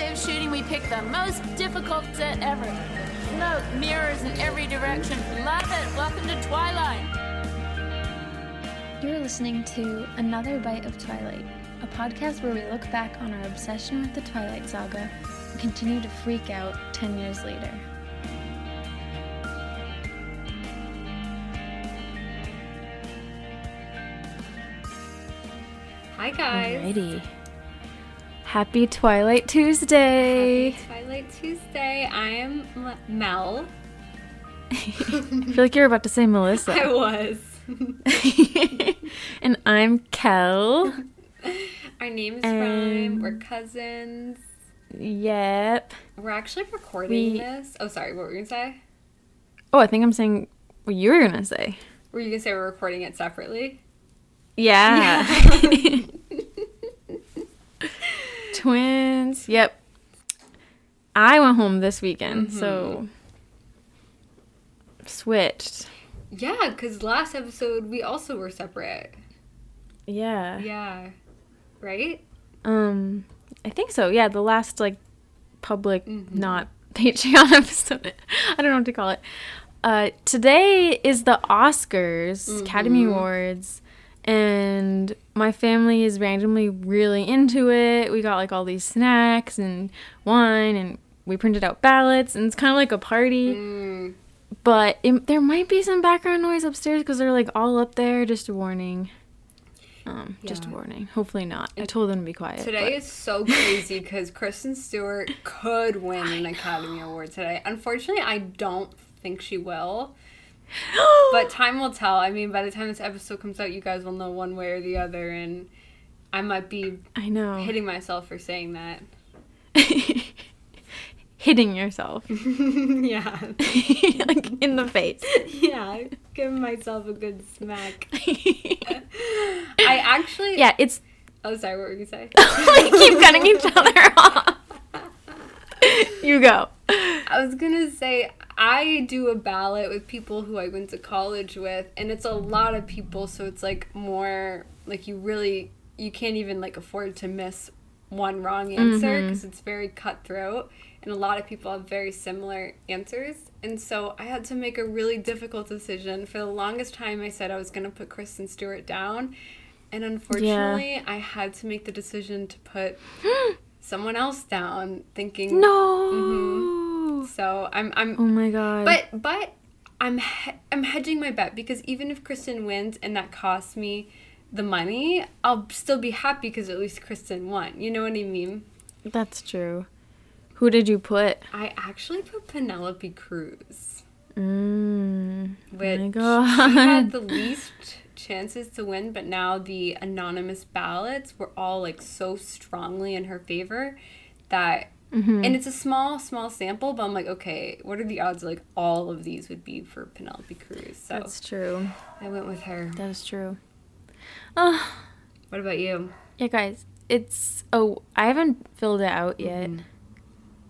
day of shooting, we picked the most difficult set ever. Smoke, mirrors in every direction. Love it. Welcome to Twilight. You're listening to Another Bite of Twilight, a podcast where we look back on our obsession with the Twilight Saga and continue to freak out 10 years later. Hi guys. Alrighty. Happy Twilight Tuesday! Happy Twilight Tuesday. I am M- Mel. I feel like you're about to say Melissa. I was. and I'm Kel. Our names And- rhyme. We're cousins. Yep. We're actually recording We- this. Oh, sorry. What were you gonna say? Oh, I think I'm saying what you were gonna say. Were you gonna say we're recording it separately? Yeah. Twins. Yep. I went home this weekend, so switched. Yeah, because last episode we also were separate. Yeah. Yeah. Right? Um, I think so. Yeah, the last like public, Mhm. not Patreon episode. I don't know what to call it. Uh, today is the Oscars, Academy Mhm. Awards, and my family is randomly really into it. We got like all these snacks and wine, and we printed out ballots, and it's kind of like a party. Mm, But it, there might be some background noise upstairs because they're like all up there. Just a warning. Um, just a warning. Hopefully not. I told them to be quiet. Today but- is so crazy because Kristen Stewart could win an Academy Award today. Unfortunately, I don't think she will. But time will tell. I mean, by the time this episode comes out, you guys will know one way or the other, and I might be I know. hitting myself for saying that. Hitting yourself. yeah. like in the face. Yeah, giving myself a good smack. I actually. yeah, it's Oh, sorry, what were you say? we keep cutting each other off. You go. I was gonna say I do a ballot with people who I went to college with, and it's a lot of people, so it's like more like you really you can't even like afford to miss one wrong answer mm-hmm. because it's very cutthroat, and a lot of people have very similar answers, and so I had to make a really difficult decision. For the longest time, I said I was gonna put Kristen Stewart down, and unfortunately, I had to make the decision to put someone else down, thinking No. Mm-hmm. So I'm I'm Oh my god. but but I'm he- I'm hedging my bet because even if Kristen wins and that costs me the money, I'll still be happy because at least Kristen won. You know what I mean? that's true. Who did you put? I actually put Penelope Cruz, Mm. which my she had the least chances to win, but now the anonymous ballots were all like so strongly in her favor that Mhm. and it's a small small sample but i'm like okay what are the odds like all of these would be for penelope cruz so That's true. i went with her That is true. Oh, what about you yeah, guys. It's oh, I haven't filled it out yet. Mhm.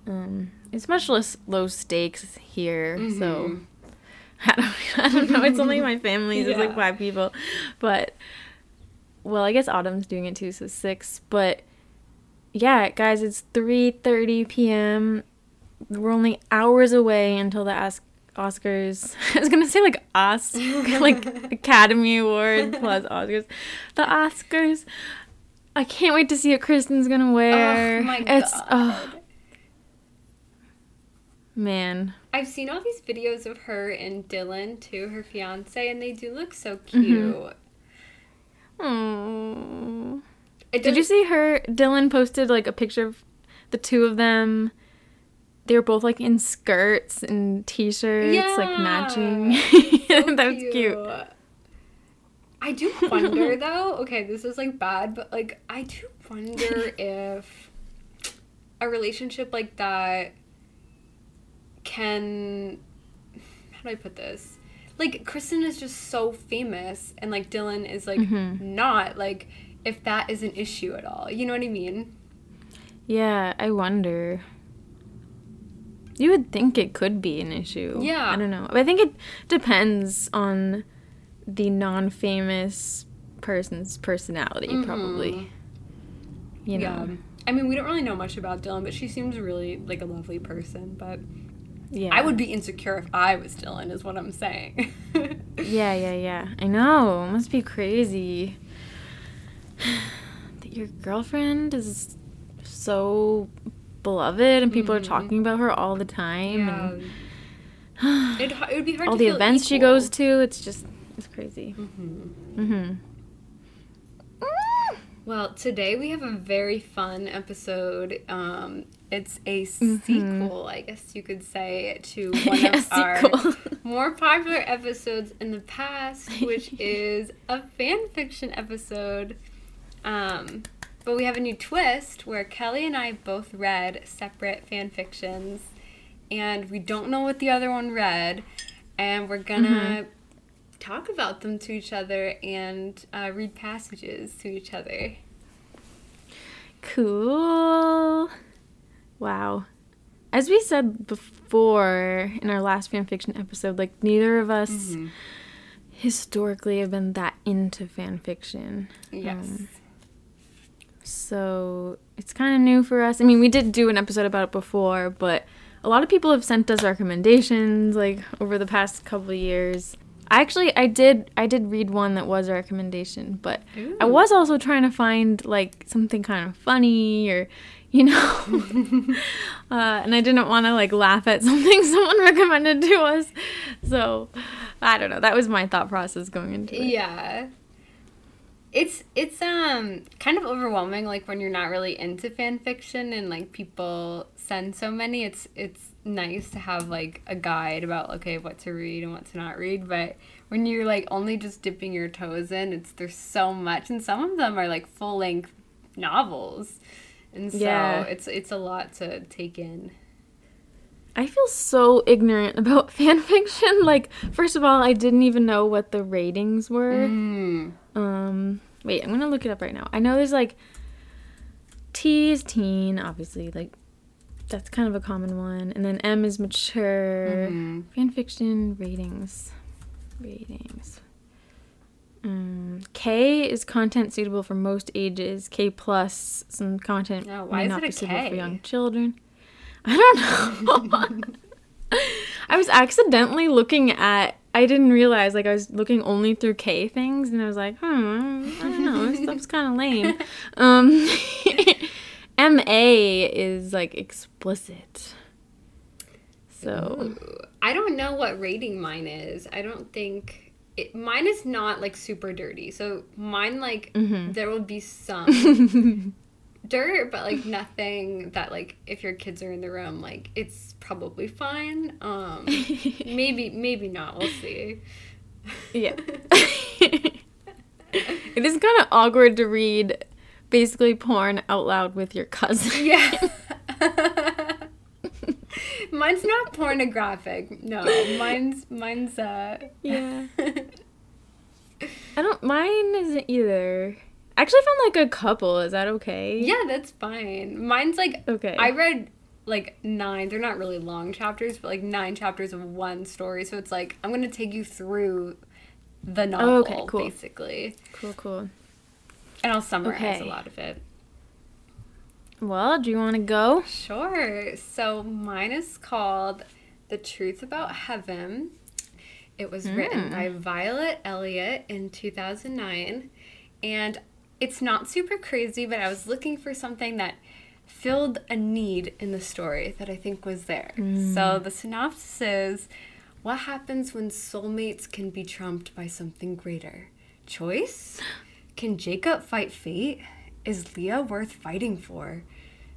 Um, it's much less low stakes here, so Mhm. I don't, I don't know. It's only my family. It's like five people, but well, I guess Autumn's doing it too, so six. But yeah, guys, it's three thirty p.m. We're only hours away until the Os- Oscars. I was gonna say like Os, like Academy Award plus Oscars. The Oscars. I can't wait to see what Kristen's gonna wear. oh my it's god oh man. i've seen all these videos of her and dylan too her fiance and they do look so Mm-hmm. cute Oh. It Did you see her? Dylan posted like a picture of the two of them. They were both like in skirts and t-shirts, like matching. So that was cute. I do wonder though. Okay, this is like bad, but like I do wonder if a relationship like that can how do I put this? Like Kristen is just so famous and like Dylan is like Mhm. not like if that is an issue at all. You know what I mean? Yeah, I wonder. You would think it could be an issue. Yeah. I don't know. I think it depends on the non-famous person's personality, Mhm. probably. you know. Yeah. I mean, we don't really know much about Dylan, but she seems really like a lovely person. But Yeah. I would be insecure if I was Dylan, is what I'm saying. Yeah, yeah, yeah. I know. It must be crazy. That your girlfriend is so beloved and people Mhm. are talking about her all the time yeah. and it would be hard all the events she goes to. It's just it's crazy. Mhm. Mhm. Well, today we have a very fun episode. Um, it's a Mhm. sequel, I guess you could say, to one Yeah, of our more popular episodes in the past, which is a fan fiction episode. Um, but we have a new twist where Kelly and I both read separate fan fictions, and we don't know what the other one read, and we're gonna talk about them to each other and uh, read passages to each other. Cool. Wow. As we said before in our last fanfiction episode, like neither of us Mm-hmm. historically have been that into fanfiction. Yes. Um, so it's kind of new for us. I mean, we did do an episode about it before, but a lot of people have sent us recommendations like over the past couple of years. I actually I did I did read one that was a recommendation, but I was also trying to find like something kind of funny or you know uh, and i didn't want to like laugh at something someone recommended to us so i don't know that was my thought process going into it Yeah. It's it's um kind of overwhelming like when you're not really into fan fiction and like people send so many it's it's nice to have like a guide about okay what to read and what to not read but when you're like only just dipping your toes in it's there's so much and some of them are like full length novels and so Yeah. it's it's a lot to take in I feel so ignorant about fan fiction. Like, first of all, I didn't even know what the ratings were. mm. Um, wait, I'm gonna look it up right now. I know there's like T is teen, obviously, like that's kind of a common one, and then M is mature. Mhm. Fan fiction ratings, ratings. Um, K is content suitable for most ages. K plus, some content Oh, why may is not it be suitable K? for young children. I don't know. I was accidentally looking at. I didn't realize like I was looking only through K things, and I was like, hmm, I don't know, this stuff's kind of lame. Um, M A is like explicit. So Ooh. I don't know what rating mine is. I don't think it, mine is not like super dirty. So mine like Mhm. there will be some dirt, but like nothing that like if your kids are in the room, like it's probably fine. Um, maybe maybe not. We'll see. yeah. it is kind of awkward to read basically porn out loud with your cousin. Yeah. mine's not pornographic. No, mine's mine's uh Yeah. I don't mine isn't either. I actually found like a couple. Is that okay? Yeah, that's fine. Mine's like Okay. I read like nine. They're not really long chapters, but like nine chapters of one story. So it's like I'm gonna take you through the novel, okay, cool. basically, Cool, cool. and I'll summarize Okay. a lot of it. Well, do you want to go? Sure. So mine is called "The Truth About Heaven." It was written Hmm. by Violet Elliott in 2009, and it's not super crazy, but I was looking for something that filled a need in the story that I think was there. Mm. So the synopsis is what happens when soulmates can be trumped by something greater? Choice? Can Jacob fight fate? Is Leah worth fighting for?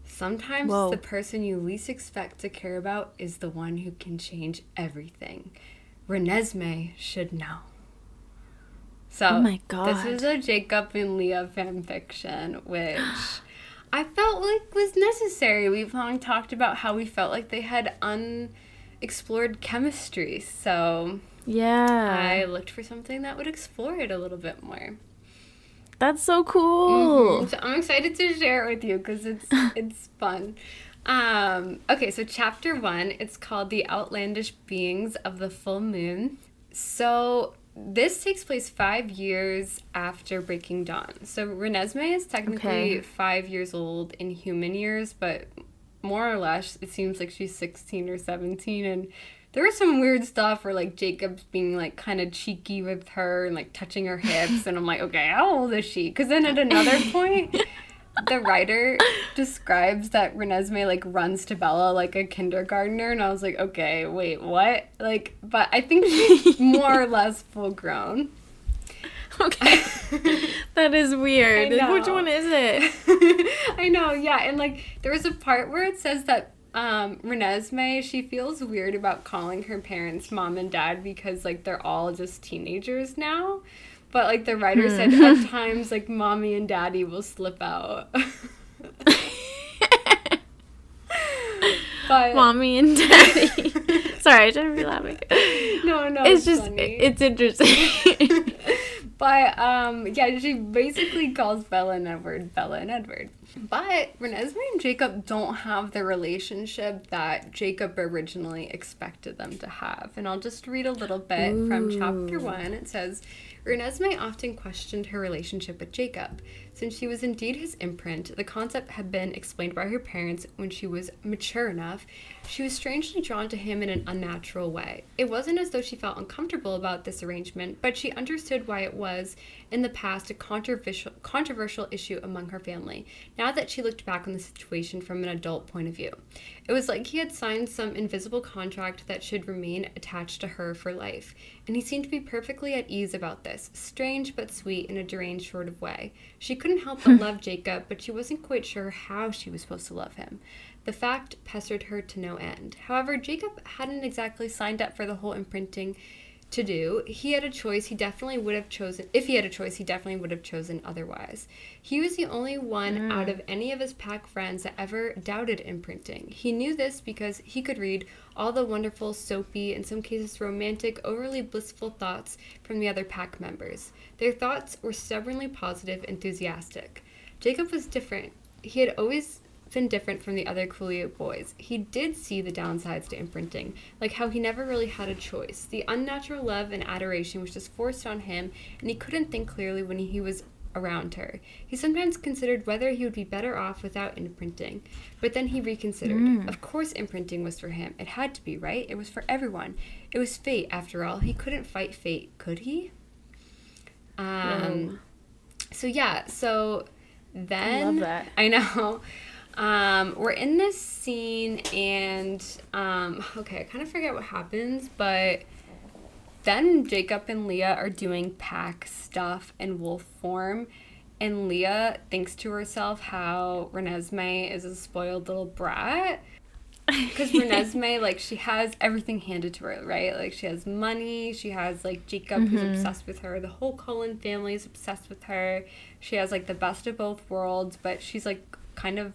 Sometimes Whoa. the person you least expect to care about is the one who can change everything. Renesmee should know. So, Oh my this is a Jacob and Leah fan fiction, which I felt like was necessary. We've long talked about how we felt like they had unexplored chemistry. So, Yeah. I looked for something that would explore it a little bit more. That's so cool. Mhm. So I'm excited to share it with you because it's it's fun. Um, okay, so chapter one, it's called "The Outlandish Beings of the Full Moon." So this takes place five years after Breaking Dawn. So Renesmee is technically Okay. five years old in human years, but more or less, it seems like she's 16 or 17. And there was some weird stuff where, like, Jacob's being, like, kind of cheeky with her and, like, touching her hips. And I'm like, okay, how old is she? Because then at another point, the writer describes that Renesmee, like, runs to Bella like a kindergartner. And I was like, okay, wait, what? Like, but I think she's more or less full grown. Okay. that is weird. Which one is it? I know, yeah. And like there was a part where it says that um Renesmee, she feels weird about calling her parents mom and dad because like they're all just teenagers now. But like the writer said at times like mommy and daddy will slip out. but Mommy and daddy. Sorry, I shouldn't be laughing. no, no, it's just funny. it's interesting. But um, yeah, she basically calls Bella and Edward Bella and Edward. But Renesmee and Jacob don't have the relationship that Jacob originally expected them to have. And I'll just read a little bit from chapter one. It says, Renesmee often questioned her relationship with Jacob. Since she was indeed his imprint, the concept had been explained by her parents when she was mature enough. She was strangely drawn to him in an unnatural way. It wasn't as though she felt uncomfortable about this arrangement, but she understood why it was, in the past, a controversial, controversial issue among her family, now that she looked back on the situation from an adult point of view. It was like he had signed some invisible contract that should remain attached to her for life, and he seemed to be perfectly at ease about this, strange but sweet in a deranged sort of way. She couldn't help but hmm. love Jacob, but she wasn't quite sure how she was supposed to love him. The fact pestered her to no end. However, Jacob hadn't exactly signed up for the whole imprinting to do. He had a choice he definitely would have chosen. If he had a choice, he definitely would have chosen otherwise. He was the only one mm. out of any of his pack friends that ever doubted imprinting. He knew this because he could read all the wonderful, soapy, in some cases romantic, overly blissful thoughts from the other pack members. Their thoughts were stubbornly positive, enthusiastic. Jacob was different. He had always been different from the other Quileute boys. He did see the downsides to imprinting, like how he never really had a choice. The unnatural love and adoration was just forced on him, and he couldn't think clearly when he was around her. He sometimes considered whether he would be better off without imprinting, but then he reconsidered. Of course, imprinting was for him. It had to be, right? It was for everyone. It was fate, after all. He couldn't fight fate, could he? Um, so yeah, so then love that. I know. Um, we're in this scene and um, okay, I kind of forget what happens, but then Jacob and Leah are doing pack stuff in wolf form, and Leah thinks to herself how Renesmee is a spoiled little brat. Because Renesmee, like, she has everything handed to her, right? Like, she has money. She has, like, Jacob, who's obsessed with her. The whole Cullen family is obsessed with her. She has, like, the best of both worlds, but she's, like, kind of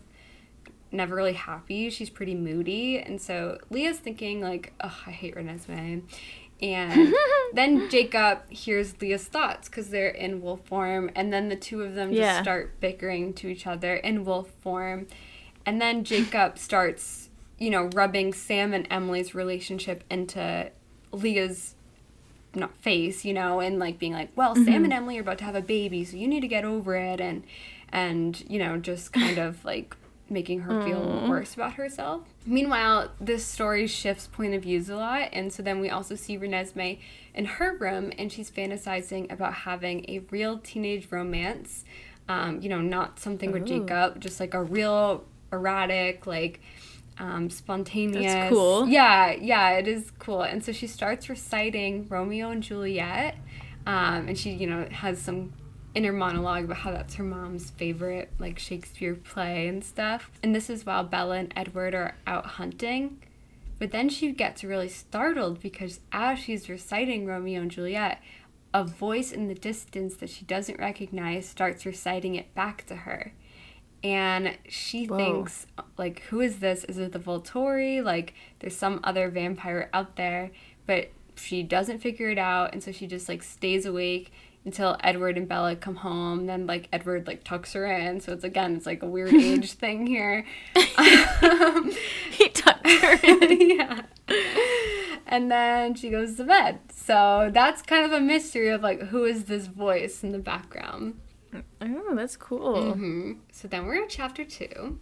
never really happy. She's pretty moody. And so Leah's thinking, like, oh, I hate Renesmee. And then Jacob hears Leah's thoughts because they're in wolf form. And then the two of them just start bickering to each other in wolf form. And then Jacob starts, you know, rubbing Sam and Emily's relationship into Leah's not face, you know, and like being like, well, Sam and mm-hmm. Emily are about to have a baby, so you need to get over it, and and you know, just kind of like making her feel worse about herself. Meanwhile, this story shifts point of views a lot, and so then we also see Renesmee in her room, and she's fantasizing about having a real teenage romance. Um, you know, not something with Ooh. Jacob, just like a real erratic, like um, spontaneous. That's cool. Yeah, yeah, it is cool. And so she starts reciting Romeo and Juliet, um, and she, you know, has some inner monologue about how that's her mom's favorite, like Shakespeare play and stuff. And this is while Bella and Edward are out hunting. But then she gets really startled because as she's reciting Romeo and Juliet, a voice in the distance that she doesn't recognize starts reciting it back to her. And she Whoa. thinks, like, who is this? Is it the Volturi? Like, there's some other vampire out there. But she doesn't figure it out. And so she just, like, stays awake until Edward and Bella come home. Then, like, Edward, like, tucks her in. So it's, again, it's like a weird age thing here. Um, he tucked her in. yeah. and then she goes to bed. So that's kind of a mystery of like who is this voice in the background. Oh, that's cool. hmm So then we're at chapter two.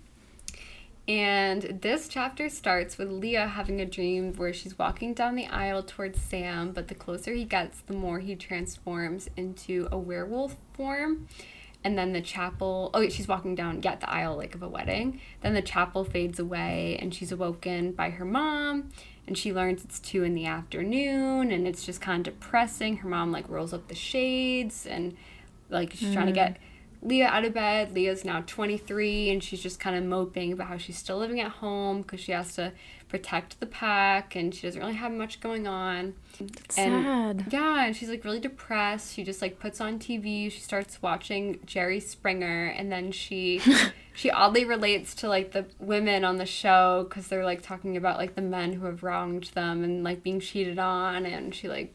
And this chapter starts with Leah having a dream where she's walking down the aisle towards Sam, but the closer he gets, the more he transforms into a werewolf form. And then the chapel, oh, wait, she's walking down, yeah, the aisle like of a wedding. Then the chapel fades away and she's awoken by her mom. And she learns it's two in the afternoon and it's just kind of depressing. Her mom like rolls up the shades and like she's trying to mm-hmm. get Leah out of bed. Leah's now 23 and she's just kind of moping about how she's still living at home because she has to protect the pack and she doesn't really have much going on. It's And- sad. Yeah, and she's like really depressed. She just like puts on TV. She starts watching Jerry Springer and then she she oddly relates to like the women on the show cuz they're like talking about like the men who have wronged them and like being cheated on and she like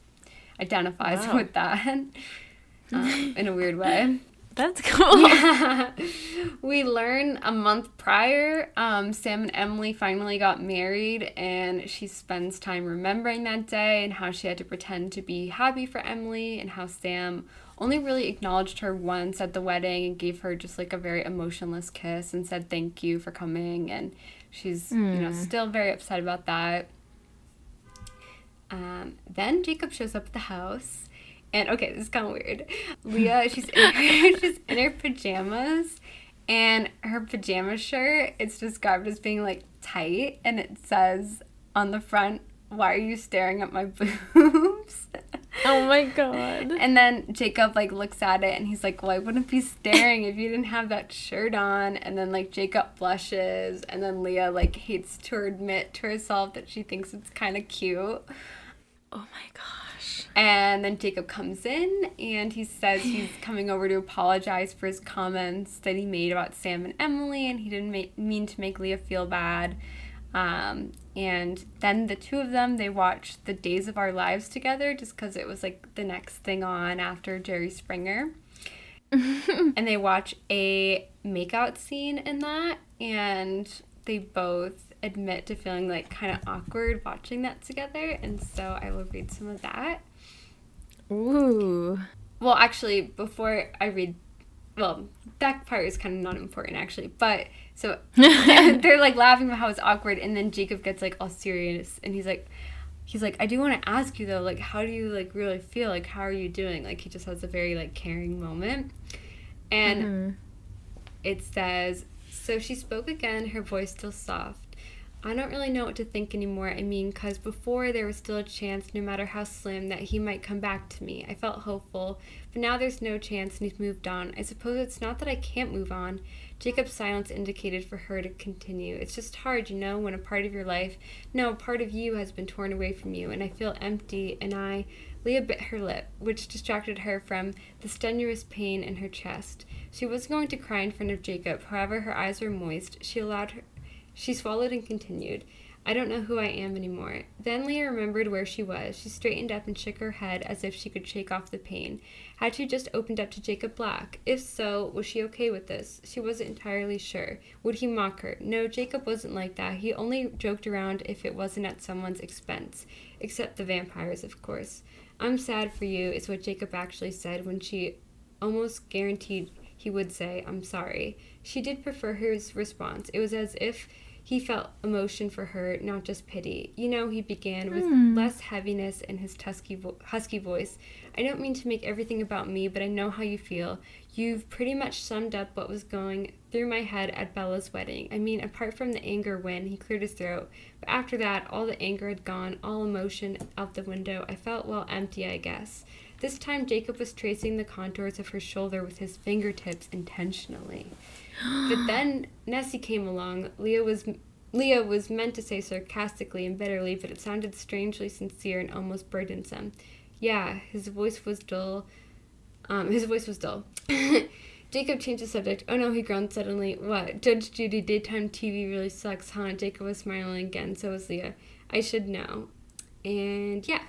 identifies Wow. with that um, in a weird way. That's cool. Yeah. we learn a month prior, um, Sam and Emily finally got married, and she spends time remembering that day and how she had to pretend to be happy for Emily, and how Sam only really acknowledged her once at the wedding and gave her just like a very emotionless kiss and said thank you for coming, and she's you know still very upset about that. Um, then Jacob shows up at the house, and okay, this is kind of weird. Leah, she's in her, she's in her pajamas, and her pajama shirt it's described as being like tight, and it says on the front, "Why are you staring at my boobs?" oh my god. And then Jacob like looks at it and he's like, "Well, I wouldn't be staring if you didn't have that shirt on." And then like Jacob blushes, and then Leah like hates to admit to herself that she thinks it's kind of cute. Oh my gosh. And then Jacob comes in and he says he's coming over to apologize for his comments that he made about Sam and Emily, and he didn't mean to make Leah feel bad. Um, and then the two of them they watched The Days of Our Lives together just because it was like the next thing on after Jerry Springer. and they watch a makeout scene in that, and they both admit to feeling like kind of awkward watching that together. And so I will read some of that. Ooh. Well, actually, before I read, well, that part is kind of not important actually, but so they're like laughing about how it's awkward, and then Jacob gets like all serious, and he's like, he's like, I do want to ask you though, like, how do you like really feel? Like, how are you doing? Like, he just has a very like caring moment, and Mhm. it says, So she spoke again, her voice still soft. I don't really know what to think anymore. I mean, because before there was still a chance, no matter how slim, that he might come back to me. I felt hopeful, but now there's no chance and he's moved on. I suppose it's not that I can't move on. Jacob's silence indicated for her to continue. It's just hard, you know, when a part of your life, no, part of you has been torn away from you, and I feel empty, and I. Leah bit her lip, which distracted her from the strenuous pain in her chest. She was going to cry in front of Jacob, however, her eyes were moist. She allowed her. She swallowed and continued. I don't know who I am anymore. Then Leah remembered where she was. She straightened up and shook her head as if she could shake off the pain. Had she just opened up to Jacob Black? If so, was she okay with this? She wasn't entirely sure. Would he mock her? No, Jacob wasn't like that. He only joked around if it wasn't at someone's expense. Except the vampires, of course. I'm sad for you, is what Jacob actually said when she almost guaranteed he would say, I'm sorry. She did prefer his response. It was as if he felt emotion for her, not just pity. You know, he began with hmm. less heaviness in his husky, vo- husky voice. I don't mean to make everything about me, but I know how you feel. You've pretty much summed up what was going through my head at Bella's wedding. I mean, apart from the anger when he cleared his throat, but after that, all the anger had gone, all emotion out the window. I felt, well, empty, I guess. This time, Jacob was tracing the contours of her shoulder with his fingertips intentionally. But then Nessie came along. Leah was Leah was meant to say sarcastically and bitterly, but it sounded strangely sincere and almost burdensome. Yeah, his voice was dull. Um, his voice was dull. Jacob changed the subject. Oh no, he groaned suddenly. What? Judge Judy, daytime TV really sucks, huh? Jacob was smiling again. So was Leah. I should know. And yeah.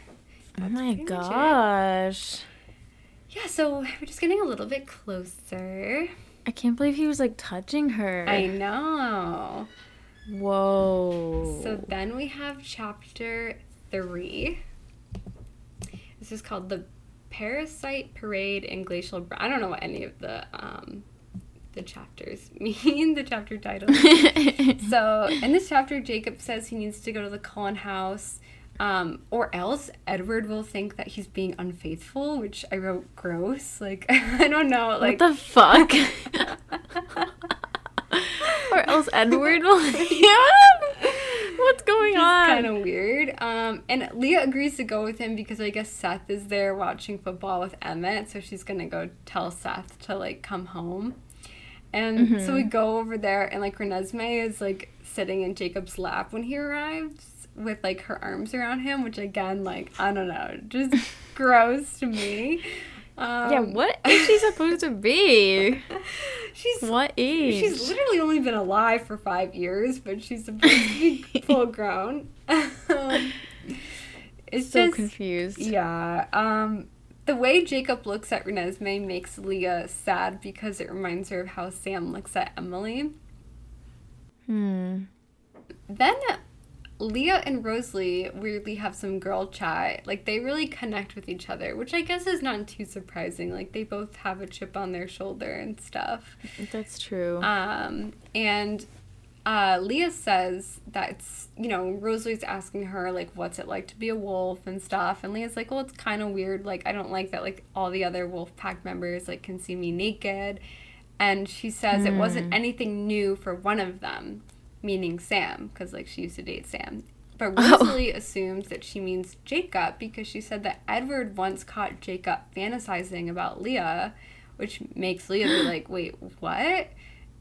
Oh my pretty much it. gosh. Yeah, so we're just getting a little bit closer. I can't believe he was like touching her. I know. Whoa. So then we have chapter three. This is called the Parasite Parade in Glacial. Br- I don't know what any of the um, the chapters mean. the chapter titles. so in this chapter, Jacob says he needs to go to the Cullen house. Um, or else Edward will think that he's being unfaithful, which I wrote gross. Like I don't know, like what the fuck? or else Edward will. yeah. What's going on? It's kind of weird. Um, and Leah agrees to go with him because I guess Seth is there watching football with Emmett, so she's gonna go tell Seth to like come home. And so we go over there, and like Renesmee is like sitting in Jacob's lap when he arrives with like her arms around him, which again, like I don't know, just gross to me. Um, yeah, what is she supposed to be? She's What age? She's literally only been alive for five years, but she's supposed to be full grown. Um, it's so just confused. yeah. Um, the way Jacob looks at Renesmee makes Leah sad because it reminds her of how Sam looks at Emily. Hmm. Then Leah and Rosalie weirdly have some girl chat. Like they really connect with each other, which I guess is not too surprising. Like they both have a chip on their shoulder and stuff. That's true. Um, and uh, Leah says that it's, you know, Rosalie's asking her, like, what's it like to be a wolf and stuff. And Leah's like, well, it's kind of weird. Like, I don't like that, like, all the other wolf pack members, like, can see me naked. And she says it wasn't anything new for one of them, meaning Sam, because, like, she used to date Sam. But Oh. Rosalie assumes that she means Jacob because she said that Edward once caught Jacob fantasizing about Leah, which makes Leah be like, wait, what?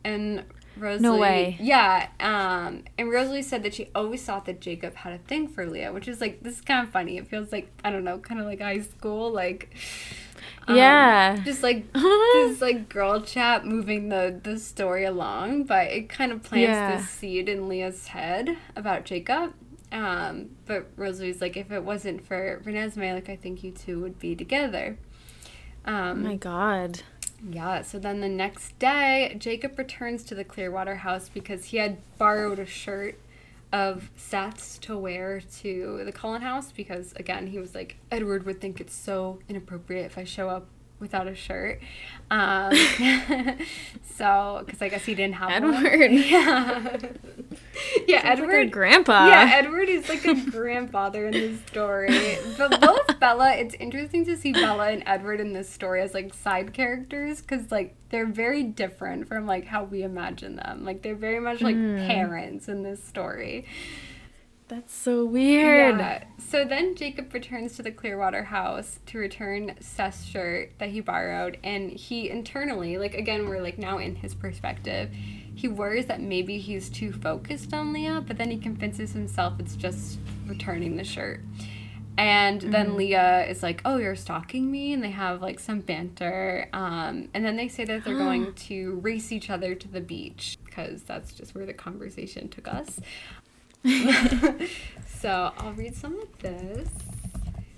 And Rosalie. way. Yeah. Um, and Rosalie said that she always thought that Jacob had a thing for Leah, which is like, this is kind of funny. It feels like, I don't know, kind of like high school. Like, um, Yeah. Just like this like girl chat moving the, the story along, but it kind of plants Yeah. this seed in Leah's head about Jacob. Um, but Rosalie's like, if it wasn't for Renesmee, like I think you two would be together. oh Um, my god. Yeah, so then the next day, Jacob returns to the Clearwater house because he had borrowed a shirt of Seth's to wear to the Cullen house because, again, he was like, Edward would think it's so inappropriate if I show up without a shirt. Um, so, because I guess he didn't have one. Edward. Yeah. yeah, Sounds like Edward. grandpa. Yeah, Edward is like a grandfather in this story. But both Bella, it's interesting to see Bella and Edward in this story as like side characters because like they're very different from like how we imagine them. Like they're very much like parents in this story. That's so weird. Yeah. So then Jacob returns to the Clearwater house to return Seth's shirt that he borrowed, and he internally, like again, we're like now in his perspective, he worries that maybe he's too focused on Leah, but then he convinces himself it's just returning the shirt. And then Leah is like, "Oh, you're stalking me," and they have like some banter. Um, and then they say that they're going to race each other to the beach because that's just where the conversation took us. so I'll read some of this.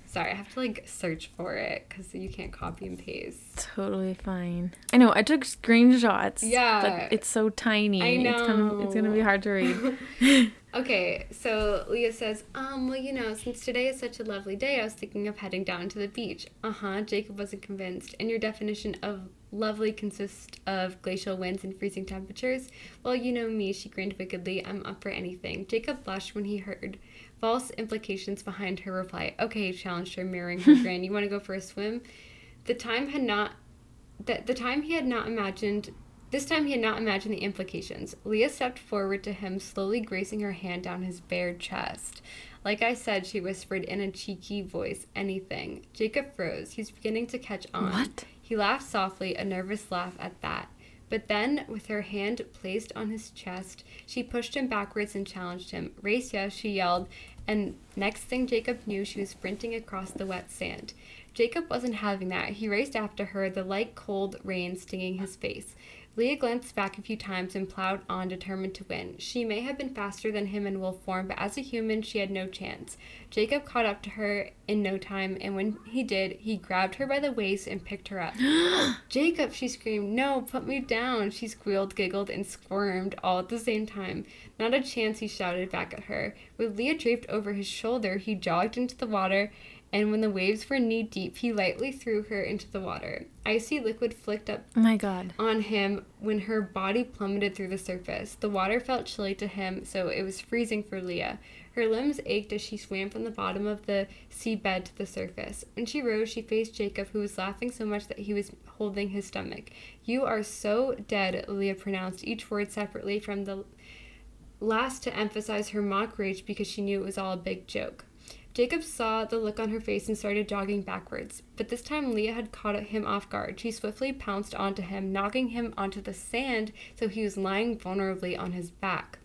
Sorry, I have to like search for it because you can't copy and paste. Totally fine. I know. I took screenshots. Yeah. But it's so tiny. I It's kind of it's gonna be hard to read. Okay, so Leah says, um, well, you know, since today is such a lovely day, I was thinking of heading down to the beach. Uh huh. Jacob wasn't convinced. And your definition of lovely consists of glacial winds and freezing temperatures? Well, you know me, she grinned wickedly. I'm up for anything. Jacob blushed when he heard false implications behind her reply. Okay, challenged her, mirroring her grin. You want to go for a swim? The time had not that the time he had not imagined this time he had not imagined the implications. Leah stepped forward to him, slowly grazing her hand down his bare chest. Like I said, she whispered in a cheeky voice, anything. Jacob froze. He's beginning to catch on. What? He laughed softly, a nervous laugh at that. But then, with her hand placed on his chest, she pushed him backwards and challenged him. Race, yes, she yelled, and next thing Jacob knew, she was sprinting across the wet sand. Jacob wasn't having that. He raced after her, the light cold rain stinging his face. Leah glanced back a few times and plowed on, determined to win. She may have been faster than him in wolf form, but as a human, she had no chance. Jacob caught up to her in no time, and when he did, he grabbed her by the waist and picked her up. Jacob, she screamed, No, put me down. She squealed, giggled, and squirmed all at the same time. Not a chance, he shouted back at her. With Leah draped over his shoulder, he jogged into the water and when the waves were knee deep, he lightly threw her into the water. Icy liquid flicked up Oh my god. on him when her body plummeted through the surface. The water felt chilly to him, so it was freezing for Leah. Her limbs ached as she swam from the bottom of the seabed to the surface. When she rose, she faced Jacob, who was laughing so much that he was holding his stomach. You are so dead, Leah pronounced each word separately from the last to emphasize her mock rage because she knew it was all a big joke. Jacob saw the look on her face and started jogging backwards, but this time Leah had caught him off guard. She swiftly pounced onto him, knocking him onto the sand so he was lying vulnerably on his back.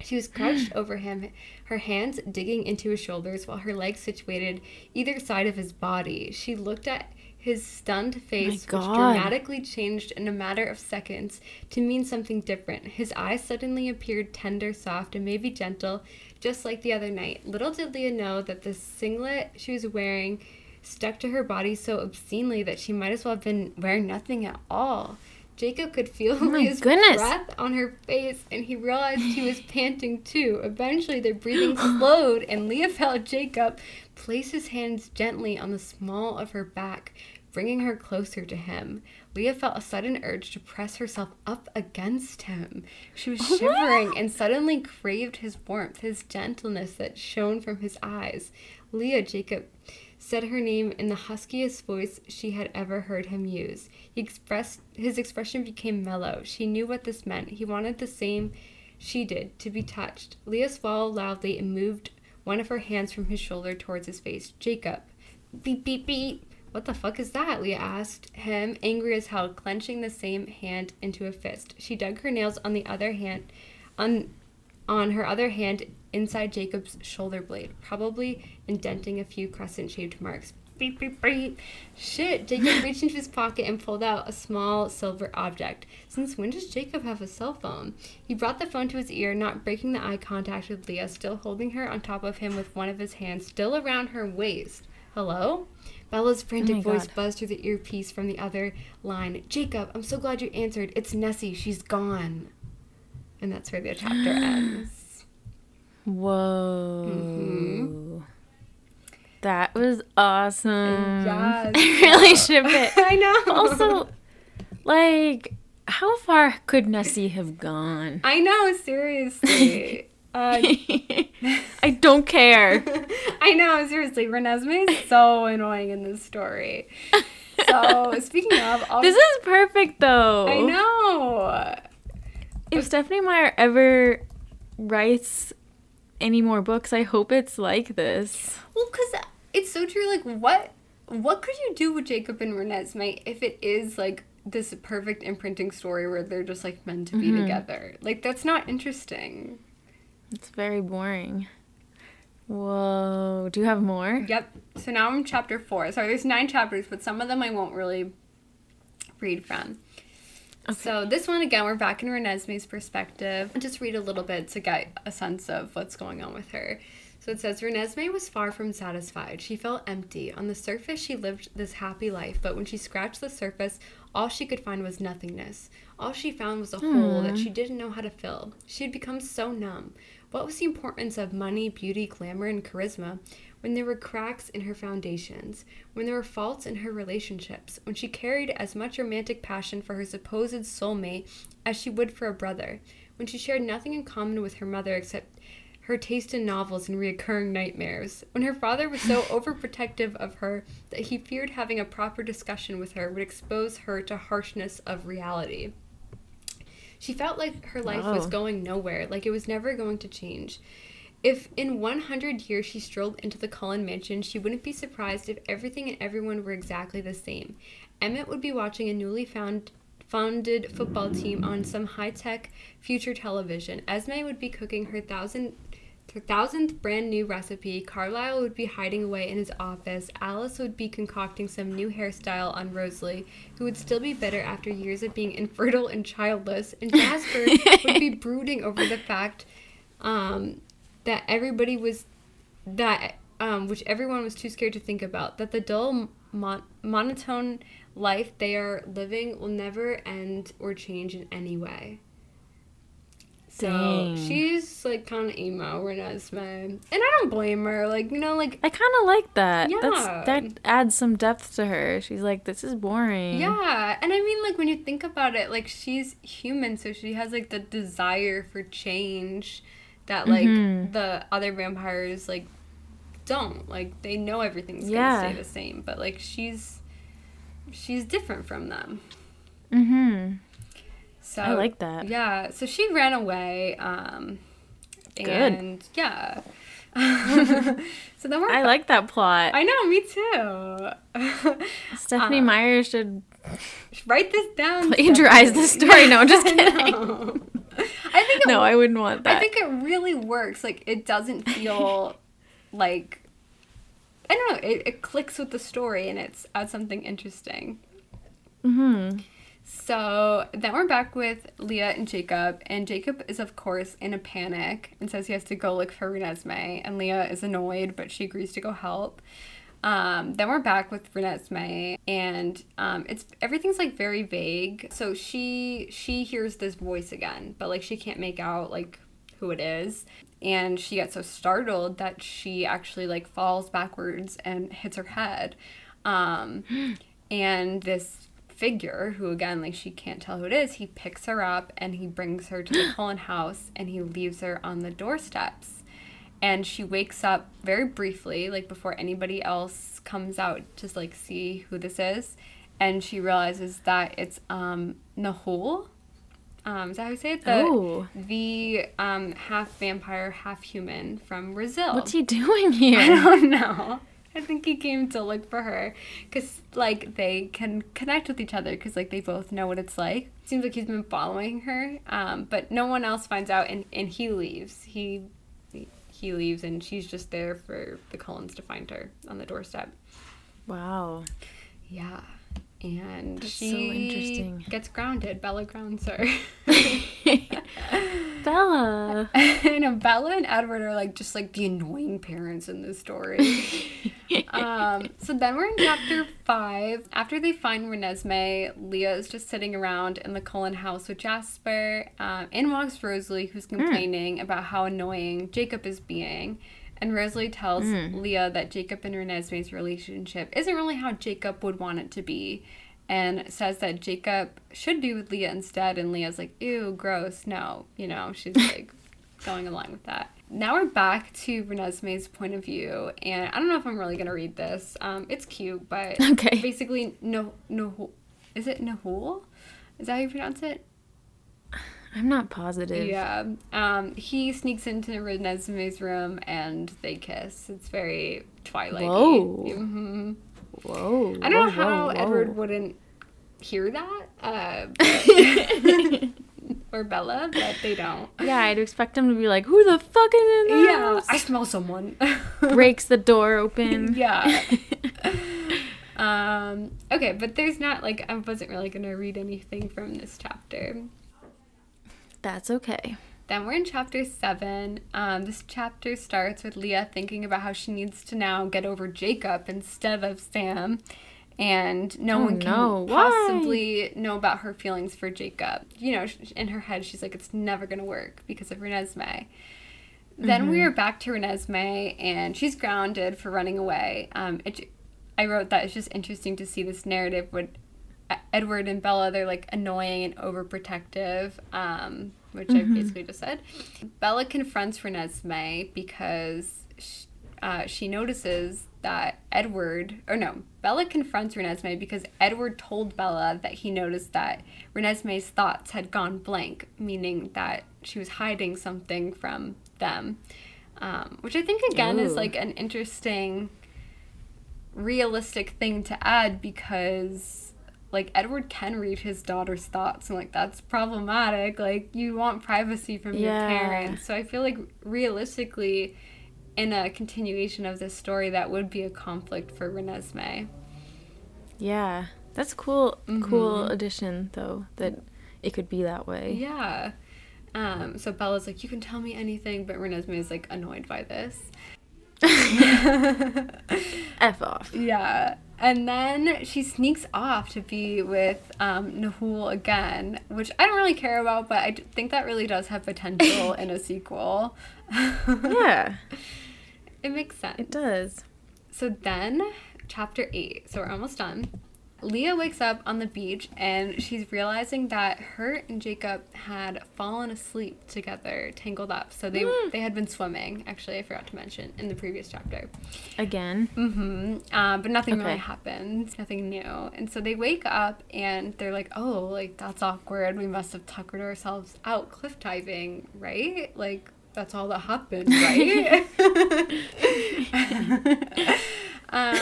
She was crouched over him, her hands digging into his shoulders while her legs situated either side of his body. She looked at his stunned face, which dramatically changed in a matter of seconds to mean something different. His eyes suddenly appeared tender, soft, and maybe gentle, just like the other night. Little did Leah know that the singlet she was wearing stuck to her body so obscenely that she might as well have been wearing nothing at all. Jacob could feel oh my Leah's goodness. breath on her face, and he realized he was panting too. Eventually, their breathing slowed, and Leah felt Jacob place his hands gently on the small of her back, bringing her closer to him. Leah felt a sudden urge to press herself up against him. She was shivering and suddenly craved his warmth, his gentleness that shone from his eyes. Leah, Jacob said her name in the huskiest voice she had ever heard him use. He expressed his expression became mellow. She knew what this meant. He wanted the same she did, to be touched. Leah swallowed loudly and moved one of her hands from his shoulder towards his face. Jacob. Beep beep beep. What the fuck is that? Leah asked him, angry as hell, clenching the same hand into a fist. She dug her nails on the other hand on on her other hand inside Jacob's shoulder blade, probably indenting a few crescent shaped marks. Beep, beep, beep. Shit, Jacob reached into his pocket and pulled out a small silver object. Since when does Jacob have a cell phone? He brought the phone to his ear, not breaking the eye contact with Leah, still holding her on top of him with one of his hands still around her waist. Hello? Bella's frantic my voice God. buzzed through the earpiece from the other line. Jacob, I'm so glad you answered. It's Nessie. She's gone. And that's where the chapter ends. Whoa. Mm-hmm. That was awesome. Yes. I really ship it. I know. Also, like, how far could Nessie have gone? I know, seriously. Uh, I don't care. I know, seriously. Renesmee is so annoying in this story. So, speaking of, I'll, This is perfect though. I know. If Stephenie Meyer ever writes any more books, I hope it's like this. Well, because it's so true. Like, what what could you do with Jacob and Renesmee if it is like this perfect imprinting story where they're just like meant to be Mm-hmm. together? Like, that's not interesting. It's very boring. Whoa. Do you have more? Yep. So now I'm chapter four. Sorry, there's nine chapters, but some of them I won't really read from. So this one again, we're back in Renesmee's perspective. I'll just read a little bit to get a sense of what's going on with her. So it says Renesmee was far from satisfied. She felt empty. On the surface, she lived this happy life, but when she scratched the surface, all she could find was nothingness. All she found was a hole that hmm. she didn't know how to fill. She had become so numb. What was the importance of money, beauty, glamour, and charisma when there were cracks in her foundations, when there were faults in her relationships, when she carried as much romantic passion for her supposed soulmate as she would for a brother, when she shared nothing in common with her mother except her taste in novels and reoccurring nightmares, when her father was so overprotective of her that he feared having a proper discussion with her would expose her to harshness of reality. She felt like her life was going nowhere, like it was never going to change. If in 100 years she strolled into the Cullen mansion, she wouldn't be surprised if everything and everyone were exactly the same. Emmett would be watching a newly found founded football team on some high-tech future television. Esme would be cooking her thousand her thousandth brand new recipe, Carlisle would be hiding away in his office. Alice would be concocting some new hairstyle on Rosalie, who would still be bitter after years of being infertile and childless. And Jasper would be brooding over the fact um, that everybody was that um, which everyone was too scared to think about that the dull mon- monotone life they are living will never end or change in any way. So Dang. she's like kind of emo, Renesmee, and I don't blame her. Like you know, like I kind of like that. Yeah. That's that adds some depth to her. She's like, this is boring. yeah, and I mean like when you think about it, like she's human, so she has like the desire for change that like Mhm. the other vampires like don't. Like they know everything's Yeah. gonna stay the same, but like she's she's different from them. Mm-hmm. So I like that. Yeah, so she ran away. Um, Good. and yeah. so then we're. I like that plot. I know, me too. Stephenie uh, Meyer should Write this down. plagiarize the story. No, I'm just I kidding. I think it No, I wouldn't want that. I think it really works. Like it doesn't feel like I don't know. It, it clicks with the story and it's adds something interesting. mm-hmm. So then we're back with Leah and Jacob, and Jacob is of course in a panic and says he has to go look for Renesmee, and Leah is annoyed, but she agrees to go help. Um, then we're back with Renesmee, and um, it's everything's like very vague. So she she hears this voice again, but like she can't make out like who it is, and she gets so startled that she actually like falls backwards and hits her head. Um, and this figure who again like she can't tell who it is he picks her up and he brings her to the cullen house and he leaves her on the doorsteps and she wakes up very briefly like before anybody else comes out to like see who this is and she realizes that it's um nahul um is that how you say it the, Oh. the um half vampire half human from brazil What's he doing here? I don't know. I think he came to look for her because, like, they can connect with each other because, like, they both know what it's like. Seems like he's been following her, um, but no one else finds out, and, and he leaves. He he leaves, and she's just there for the Cullens to find her on the doorstep. Wow. Yeah, and That's so she interesting. gets grounded. Bella grounds her. Bella. I know Bella and Edward are like just like the annoying parents in this story. um, so then we're in chapter five. After they find Renesmee, Leah is just sitting around in the Cullen house with Jasper. Um, in walks Rosalie, who's complaining about how annoying Jacob is being. And Rosalie tells Leah that Jacob and Renesmee's relationship isn't really how Jacob would want it to be. And says that Jacob should be with Leah instead. And Leah's like, ew, gross. No, you know, she's like going along with that. Now we're back to Renesmee's point of view, and I don't know if I'm really gonna read this. Um, it's cute, but Okay. basically, no, no, is it Nahul? Is that how you pronounce it? I'm not positive. Yeah. Um, he sneaks into Renesmee's room and they kiss. It's very Twilight. Whoa. hmm Whoa. I don't know how whoa, whoa. Edward wouldn't hear that, uh, but- or Bella, but they don't. Yeah, I'd expect him to be like, "Who the fuck is in the Yeah, house?" I smell someone. Breaks the door open. yeah. um, okay, but there's not like I wasn't really gonna read anything from this chapter. That's okay. Then we're in chapter seven. Um, this chapter starts with Leah thinking about how she needs to now get over Jacob instead of Sam, and no Oh, one can no. Possibly know about her feelings for Jacob. You know, in her head, she's like, it's never gonna work because of Renesmee. Then we are back to Renesmee, and she's grounded for running away. Um, it, I wrote that it's just interesting to see this narrative with E- Edward and Bella. They're like annoying and overprotective, um, which I basically just said. Bella confronts Renesmee because sh uh, she notices that Edward, or no, Bella confronts Renesmee because Edward told Bella that he noticed that Renesmee's thoughts had gone blank, meaning that she was hiding something from them. Um, which I think again is like an interesting realistic thing to add because like Edward can read his daughter's thoughts and like that's problematic. Like you want privacy from your parents. So I feel like realistically in a continuation of this story that would be a conflict for Renesmee. Yeah. That's cool. Cool Mhm. addition though that it could be that way. Yeah. Um, so Bella's like, you can tell me anything, but Renesmee is like annoyed by this. F off. Yeah. And then she sneaks off to be with um, Nahul again, which I don't really care about, but I d- think that really does have potential in a sequel. Yeah, It makes sense. it does. So then, chapter 8, so we're almost done. Leah wakes up on the beach and she's realizing that her and Jacob had fallen asleep together, tangled up. So they Mm. they had been swimming. Actually, I forgot to mention in the previous chapter. Again. Mm-hmm. Uh, but nothing really Okay. happened. Nothing new. And so they wake up and they're like, "Oh, like that's awkward. We must have tuckered ourselves out cliff diving, right? Like that's all that happened, right?" um,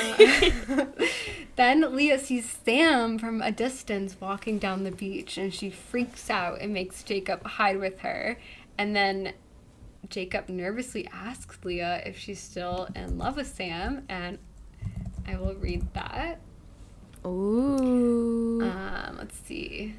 then Leah sees Sam from a distance walking down the beach, and she freaks out and makes Jacob hide with her. And then Jacob nervously asks Leah if she's still in love with Sam, and I will read that. Ooh. Um, let's see.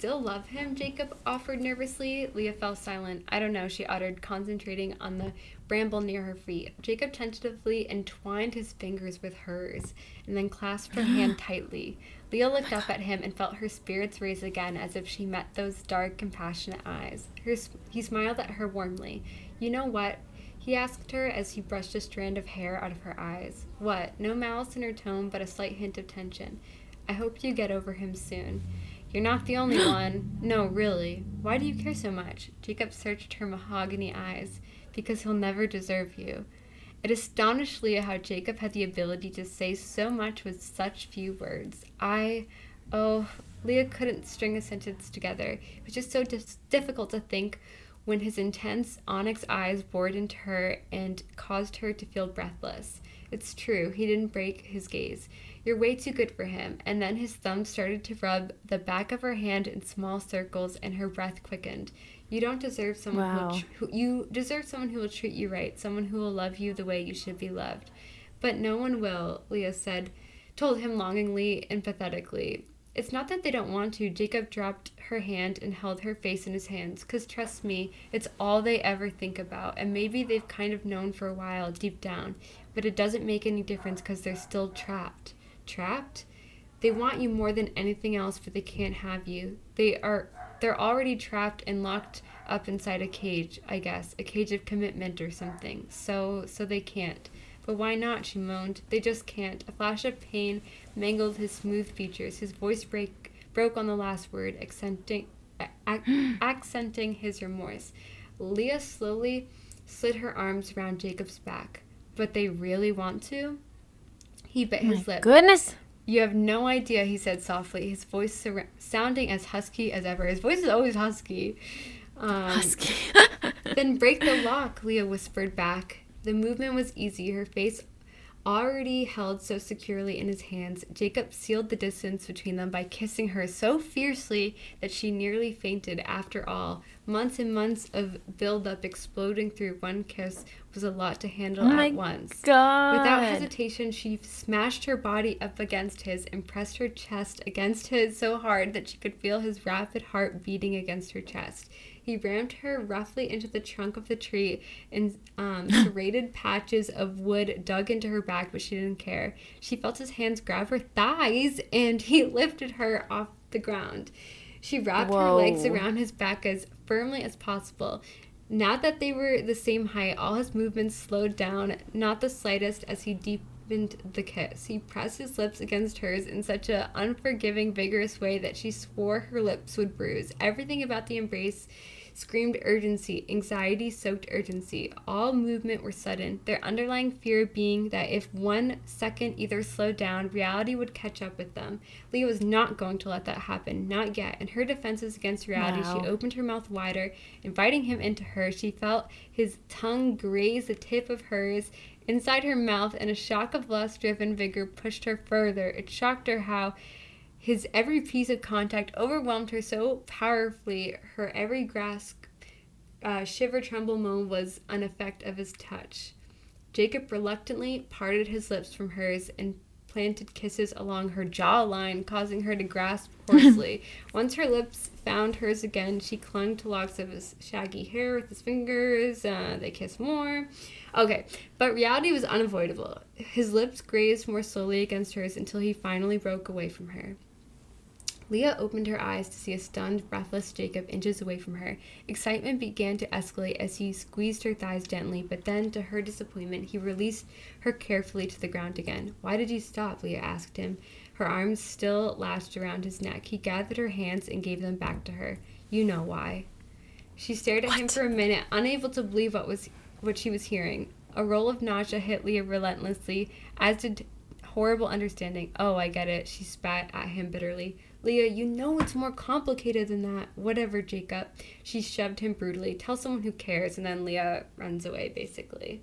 Still love him? Jacob offered nervously. Leah fell silent. I don't know, she uttered, concentrating on the bramble near her feet. Jacob tentatively entwined his fingers with hers and then clasped her hand tightly. Leah looked up at him and felt her spirits raise again as if she met those dark, compassionate eyes. Her, he smiled at her warmly. You know what? He asked her as he brushed a strand of hair out of her eyes. What? No malice in her tone, but a slight hint of tension. I hope you get over him soon. You're not the only one. No, really. Why do you care so much? Jacob searched her mahogany eyes. Because he'll never deserve you. It astonished Leah how Jacob had the ability to say so much with such few words. I. Oh, Leah couldn't string a sentence together. It was just so dis- difficult to think when his intense onyx eyes bored into her and caused her to feel breathless. It's true, he didn't break his gaze. You're way too good for him. And then his thumb started to rub the back of her hand in small circles, and her breath quickened. You don't deserve someone who, will tr- who you deserve someone who will treat you right, someone who will love you the way you should be loved. But no one will, Leah said, told him longingly and pathetically. It's not that they don't want to. Jacob dropped her hand and held her face in his hands. Because trust me, it's all they ever think about. And maybe they've kind of known for a while deep down. But it doesn't make any difference because they're still trapped. Trapped? They want you more than anything else, but they can't have you. They are they're already trapped and locked up inside a cage, I guess, a cage of commitment or something. So so they can't. But why not? She moaned. They just can't. A flash of pain mangled his smooth features. His voice break, broke on the last word, accenting ac- accenting his remorse. Leah slowly slid her arms around Jacob's back. But they really want to? He bit his My lip. goodness. You have no idea, he said softly, his voice sur- sounding as husky as ever. His voice is always husky. Um, Husky. then break the lock, Leah whispered back. The movement was easy, her face already held so securely in his hands. Jacob sealed the distance between them by kissing her so fiercely that she nearly fainted. After all, months and months of build-up exploding through one kiss was a lot to handle Oh at once. God. Without hesitation, she smashed her body up against his and pressed her chest against his so hard that she could feel his rapid heart beating against her chest. He rammed her roughly into the trunk of the tree and um, serrated patches of wood dug into her back, but she didn't care. She felt his hands grab her thighs and he lifted her off the ground. She wrapped her legs around his back as firmly as possible. Now that they were the same height, all his movements slowed down, not the slightest, as he deepened the kiss. He pressed his lips against hers in such an unforgiving, vigorous way that she swore her lips would bruise. Everything about the embrace screamed urgency, anxiety soaked urgency. All movement were sudden, their underlying fear being that if one second either slowed down, reality would catch up with them. Leah was not going to let that happen, not yet. In her defenses against reality, Wow. she opened her mouth wider, inviting him into her. She felt his tongue graze the tip of hers inside her mouth, and a shock of lust driven vigor pushed her further. It shocked her how His every piece of contact overwhelmed her so powerfully, her every grasp, uh, shiver, tremble, moan was an effect of his touch. Jacob reluctantly parted his lips from hers and planted kisses along her jawline, causing her to grasp hoarsely. Once her lips found hers again, she clung to locks of his shaggy hair with his fingers. Uh, they kissed more. Okay, but reality was unavoidable. His lips grazed more slowly against hers until he finally broke away from her. Leah opened her eyes to see a stunned, breathless Jacob inches away from her. Excitement began to escalate as he squeezed her thighs gently, but then, to her disappointment, he released her carefully to the ground again. Why did you stop? Leah asked him, her arms still lashed around his neck. He gathered her hands and gave them back to her. You know why. She stared at him for a minute, unable to believe what was what she was hearing. A roll of nausea hit Leah relentlessly, as did horrible understanding. Oh, I get it. She spat at him bitterly. Leah, you know it's more complicated than that. Whatever, Jacob. She shoved him brutally. Tell someone who cares. And then Leah runs away, basically.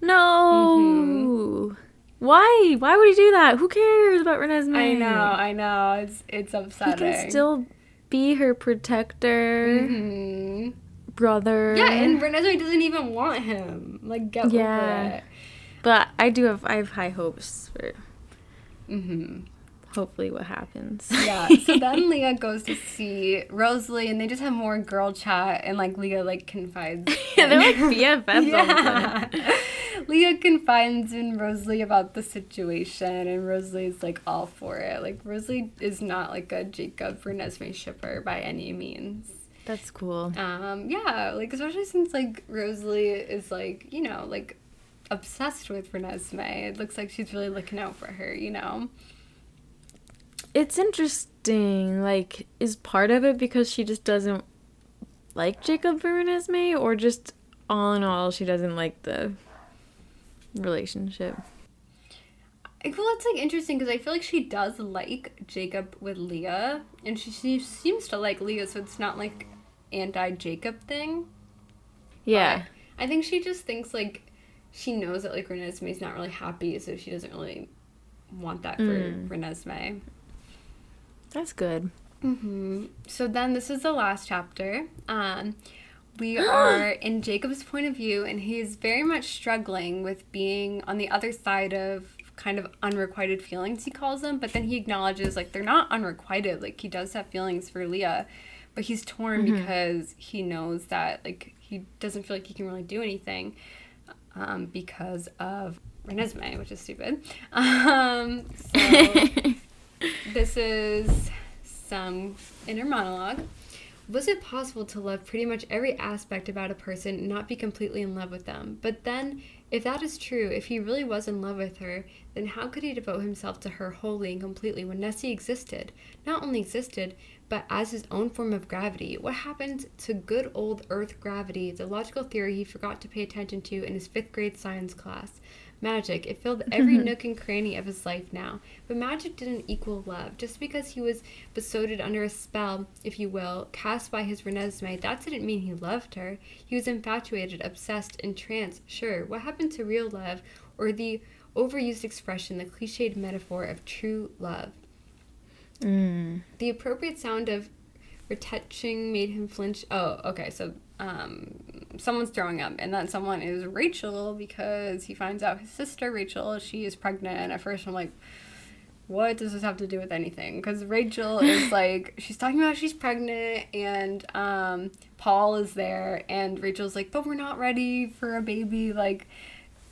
No. Mm-hmm. Why? Why would he do that? Who cares about Renesmee? I know, I know. It's it's upsetting. He can still be her protector, hmm brother. Yeah, and Renesmee doesn't even want him. Like, get Yeah. but I do have I have high hopes for hmm hopefully what happens. Yeah. So then Leah goes to see Rosalie, and they just have more girl chat, and like Leah like confides. yeah, They're like BFFs all the. Yeah. Leah confides in Rosalie about the situation, and Rosalie's like all for it. Like Rosalie is not like a Jacob for Renesmee shipper by any means. That's cool. Um, yeah, like especially since like Rosalie is like you know like obsessed with Renesmee. It looks like she's really looking out for her. You know. It's interesting. Like, is part of it because she just doesn't like Jacob for Renesmee, or just all in all, she doesn't like the relationship? I feel it's like interesting because I feel like she does like Jacob with Leah, and she, she seems to like Leah, so it's not like anti Jacob thing. Yeah. But I think she just thinks like she knows that like Renesmee's not really happy, so she doesn't really want that for Mm. Renesmee. That's good. hmm So then this is the last chapter. Um, we are in Jacob's point of view, and he's very much struggling with being on the other side of kind of unrequited feelings, he calls them. But then he acknowledges like they're not unrequited. Like he does have feelings for Leah, but he's torn because he knows that like he doesn't feel like he can really do anything um, because of Renesmee, which is stupid. Um, so this is some inner monologue. Was it possible to love pretty much every aspect about a person and not be completely in love with them? But then, if that is true, if he really was in love with her, then how could he devote himself to her wholly and completely when Nessie existed? Not only existed, but as his own form of gravity. What happened to good old Earth gravity, the logical theory he forgot to pay attention to in his fifth grade science class? Magic. It filled every nook and cranny of his life now. But magic didn't equal love. Just because he was besotted under a spell, if you will, cast by his Renesmee, that didn't mean he loved her. He was infatuated, obsessed, entranced, sure. What happened to real love, or the overused expression, the cliched metaphor of true love? Mm. The appropriate sound of retouching made him flinch. Oh, okay. So, um, someone's throwing up, and that someone is Rachel because he finds out his sister Rachel she is pregnant. And at first, I'm like, what does this have to do with anything? Because Rachel is like, she's talking about she's pregnant, and um, Paul is there, and Rachel's like, but we're not ready for a baby. Like,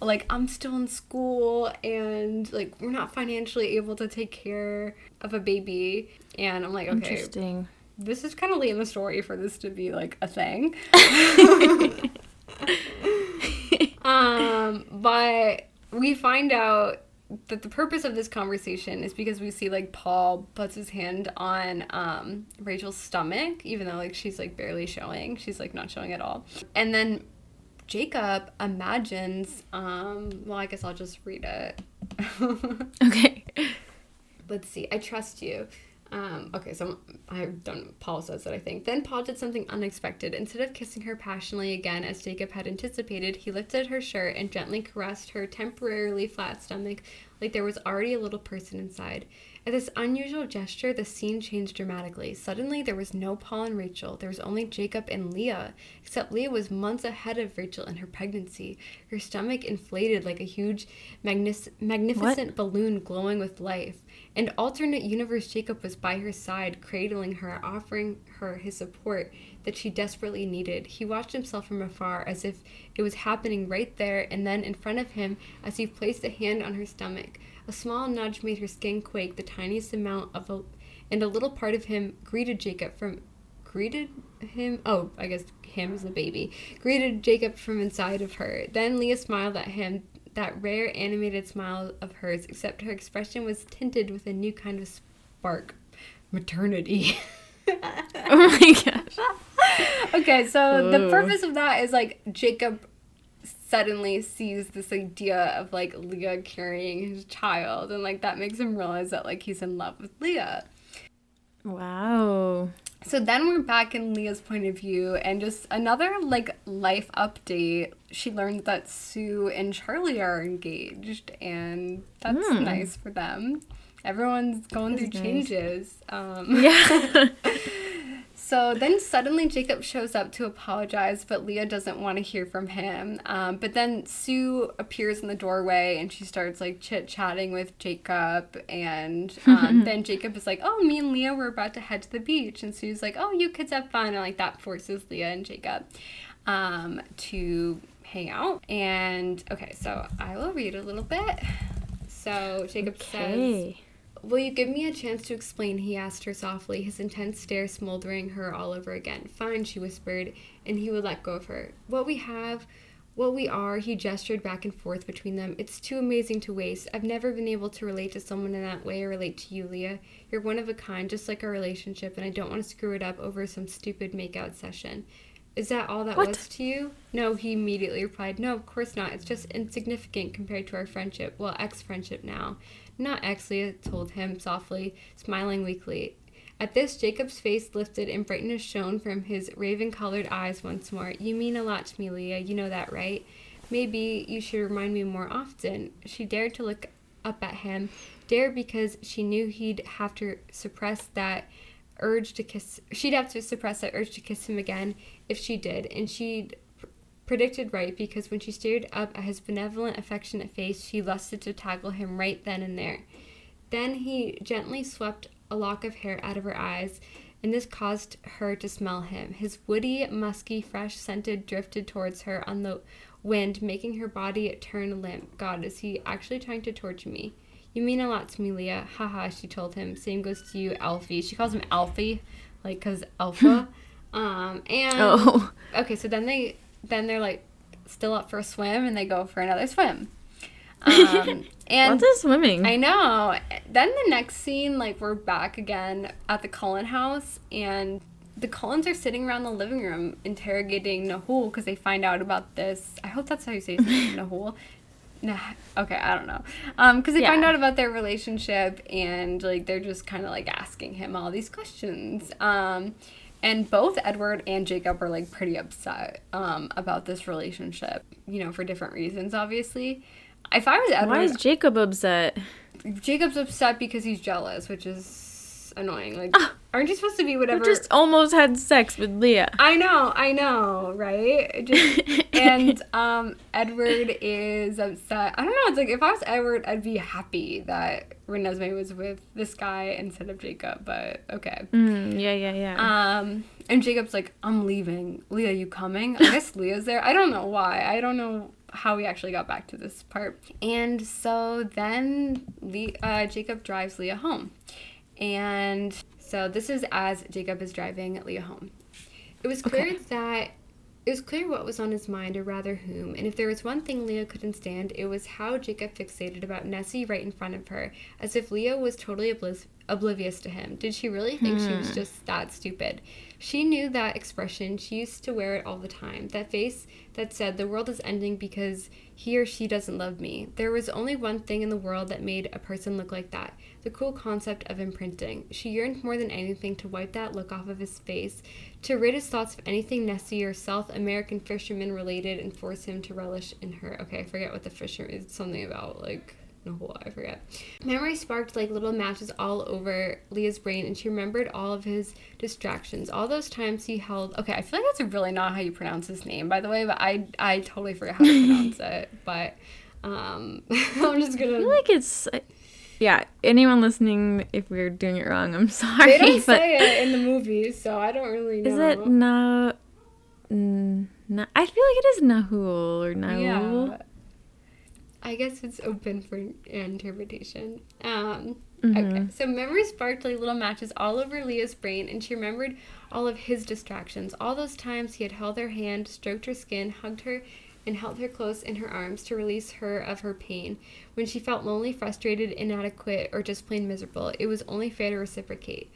like I'm still in school, and like we're not financially able to take care of a baby. And I'm like, okay, Interesting. This is kind of late in the story for this to be like a thing. um, but we find out that the purpose of this conversation is because we see like Paul puts his hand on um, Rachel's stomach, even though like she's like barely showing. She's like not showing at all. And then Jacob imagines, um, well, I guess I'll just read it. Okay. Let's see. I trust you. Um, okay, so I don't. Paul says that I think. Then Paul did something unexpected. Instead of kissing her passionately again, as Jacob had anticipated, he lifted her shirt and gently caressed her temporarily flat stomach, like there was already a little person inside. At this unusual gesture, the scene changed dramatically. Suddenly, there was no Paul and Rachel. There was only Jacob and Leah. Except Leah was months ahead of Rachel in her pregnancy. Her stomach inflated like a huge, magnis- magnificent balloon glowing with life. And alternate universe Jacob was by her side, cradling her, offering her his support that she desperately needed. He watched himself from afar as if it was happening right there and then in front of him as he placed a hand on her stomach. A small nudge made her skin quake, the tiniest amount of a and a little part of him greeted Jacob from greeted him oh, I guess him as a baby. Greeted Jacob from inside of her. Then Leah smiled at him, that rare animated smile of hers, except her expression was tinted with a new kind of spark. Maternity. oh my gosh. okay, so the purpose of that is like Jacob suddenly sees this idea of like Leah carrying his child, and like that makes him realize that like he's in love with Leah. Wow. So then we're back in Leah's point of view, and just another like life update. She learns that Sue and Charlie are engaged, and that's Hmm. nice for them. Everyone's going That is through nice. changes. Um, Yeah. So then suddenly Jacob shows up to apologize, but Leah doesn't want to hear from him. Um, but then Sue appears in the doorway and she starts like chit chatting with Jacob. And um, then Jacob is like, Oh, me and Leah were about to head to the beach. And Sue's like, Oh, you kids have fun. And like that forces Leah and Jacob um, to hang out. And okay, so I will read a little bit. So Jacob says, okay. Will you give me a chance to explain? He asked her softly, his intense stare smoldering her all over again. Fine, she whispered, and he would let go of her. What we have, what we are, he gestured back and forth between them. It's too amazing to waste. I've never been able to relate to someone in that way or relate to you, Leah. You're one of a kind, just like our relationship, and I don't want to screw it up over some stupid makeout session. Is that all that What? was to you? No, he immediately replied. No, of course not. It's just insignificant compared to our friendship. Well, ex friendship now. Not ex, Leah told him softly, smiling weakly. At this, Jacob's face lifted and brightness shone from his raven colored eyes once more. You mean a lot to me, Leah. You know that, right? Maybe you should remind me more often. She dared to look up at him, dared because she knew he'd have to suppress that urge to kiss. She'd have to suppress that urge to kiss him again if she did, and she'd predicted right because when she stared up at his benevolent, affectionate face, she lusted to tackle him right then and there. Then he gently swept a lock of hair out of her eyes, and this caused her to smell him. His woody, musky, fresh scented drifted towards her on the wind, making her body turn limp. God, is he actually trying to torture me? You mean a lot to me, Leah. Haha, she told him. Same goes to you, Alfie. She calls him Alfie, like, because alpha. um, and Oh. okay, so then they then they're like still up for a swim and they go for another swim. Um, and Lots of swimming. I know. Then the next scene, like we're back again at the Cullen house, and the Cullens are sitting around the living room interrogating Nahul because they find out about this. I hope that's how you say his name, Nahul. Nah, okay, I don't know. Um, because they find out about their relationship and like they're just kind of like asking him all these questions. Um, and both Edward and Jacob are like pretty upset um about this relationship. You know, for different reasons, obviously. If I was Edward, Why is Jacob upset? Jacob's upset because he's jealous, which is annoying. Like, aren't you supposed to be whatever? Ah. just almost had sex with Leah. I know, I know, right? Just, and um, Edward is upset. I don't know. It's like if I was Edward, I'd be happy that Renesmee was with this guy instead of Jacob. But okay. Mm, yeah, yeah, yeah. Um, and Jacob's like, I'm leaving. Leah, you coming? I guess Leah's there. I don't know why. I don't know how we actually got back to this part. And so then Le- uh, Jacob drives Leah home. And so this is as Jacob is driving Leah home. It was clear Okay. that it was clear what was on his mind, or rather whom, and if there was one thing Leah couldn't stand, it was how Jacob fixated about Nessie right in front of her, as if Leah was totally oblis- oblivious to him. Did she really think she was hmm. just that stupid? She knew that expression. She used to wear it all the time. That face that said, The world is ending because he or she doesn't love me. There was only one thing in the world that made a person look like that the cool concept of imprinting. She yearned more than anything to wipe that look off of his face, to rid his thoughts of anything Nessie or South American fisherman related and force him to relish in her. Okay, I forget what the fisherman is something about like Nahua, I forget. Memory sparked like little matches all over Leah's brain, and she remembered all of his distractions. All those times he held. Okay, I feel like that's really not how you pronounce his name, by the way, but I I totally forget how to pronounce it. But um, I'm just gonna. I feel like it's. Yeah, anyone listening, if we're doing it wrong, I'm sorry. they don't but say it in the movies, so I don't really know. is it na? n- na- I feel like it is Nahul or Nahul. Yeah. I guess it's open for interpretation. Um, Mhm. Okay, so memories sparked like little matches all over Leah's brain, and she remembered all of his distractions. All those times he had held her hand, stroked her skin, hugged her, and held her close in her arms to release her of her pain. When she felt lonely, frustrated, inadequate, or just plain miserable, it was only fair to reciprocate.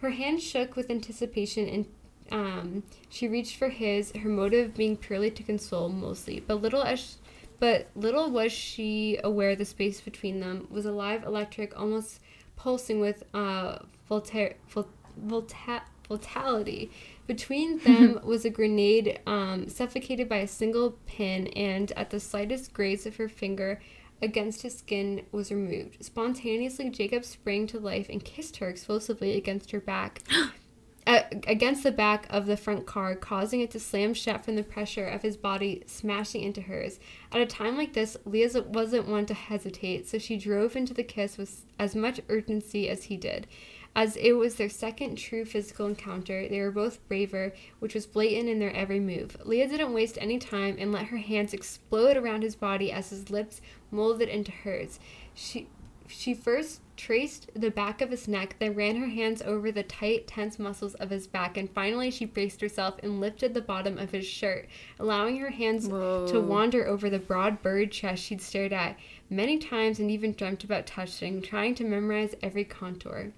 Her hand shook with anticipation, and um, she reached for his. Her motive being purely to console, mostly, but little as but little was she aware the space between them was alive, electric, almost pulsing with uh, volta- vol- volta- vitality. Between them was a grenade um, suffocated by a single pin, and at the slightest graze of her finger against his skin was removed. Spontaneously, Jacob sprang to life and kissed her explosively against her back. uh, against the back of the front car, causing it to slam shut from the pressure of his body smashing into hers. At a time like this, Leah wasn't one to hesitate, so she drove into the kiss with as much urgency as he did. As it was their second true physical encounter, they were both braver, which was blatant in their every move. Leah didn't waste any time and let her hands explode around his body as his lips molded into hers. She she first traced the back of his neck, then ran her hands over the tight, tense muscles of his back, and finally she braced herself and lifted the bottom of his shirt, allowing her hands to wander over the broad bird chest she'd stared at many times and even dreamt about touching, trying to memorize every contour.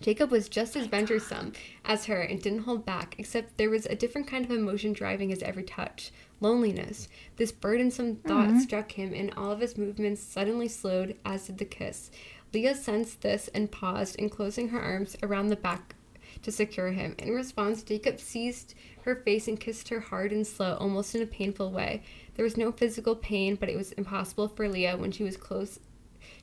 Jacob was just as venturesome as her and didn't hold back, except there was a different kind of emotion driving his every touch loneliness. This burdensome thought mm-hmm. struck him, and all of his movements suddenly slowed, as did the kiss. Leah sensed this and paused, enclosing her arms around the back to secure him. In response, Jacob seized her face and kissed her hard and slow, almost in a painful way. There was no physical pain, but it was impossible for Leah when she was close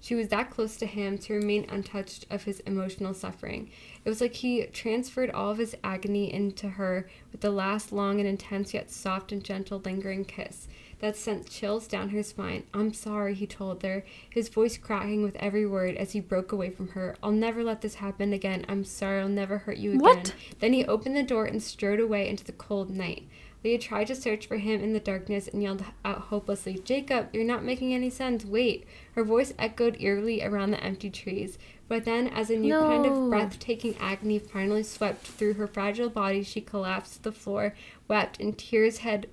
she was that close to him to remain untouched of his emotional suffering. It was like he transferred all of his agony into her with the last long and intense yet soft and gentle lingering kiss that sent chills down her spine. I'm sorry, he told her, his voice cracking with every word as he broke away from her. I'll never let this happen again. I'm sorry, I'll never hurt you again. What? Then he opened the door and strode away into the cold night. Leah tried to search for him in the darkness and yelled out hopelessly, Jacob, you're not making any sense. Wait. Her voice echoed eerily around the empty trees. But then, as a new kind of No. breathtaking agony finally swept through her fragile body, she collapsed to the floor, wept, and tears had.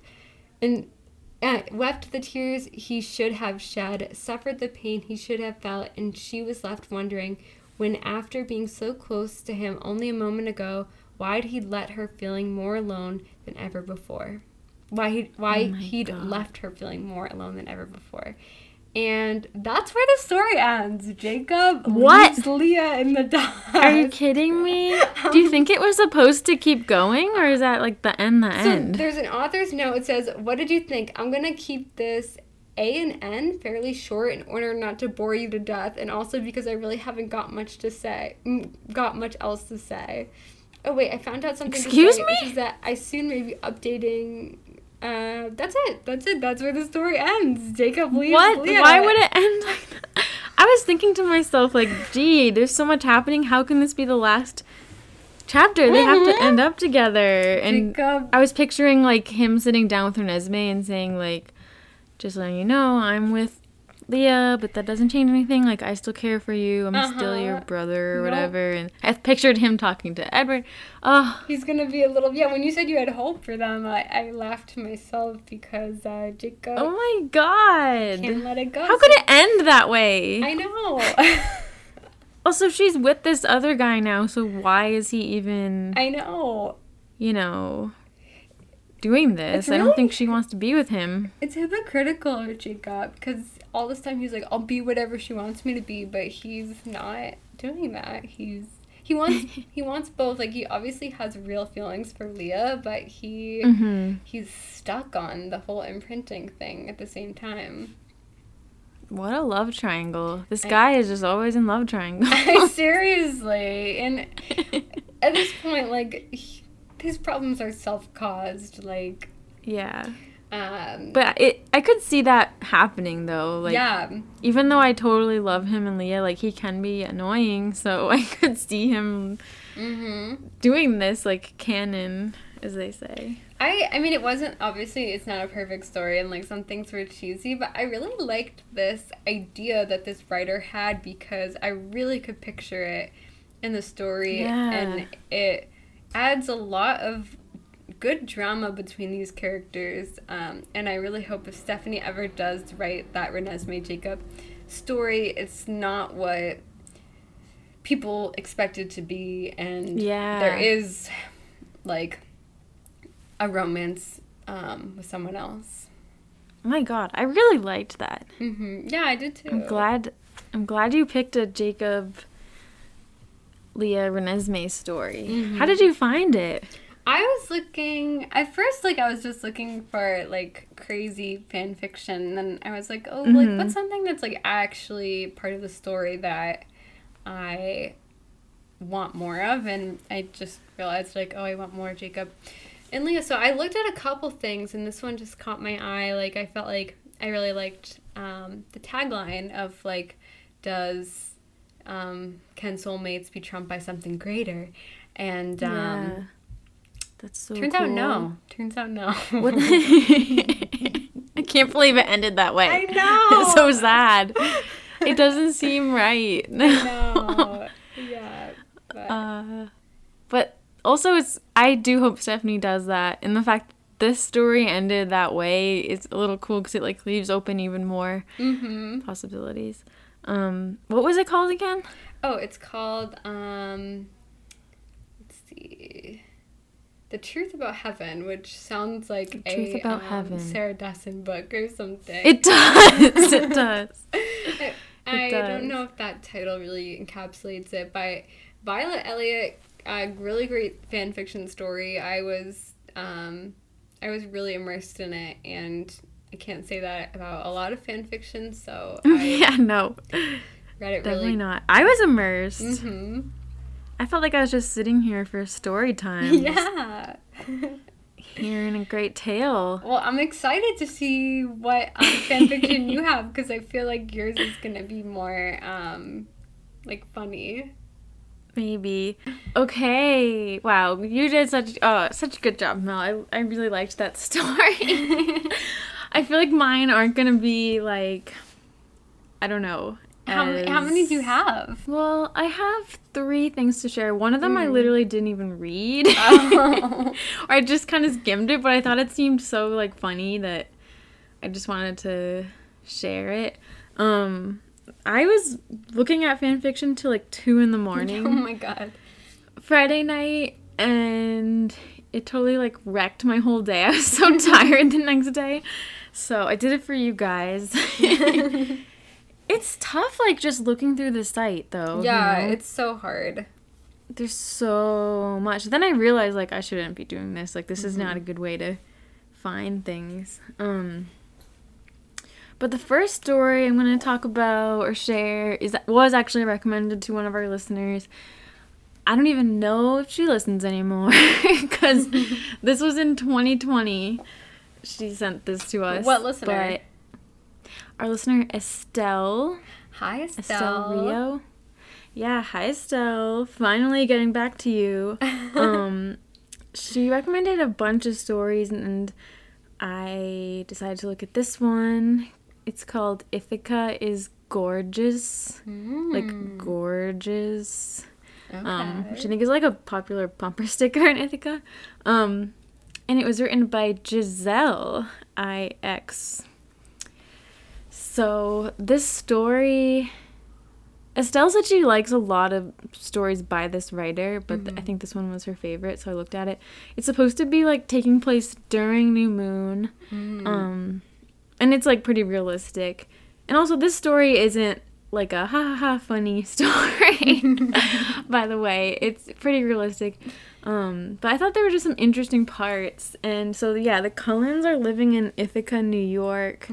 And uh, wept the tears he should have shed, suffered the pain he should have felt, and she was left wondering when, after being so close to him only a moment ago, why'd he let her feeling more alone than ever before? Why he why Oh he'd God. left her feeling more alone than ever before. And that's where the story ends. Jacob What? leaves Leah in the dark. Are you kidding me? Do you think it was supposed to keep going, or is that like the end? The So end. there's an author's note. It says, "What did you think? I'm gonna keep this A and N fairly short in order not to bore you to death, and also because I really haven't got much to say, mm, got much else to say." Oh wait, I found out something. Excuse me? Which is that I soon may be updating. Uh, that's it. That's it. That's where the story ends. Jacob leaves. What? Leah. Why would it end like that? I was thinking to myself, like, gee, there's so much happening. How can this be the last chapter? They have to end up together. And Jacob. I was picturing like him sitting down with Renesmee and saying like, just letting you know, I'm with Leah, but that doesn't change anything. Like I still care for you. I'm still your Uh-huh. brother or Nope. whatever. And I pictured him talking to Edward. Oh, He's gonna be a little. Yeah, when you said you had hope for them, I, I laughed to myself because uh, Jacob oh my god. can't let it go. How could it end that way? I know. Also, she's with this other guy now, so why is he even, I know. you know, doing this? It's I don't think she wants to be with him. It's hypocritical of Jacob because all this time he's like, I'll be whatever she wants me to be, but he's not doing that. He's he wants he wants both. Like he obviously has real feelings for Leah, but he Mm-hmm. he's stuck on the whole imprinting thing at the same time. What a love triangle. This guy is just always in love triangle. Seriously. And at this point, like, he- his problems are self caused. Like, yeah. Um, But it I could see that happening though. Like yeah. even though I totally love him and Leah, like he can be annoying, so I could see him hmm doing this like canon, as they say. I I mean it wasn't obviously it's not a perfect story and like some things were cheesy, but I really liked this idea that this writer had because I really could picture it in the story Yeah. and it adds a lot of good drama between these characters. Um, and I really hope if Stephenie ever does write that Renesmee Jacob story, it's not what people expect it to be and Yeah. there is like a romance um, with someone else. Oh my god, I really liked that. hmm Yeah, I did too. I'm glad I'm glad you picked a Jacob Leah Renesmee story. Mm-hmm. How did you find it? I was looking at first, like I was just looking for like crazy fan fiction, and then I was like, oh, like Mhm. what's something that's like actually part of the story that I want more of, and I just realized like, oh, I want more Jacob and Leah. So I looked at a couple things, and this one just caught my eye. Like I felt like I really liked um, the tagline of like, does um, can soulmates be trumped by something greater? And um, That's so Turns out no. Turns out no. What I can't believe it ended that way. I know. It's so sad. It doesn't seem right. no. Yeah. But Uh, but also, it's I do hope Stephenie does that, and the fact this story ended that way is a little cool because it like leaves open even more hmm possibilities. Um, what was it called again? Oh, it's called um let's see. The Truth About Heaven, which sounds like The Truth a About um, Heaven. Sarah Dessen book or something. It does. it does. I, I does. don't know if that title really encapsulates it, but Violet Elliott, a really great fan fiction story. I was, um, I was really immersed in it, and I can't say that about a lot of fan fiction. So I yeah, no, read it definitely really. not. I was immersed. hmm I felt like I was just sitting here for story time, Yeah. hearing a great tale. well, I'm excited to see what um, fan fiction you have because I feel like yours is gonna be more um, like funny. Maybe. Okay. Wow, you did such oh such a good job, Mel. I I really liked that story. I feel like mine aren't gonna be like I don't know. How, m- how many do you have? Well, I have three things to share. One of them I Mm. literally didn't even read. Oh. I just kind of skimmed it, but I thought it seemed so like funny that I just wanted to share it. Um I was looking at fan fiction till like two in the morning. oh my god. Friday night and it totally like wrecked my whole day. I was so tired the next day. So I did it for you guys. It's tough like just looking through the site though. you Yeah, know? it's so hard. there's so much. Then I realized like I shouldn't be doing this. Like this is not a good way to find things. Um but the first story I'm going to talk about or share is was actually recommended to one of our listeners. I don't even know if she listens anymore because this was in 2020. She sent this to us. What listener? Our listener Estelle Hi, Estelle. Estelle Rio. Yeah, hi Estelle. Finally getting back to you. Um, she recommended a bunch of stories, and I decided to look at this one. It's called Ithaca is Gorgeous. Like gorgeous. Um, which I think is like a popular bumper sticker in Ithaca. Um, and it was written by Giselle IX. So this story, Estelle said she likes a lot of stories by this writer, but th- I think this one was her favorite, so I looked at it. It's supposed to be like taking place during new moon, um, and it's like pretty realistic. And also, this story isn't like a ha ha ha funny story. by the way, it's pretty realistic. Um, but I thought there were just some interesting parts. And so, yeah, the Cullens are living in Ithaca, New York,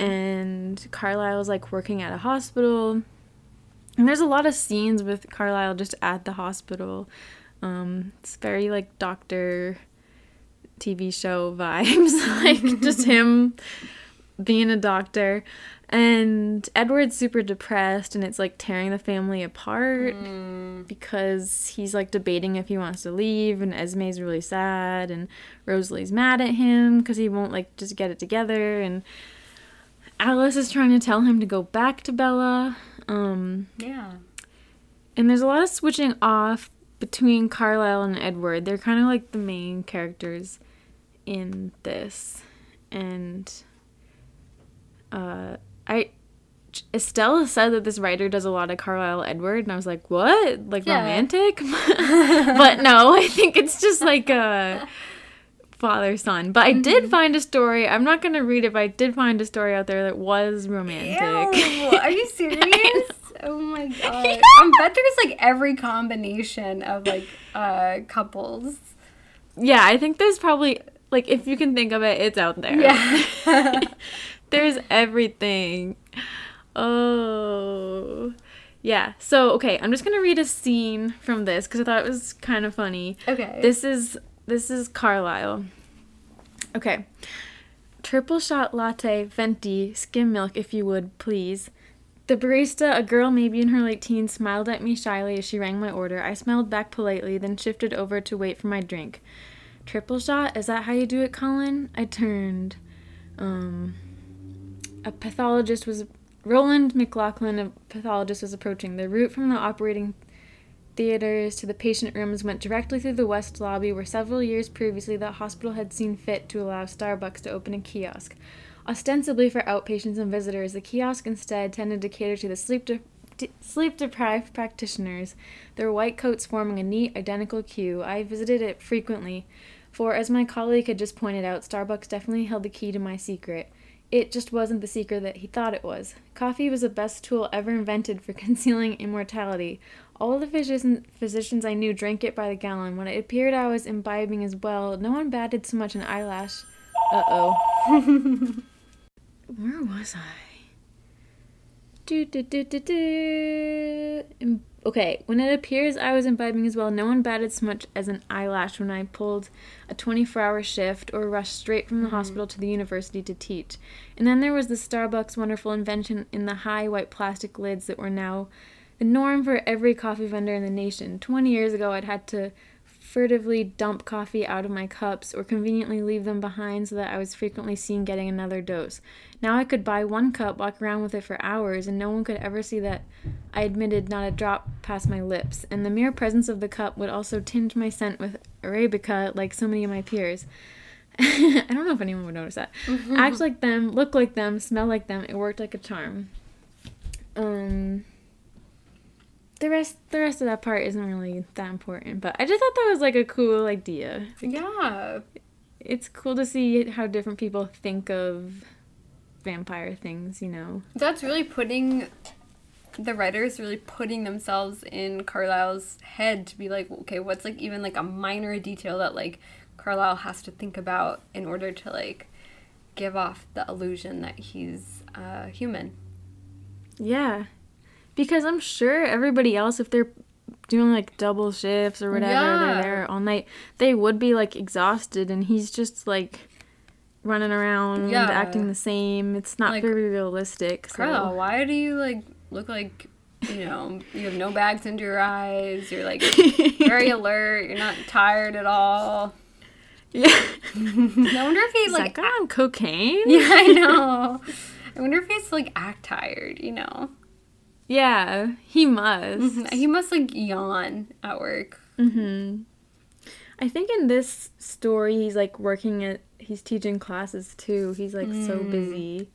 and Carlisle is like working at a hospital. And there's a lot of scenes with Carlisle just at the hospital. Um, it's very like doctor TV show vibes, like just him being a doctor. And Edward's super depressed and it's like tearing the family apart because he's like debating if he wants to leave and Esme's really sad and Rosalie's mad at him because he won't like just get it together and Alice is trying to tell him to go back to Bella. Um, Yeah. and there's a lot of switching off between Carlisle and Edward. They're kind of like the main characters in this. And uh I Estelle said that this writer does a lot of Carlisle Edward and I was like, "What? Like Yeah. romantic?" but no, I think it's just like a father son. But I did find a story. I'm not going to read it, but I did find a story out there that was romantic. Ew, are you serious? oh my god. I bet there's like every combination of like uh couples. Yeah, I think there's probably like if you can think of it, it's out there. Yeah. There's everything. Oh. Yeah. So, okay, I'm just going to read a scene from this cuz I thought it was kind of funny. okay. This is this is Carlisle. Okay. Triple shot latte, venti, skim milk if you would, please. The barista, a girl maybe in her late teens, smiled at me shyly as she rang my order. I smiled back politely, then shifted over to wait for my drink. Triple shot? Is that how you do it, Cullen? I turned. Um, a pathologist was. Roland McLaughlin, a pathologist, was approaching. The route from the operating theaters to the patient rooms went directly through the west lobby, where several years previously the hospital had seen fit to allow Starbucks to open a kiosk. Ostensibly for outpatients and visitors, the kiosk instead tended to cater to the sleep de- de- sleep deprived practitioners, their white coats forming a neat, identical queue. I visited it frequently, for as my colleague had just pointed out, Starbucks definitely held the key to my secret. It just wasn't the secret that he thought it was. Coffee was the best tool ever invented for concealing immortality. All the physician, physicians I knew drank it by the gallon. When it appeared I was imbibing as well, no one batted so much an eyelash. Uh oh. Where was I? Do, do, do, do, do. Im- Okay, when it appears I was imbibing as well, no one batted so much as an eyelash when I pulled a 24 hour shift or rushed straight from the hospital to the university to teach. And then there was the Starbucks wonderful invention in the high white plastic lids that were now the norm for every coffee vendor in the nation. 20 years ago, I'd had to furtively dump coffee out of my cups or conveniently leave them behind so that I was frequently seen getting another dose. Now I could buy one cup, walk around with it for hours, and no one could ever see that I admitted not a drop past my lips. And the mere presence of the cup would also tinge my scent with Arabica like so many of my peers. I don't know if anyone would notice that. Act like them, look like them, smell like them. It worked like a charm. Um the rest the rest of that part isn't really that important, but I just thought that was like a cool idea. yeah. It's cool to see how different people think of vampire things, you know. That's really putting the writers really putting themselves in Carlisle's head to be like, okay, what's like even like a minor detail that like Carlisle has to think about in order to like give off the illusion that he's uh, human. Yeah. Because I'm sure everybody else if they're doing like double shifts or whatever, Yeah. they're there all night, they would be like exhausted and he's just like running around Yeah. acting the same. It's not Like, very realistic. So. Carlisle, why do you like look like you know you have no bags under your eyes? You're like very alert. You're not tired at all. Yeah. I wonder if he's like, like, on cocaine? yeah, I know. I wonder if he's like act tired. You know, Yeah, he must. he must like yawn at work. hmm I think in this story, he's like working at, he's teaching classes too. He's like so Mm. busy.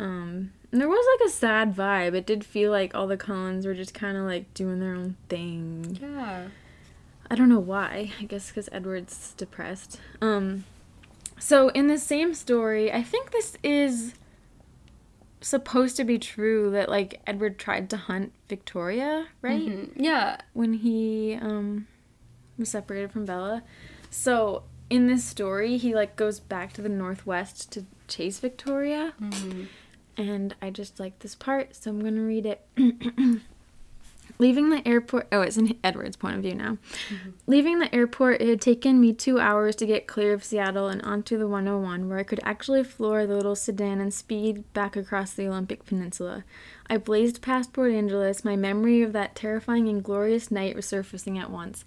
Um, and there was like a sad vibe. It did feel like all the Cullens were just kind of like doing their own thing. Yeah. I don't know why. I guess because Edward's depressed. Um, so in the same story, I think this is supposed to be true that like Edward tried to hunt Victoria, right? Mhm. Yeah. When he um was separated from Bella. So in this story, he like goes back to the northwest to chase Victoria. And I just like this part, so I'm gonna read it. Leaving the airport, oh, it's in Edward's point of view now. Mm-hmm. Leaving the airport, it had taken me two hours to get clear of Seattle and onto the 101, where I could actually floor the little sedan and speed back across the Olympic Peninsula. I blazed past Port Angeles, my memory of that terrifying and glorious night resurfacing at once.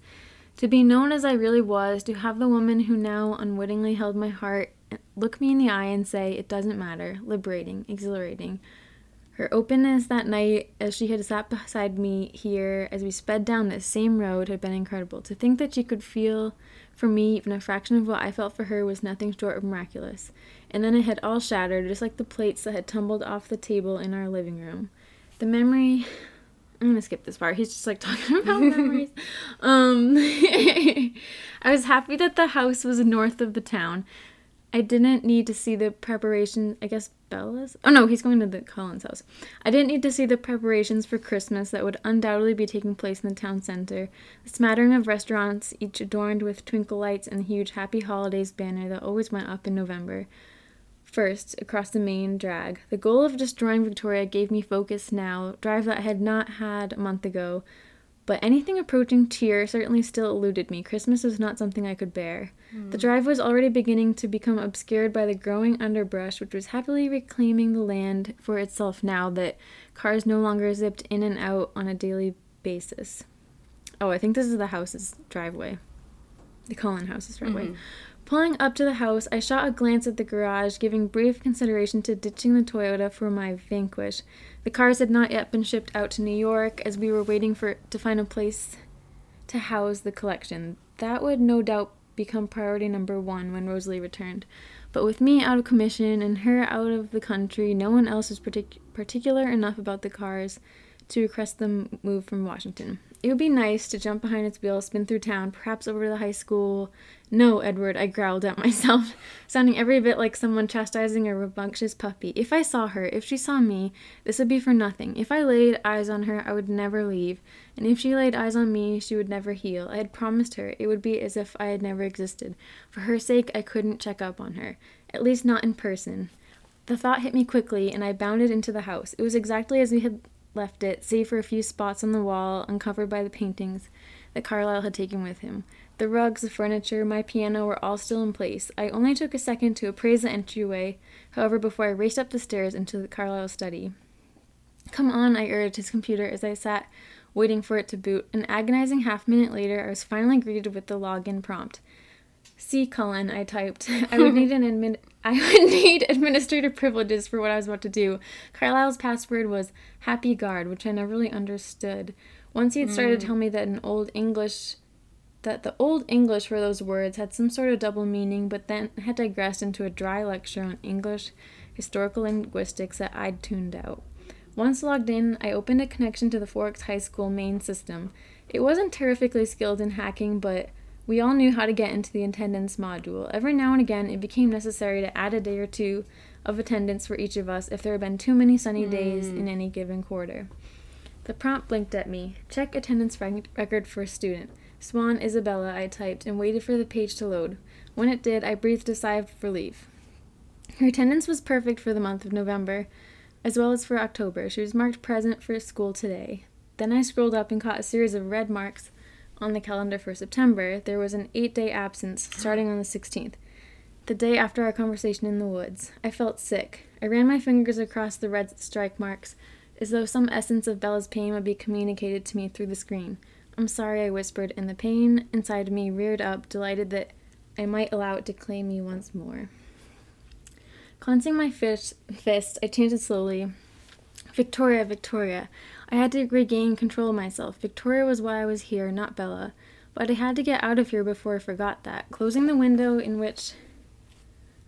To be known as I really was, to have the woman who now unwittingly held my heart look me in the eye and say, It doesn't matter, liberating, exhilarating. Her openness that night, as she had sat beside me here as we sped down this same road, had been incredible. To think that she could feel for me even a fraction of what I felt for her was nothing short of miraculous. And then it had all shattered, just like the plates that had tumbled off the table in our living room. The memory. I'm gonna skip this part. He's just like talking about memories. Um, I was happy that the house was north of the town. I didn't need to see the preparation. I guess Bella's. Oh no, he's going to the Cullens house. I didn't need to see the preparations for Christmas that would undoubtedly be taking place in the town center. The smattering of restaurants, each adorned with twinkle lights and the huge Happy Holidays banner that always went up in November. First, across the main drag. The goal of destroying Victoria gave me focus now, drive that I had not had a month ago. But anything approaching tear certainly still eluded me. Christmas was not something I could bear. The hmm. drive was already beginning to become obscured by the growing underbrush, which was happily reclaiming the land for itself now that cars no longer zipped in and out on a daily basis. Oh, I think this is the house's driveway. The Cullen house's driveway. Mm-hmm. Pulling up to the house, I shot a glance at the garage, giving brief consideration to ditching the Toyota for my Vanquish. The cars had not yet been shipped out to New York, as we were waiting for to find a place to house the collection. That would no doubt become priority number one when Rosalie returned. But with me out of commission and her out of the country, no one else was partic- particular enough about the cars to request them move from Washington. It would be nice to jump behind its wheel, spin through town, perhaps over to the high school. No, Edward, I growled at myself, sounding every bit like someone chastising a rambunctious puppy. If I saw her, if she saw me, this would be for nothing. If I laid eyes on her, I would never leave. And if she laid eyes on me, she would never heal. I had promised her it would be as if I had never existed. For her sake, I couldn't check up on her. At least not in person. The thought hit me quickly, and I bounded into the house. It was exactly as we had left it, save for a few spots on the wall uncovered by the paintings that Carlisle had taken with him. The rugs, the furniture, my piano were all still in place. I only took a second to appraise the entryway, however, before I raced up the stairs into the Carlisle study. Come on, I urged his computer as I sat waiting for it to boot. An agonizing half minute later, I was finally greeted with the login prompt. See, Cullen, I typed. I would need an admin. I would need administrative privileges for what I was about to do. Carlisle's password was Happy Guard, which I never really understood. Once he had started mm. to tell me that an old English that the old English for those words had some sort of double meaning, but then had digressed into a dry lecture on English historical linguistics that I'd tuned out. Once logged in, I opened a connection to the Forks High School main system. It wasn't terrifically skilled in hacking, but we all knew how to get into the attendance module. Every now and again, it became necessary to add a day or two of attendance for each of us if there had been too many sunny days in hmm. any given quarter. The prompt blinked at me. Check attendance rec- record for a student. Swan Isabella, I typed, and waited for the page to load. When it did, I breathed a sigh of relief. Her attendance was perfect for the month of November, as well as for October. She was marked present for school today. Then I scrolled up and caught a series of red marks on the calendar for September. There was an eight day absence, starting on the 16th, the day after our conversation in the woods. I felt sick. I ran my fingers across the red strike marks, as though some essence of Bella's pain would be communicated to me through the screen. I'm sorry, I whispered, and the pain inside me reared up, delighted that I might allow it to claim me once more. Cleansing my fist, I chanted slowly. Victoria, Victoria. I had to regain control of myself. Victoria was why I was here, not Bella. But I had to get out of here before I forgot that. Closing the window in which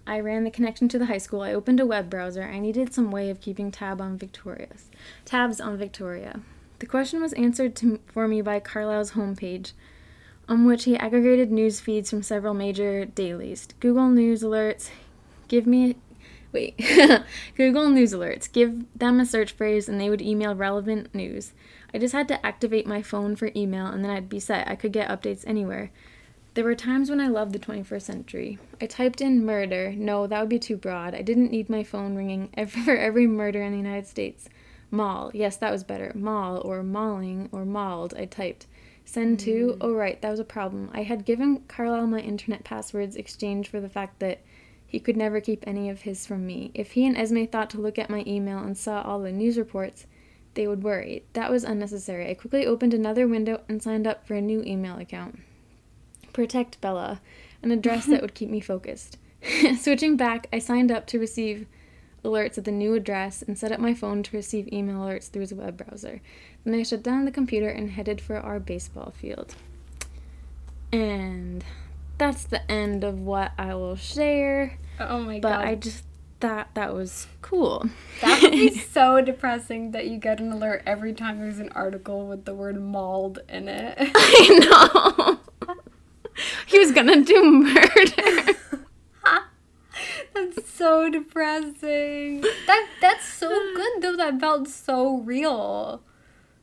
I ran the connection to the high school, I opened a web browser. I needed some way of keeping tab on Victoria's tabs on Victoria. The question was answered to, for me by Carlisle's homepage, on which he aggregated news feeds from several major dailies. Google News alerts, give me wait. Google News alerts, give them a search phrase and they would email relevant news. I just had to activate my phone for email and then I'd be set. I could get updates anywhere. There were times when I loved the 21st century. I typed in murder. No, that would be too broad. I didn't need my phone ringing for every murder in the United States. Maul. Yes, that was better. Mall or mauling or mauled. I typed. Send to. Mm. Oh, right, that was a problem. I had given Carlisle my internet passwords exchange for the fact that he could never keep any of his from me. If he and Esme thought to look at my email and saw all the news reports, they would worry. That was unnecessary. I quickly opened another window and signed up for a new email account. Protect Bella, an address that would keep me focused. Switching back, I signed up to receive alerts at the new address and set up my phone to receive email alerts through the web browser. Then I shut down the computer and headed for our baseball field. And that's the end of what I will share. Oh my But god. But I just thought that was cool. that would be so depressing that you get an alert every time there's an article with the word mauled in it. I know. he was gonna do murder. That's so depressing. That that's so good though. That felt so real.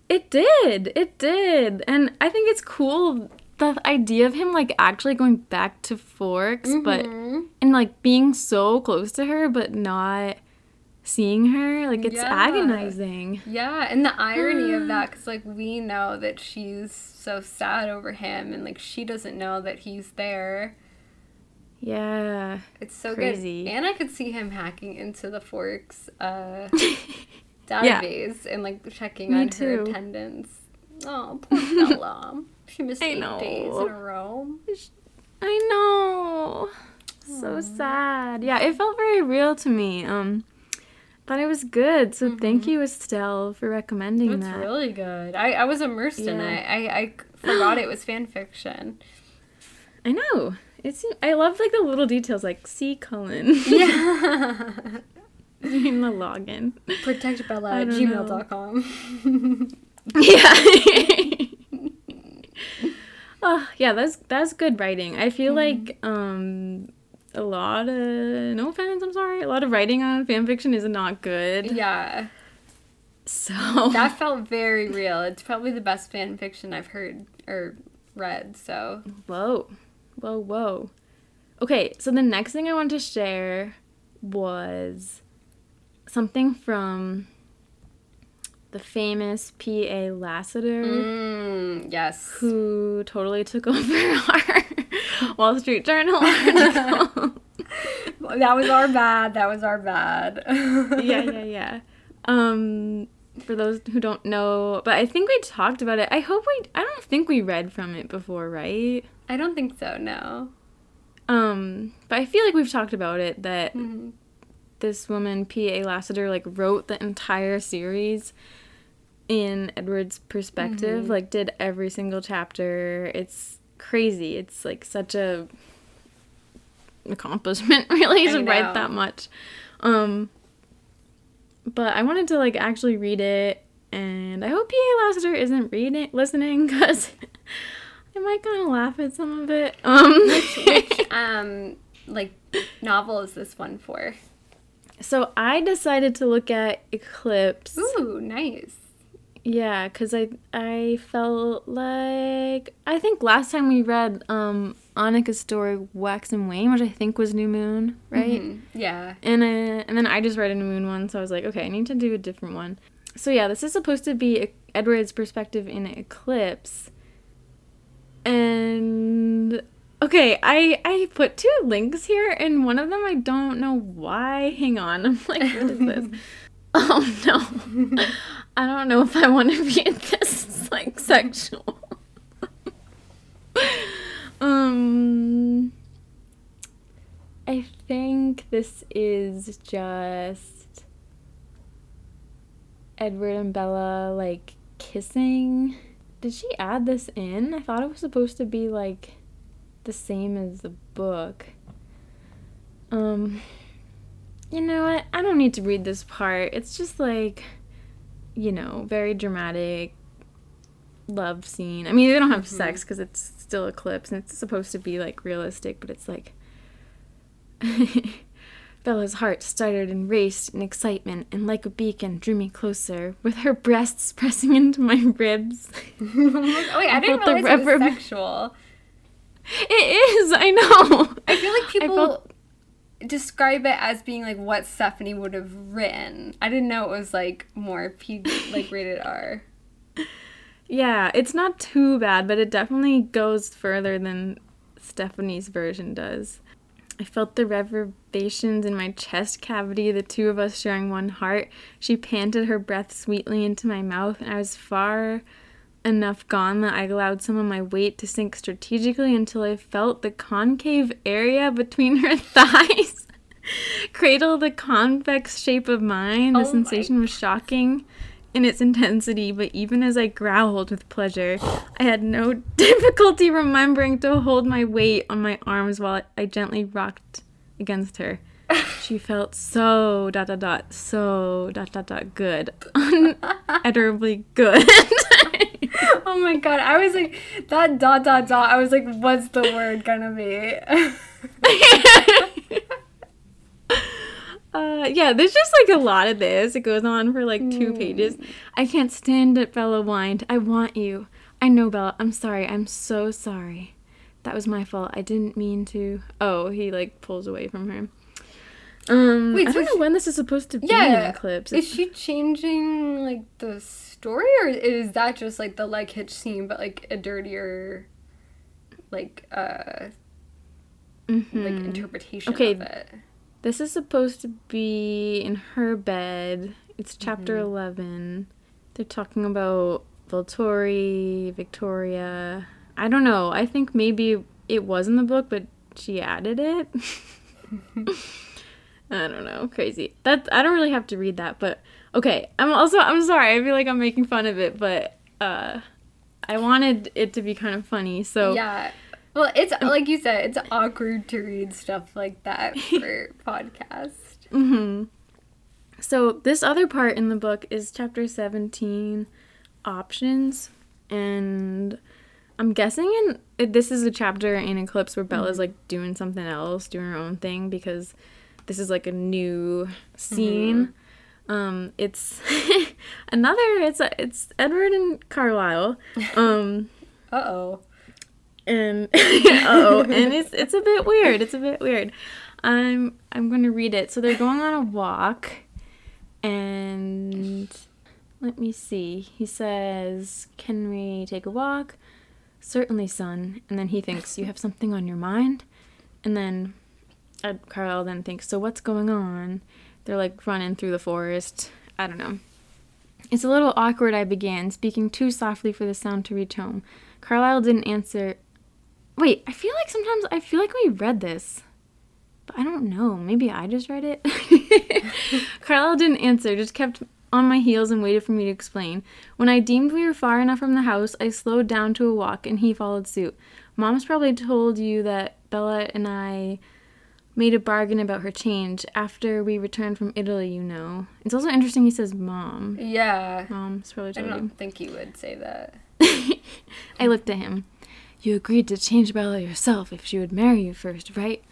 It did. It did. And I think it's cool the idea of him like actually going back to Forks, but Mhm. and like being so close to her but not seeing her. Like it's Yeah. agonizing. Yeah, and the irony of that, because like we know that she's so sad over him, and like she doesn't know that he's there. Yeah. It's so Crazy. good. And I could see him hacking into the Forks uh, Yeah. database and like checking Me on her attendance. Oh, poor Bella. She missed I eight know. days in a row. I know. So sad. Yeah, it felt very real to me. Um thought it was good. So thank you Estelle for recommending It's that. really good. I, I was immersed in it. I, I forgot it was fan fiction. I know. It's I love like the little details like see Cullen. Yeah. in the login. Protect Bella at gmail.com. Yeah. oh, yeah, that's that's good writing. I feel Mm-hmm. like um a lot of no offense, I'm sorry. A lot of writing on fan fiction is not good. yeah. So That felt very real. It's probably the best fan fiction I've heard or read. So whoa. Whoa, whoa. Okay, so the next thing I want to share was something from the famous P.A. Lassiter. mm, yes. who totally took over our Wall Street Journal article. That was our bad. That was our bad. yeah, yeah, yeah. Um, for those who don't know, but I think we talked about it. I hope we. I don't think we read from it before, right? I don't think so. No. Um, but I feel like we've talked about it that Mhm. this woman P.A. Lassiter like wrote the entire series in Edward's perspective, like did every single chapter. It's crazy. It's like such a accomplishment really to write that much. Um but I wanted to like actually read it and I hope P.A. Lassiter isn't reading listening cuz I might kind of laugh at some of it. Um Which um like novel is this one for? So I decided to look at Eclipse. Ooh, nice. Yeah, cuz I I felt like I think last time we read um Annika's story Wax and Wane, which I think was New Moon, right? Mhm. Yeah. And uh, and then I just read a New Moon one, so I was like, okay, I need to do a different one. So yeah, this is supposed to be Edward's perspective in Eclipse. And okay, I I put two links here, and one of them I don't know why. Hang on, I'm like, what is this? oh no, I don't know if I want to be in this like sexual. um, I think this is just Edward and Bella like kissing. Did she add this in? I thought it was supposed to be like the same as the book. Um you know what? I don't need to read this part. It's just like you know, very dramatic love scene. I mean, they don't have sex cuz it's still eclipse and it's supposed to be like realistic, but it's like Bella's heart stuttered and raced in excitement, and like a beacon drew me closer, with her breasts pressing into my ribs. oh, wait, I didn't felt the realize it was sexual. It is, I know. I feel like people felt- describe it as being like what Stephenie would have written. I didn't know it was like more PG, like rated R. Yeah, it's not too bad, but it definitely goes further than Stephenie's version does. I felt the reverberations in my chest cavity, the two of us sharing one heart. She panted her breath sweetly into my mouth, and I was far enough gone that I allowed some of my weight to sink strategically until I felt the concave area between her thighs cradle the convex shape of mine. The Oh sensation was shocking in its intensity, but even as I growled with pleasure, I had no difficulty remembering to hold my weight on my arms while I gently rocked against her. She felt so dot dot dot so dot dot dot good, unutterably good. Oh my god, I was like that dot dot dot. I was like, what's the word gonna be? Uh, yeah, there's just like a lot of this. It goes on for like two pages. I can't stand it, Bella whined. I want you. I know, Bella. I'm sorry. I'm so sorry. That was my fault. I didn't mean to. Oh, he like pulls away from her. Um, Wait, I so don't know she- when this is supposed to be in yeah, Eclipse. is she changing like the story, or is that just like the leg hitch scene, but like a dirtier, like uh, like Mhm. interpretation Okay. of it? This is supposed to be in her bed. It's chapter Mm-hmm. 11. They're talking about Volturi, Victoria. I don't know. I think maybe it was in the book, but she added it. I don't know. Crazy. That I don't really have to read that, but okay. I'm also I'm sorry. I feel like I'm making fun of it, but uh I wanted it to be kind of funny. So Yeah. Well, it's like you said, it's awkward to read stuff like that for podcast. hmm So this other part in the book is chapter 17, options, and I'm guessing in this is a chapter in Eclipse where Bella's like doing something else, doing her own thing because this is like a new scene. Um, it's another. It's a, it's Edward and Carlisle. Um, Uh oh. and oh, and it's it's a bit weird. It's a bit weird. I'm I'm going to read it. So they're going on a walk, and let me see. He says, "Can we take a walk?" Certainly, son. And then he thinks, "You have something on your mind," and then uh, Carl then thinks, "So what's going on?" They're like running through the forest. I don't know. It's a little awkward, I began, speaking too softly for the sound to reach home. Carlisle didn't answer. Wait, I feel like sometimes I feel like we read this. But I don't know. Maybe I just read it. Carlisle didn't answer, just kept on my heels and waited for me to explain. When I deemed we were far enough from the house, I slowed down to a walk and he followed suit. Mom's probably told you that Bella and I made a bargain about her change after we returned from Italy, you know. It's also interesting he says mom. Yeah. Mom's probably I told you. don't think you would say that. I looked at him. You agreed to change Bella yourself if she would marry you first, right?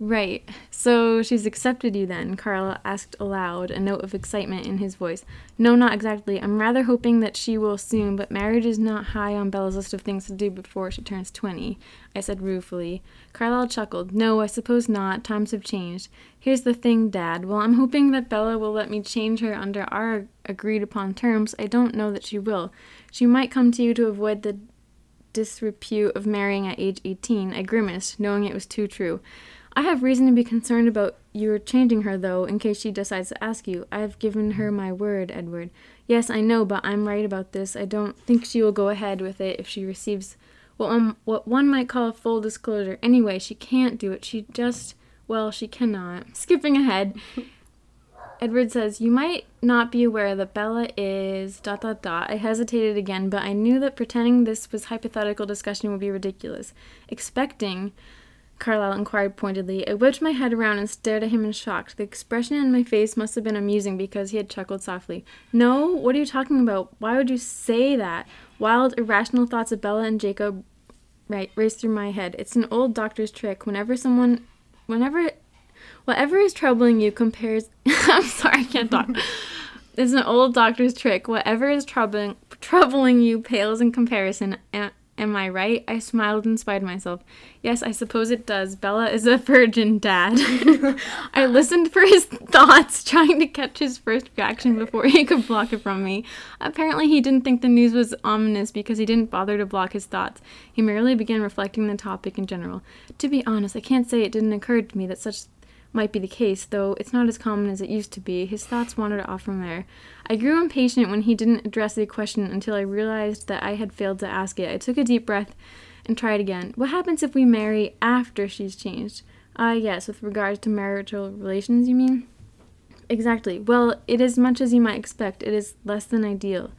Right. So she's accepted you then, Carla asked aloud, a note of excitement in his voice. No, not exactly. I'm rather hoping that she will soon, but marriage is not high on Bella's list of things to do before she turns 20, I said ruefully. Carlisle chuckled. No, I suppose not. Times have changed. Here's the thing, Dad. Well, I'm hoping that Bella will let me change her under our agreed upon terms. I don't know that she will. She might come to you to avoid the disrepute of marrying at age 18. I grimaced, knowing it was too true. I have reason to be concerned about your changing her, though, in case she decides to ask you. I have given her my word, Edward. Yes, I know, but I'm right about this. I don't think she will go ahead with it if she receives what one, what one might call a full disclosure. Anyway, she can't do it. She just, well, she cannot. Skipping ahead, Edward says, You might not be aware that Bella is dot dot dot. I hesitated again, but I knew that pretending this was hypothetical discussion would be ridiculous. Expecting, Carlisle inquired pointedly. I whipped my head around and stared at him in shock. The expression in my face must have been amusing because he had chuckled softly. No, what are you talking about? Why would you say that? Wild, irrational thoughts of Bella and Jacob right raced through my head. It's an old doctor's trick. Whenever someone whenever Whatever is troubling you compares. I'm sorry, I can't talk. it's an old doctor's trick. Whatever is troubling troubling you pales in comparison. A- am I right? I smiled in spite of myself. Yes, I suppose it does. Bella is a virgin, Dad. I listened for his thoughts, trying to catch his first reaction before he could block it from me. Apparently, he didn't think the news was ominous because he didn't bother to block his thoughts. He merely began reflecting the topic in general. To be honest, I can't say it didn't occur to me that such might be the case, though it's not as common as it used to be. His thoughts wandered off from there. I grew impatient when he didn't address the question until I realized that I had failed to ask it. I took a deep breath and tried again. What happens if we marry after she's changed? Ah, uh, yes, with regards to marital relations, you mean? Exactly. Well, it is much as you might expect. It is less than ideal.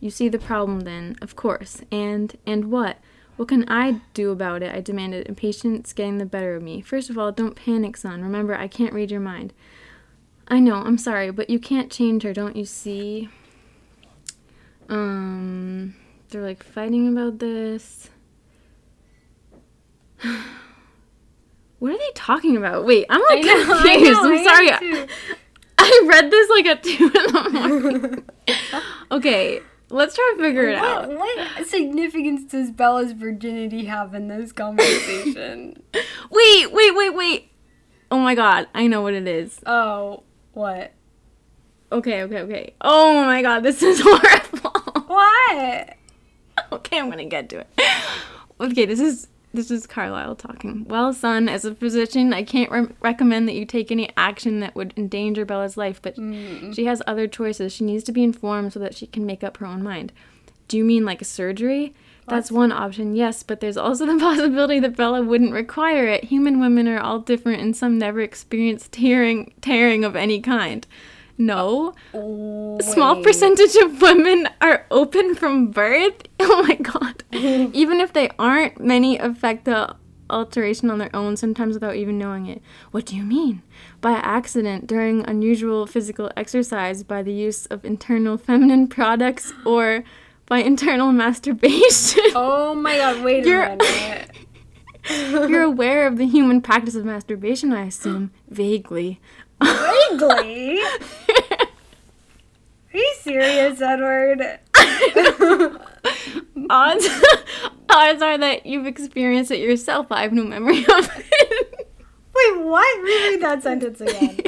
You see the problem then, of course. And and what? What can I do about it? I demanded, impatience getting the better of me. First of all, don't panic, son. Remember, I can't read your mind. I know, I'm sorry, but you can't change her, don't you see? Um, they're like fighting about this. what are they talking about? Wait, I'm like know, confused. know, I'm sorry. I read this like at two in the morning. okay, let's try to figure it out. What, what significance does Bella's virginity have in this conversation? Wait, wait, wait, wait. Oh my god, I know what it is. oh, what? Okay, okay, okay. Oh my god, this is horrible. What? okay, I'm gonna get to it. Okay, this is this is Carlisle talking. Well, son, as a physician, I can't re- recommend that you take any action that would endanger Bella's life, but mm. she has other choices. She needs to be informed so that she can make up her own mind. Do you mean like a surgery? That's one option, yes, but there's also the possibility that Bella wouldn't require it. Human women are all different, and some never experience tearing, tearing of any kind. No, small percentage of women are open from birth. Oh my god. even if they aren't, many affect the alteration on their own, sometimes without even knowing it. What do you mean? By accident, during unusual physical exercise, by the use of internal feminine products, or by internal masturbation. Oh my god, wait a minute. You're aware of the human practice of masturbation, I assume. Vaguely. Vaguely? Are you serious, Edward? odds mm-hmm. odds are that you've experienced it yourself, but I have no memory of it. Wait, what? Reread that sentence again.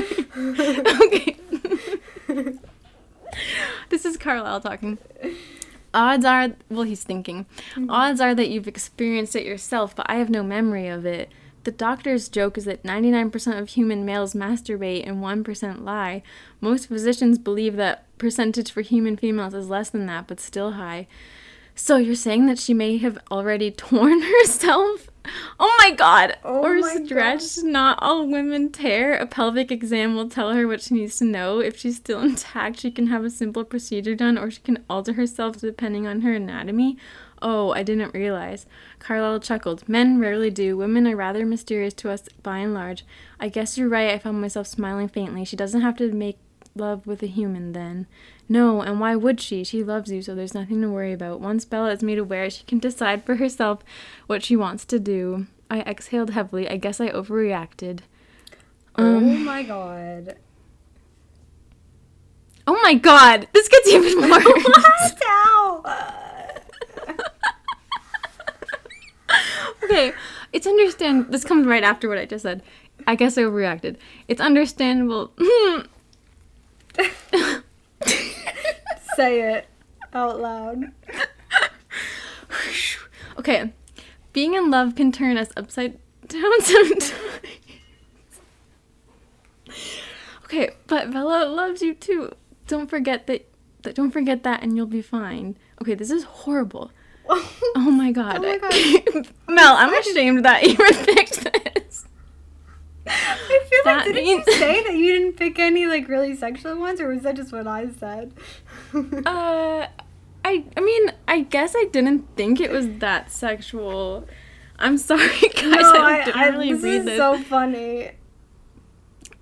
okay. this is Carlisle talking. Odds are, well, he's thinking. Odds are that you've experienced it yourself, but I have no memory of it. The doctor's joke is that 99% of human males masturbate and 1% lie. Most physicians believe that percentage for human females is less than that, but still high. So you're saying that she may have already torn herself? Oh my god! Oh or my stretched. Not all women tear. A pelvic exam will tell her what she needs to know. If she's still intact, she can have a simple procedure done, or she can alter herself depending on her anatomy. Oh, I didn't realize. Carlisle chuckled. Men rarely do. Women are rather mysterious to us by and large. I guess you're right. I found myself smiling faintly. She doesn't have to make love with a human then. No, and why would she? She loves you, so there's nothing to worry about. Once Bella is made aware, she can decide for herself what she wants to do. I exhaled heavily. I guess I overreacted. oh Um, my god. oh my god! This gets even worse! What? Ow. Okay, it's understand. This comes right after what I just said. I guess I overreacted. It's understandable. Say it out loud. okay, being in love can turn us upside down sometimes. okay, but Bella loves you too. Don't forget that. that don't forget that, and you'll be fine. Okay, this is horrible. Oh my god. Oh my God. Mel, I'm ashamed that you even picked this. I feel That like didn't means- you say that you didn't pick any like really sexual ones, or was that just what I said? Uh, I I mean, I guess I didn't think it was that sexual. I'm sorry, guys. no, I, I, didn't I, really this read is this. so funny.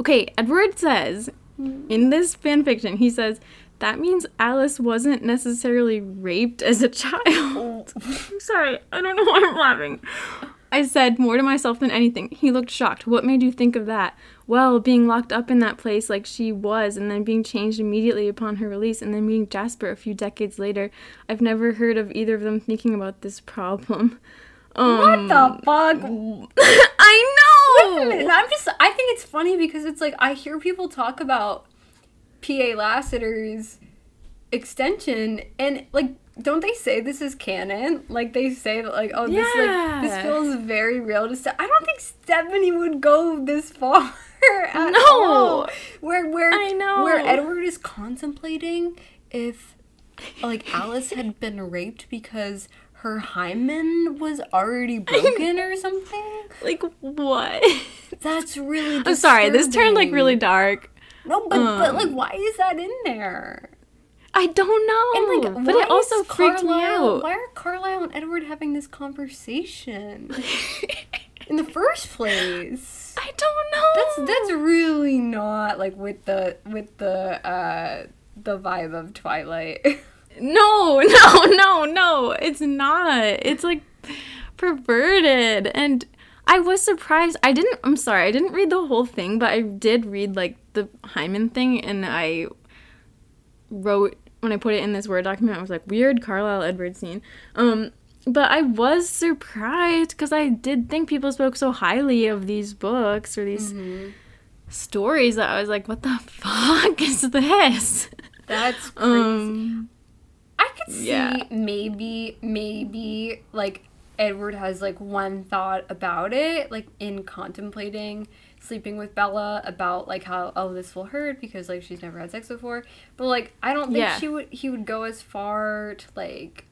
Okay, Edward says in this fan fiction, he says that means Alice wasn't necessarily raped as a child. I'm sorry, I don't know why I'm laughing. I said more to myself than anything. He looked shocked. What made you think of that? well, being locked up in that place like she was, and then being changed immediately upon her release, and then meeting Jasper a few decades later, I've never heard of either of them thinking about this problem. Um, what the fuck? I know. And I'm just I think it's funny because it's like I hear people talk about PA Lassiter's extension and like don't they say this is canon? Like they say that like oh this like this feels very real to Ste- I don't think Stephenie would go this far. at No. all. Where where I know. where Edward is contemplating if like Alice had been raped because her hymen was already broken or something. Like what? That's really. I'm sorry. This turned like really dark. No, but but um, like, why is that in there? I don't know. And like, but it also freaked me out. Why are Carlisle and Edward having this conversation in the first place? I don't know. That's that's really not like with the with the uh the vibe of Twilight. No, no, no, no. It's not. It's like perverted. And I was surprised. I didn't, I'm sorry, I didn't read the whole thing, but I did read like the hymen thing and I wrote, when I put it in this Word document, I was like, weird Carlisle Edwards scene. Um, but I was surprised because I did think people spoke so highly of these books or these stories that I was like, what the fuck is this? That's crazy. Um, I could see Yeah. maybe, maybe like Edward has like one thought about it, like in contemplating sleeping with Bella about like how oh this will hurt because like she's never had sex before. But like I don't think Yeah. she would he would go as far to like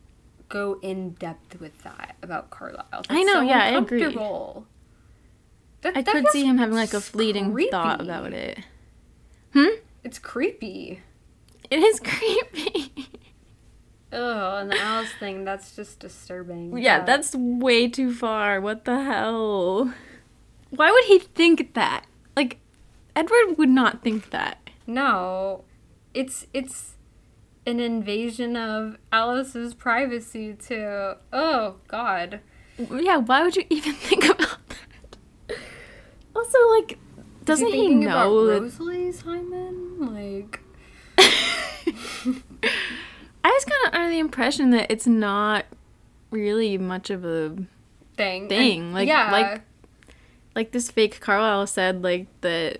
go in depth with that about Carlisle. I know, so yeah, I agree. That- I that could see him having like a fleeting thought about it. Hmm? It's creepy. It is creepy. Ugh, and the Alice thing, that's just disturbing. yeah, but- that's way too far. What the hell? Why would he think that? Like, Edward would not think that. No, it's it's an invasion of Alice's privacy too. Oh God. Yeah, why would you even think about that? Also, like, doesn't he thinking about know that Rosalie's hymen? Like, I was kind of under the impression that it's not really much of a thing. Thing, And- like- yeah, like- like this fake Carlisle said, like that.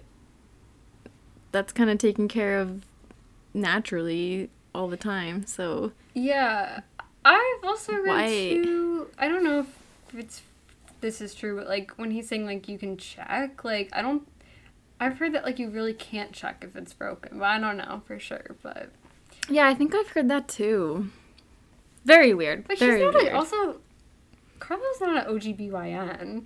That's kind of taken care of naturally all the time. So yeah. I've also read Why- too. I don't know if it's this is true, but like when he's saying like you can check, like I don't. I've heard that like you really can't check if it's broken, but I don't know for sure. But yeah, I think I've heard that too. Very weird. but Very she's not weird. a, also. Carla's not an OGBYN.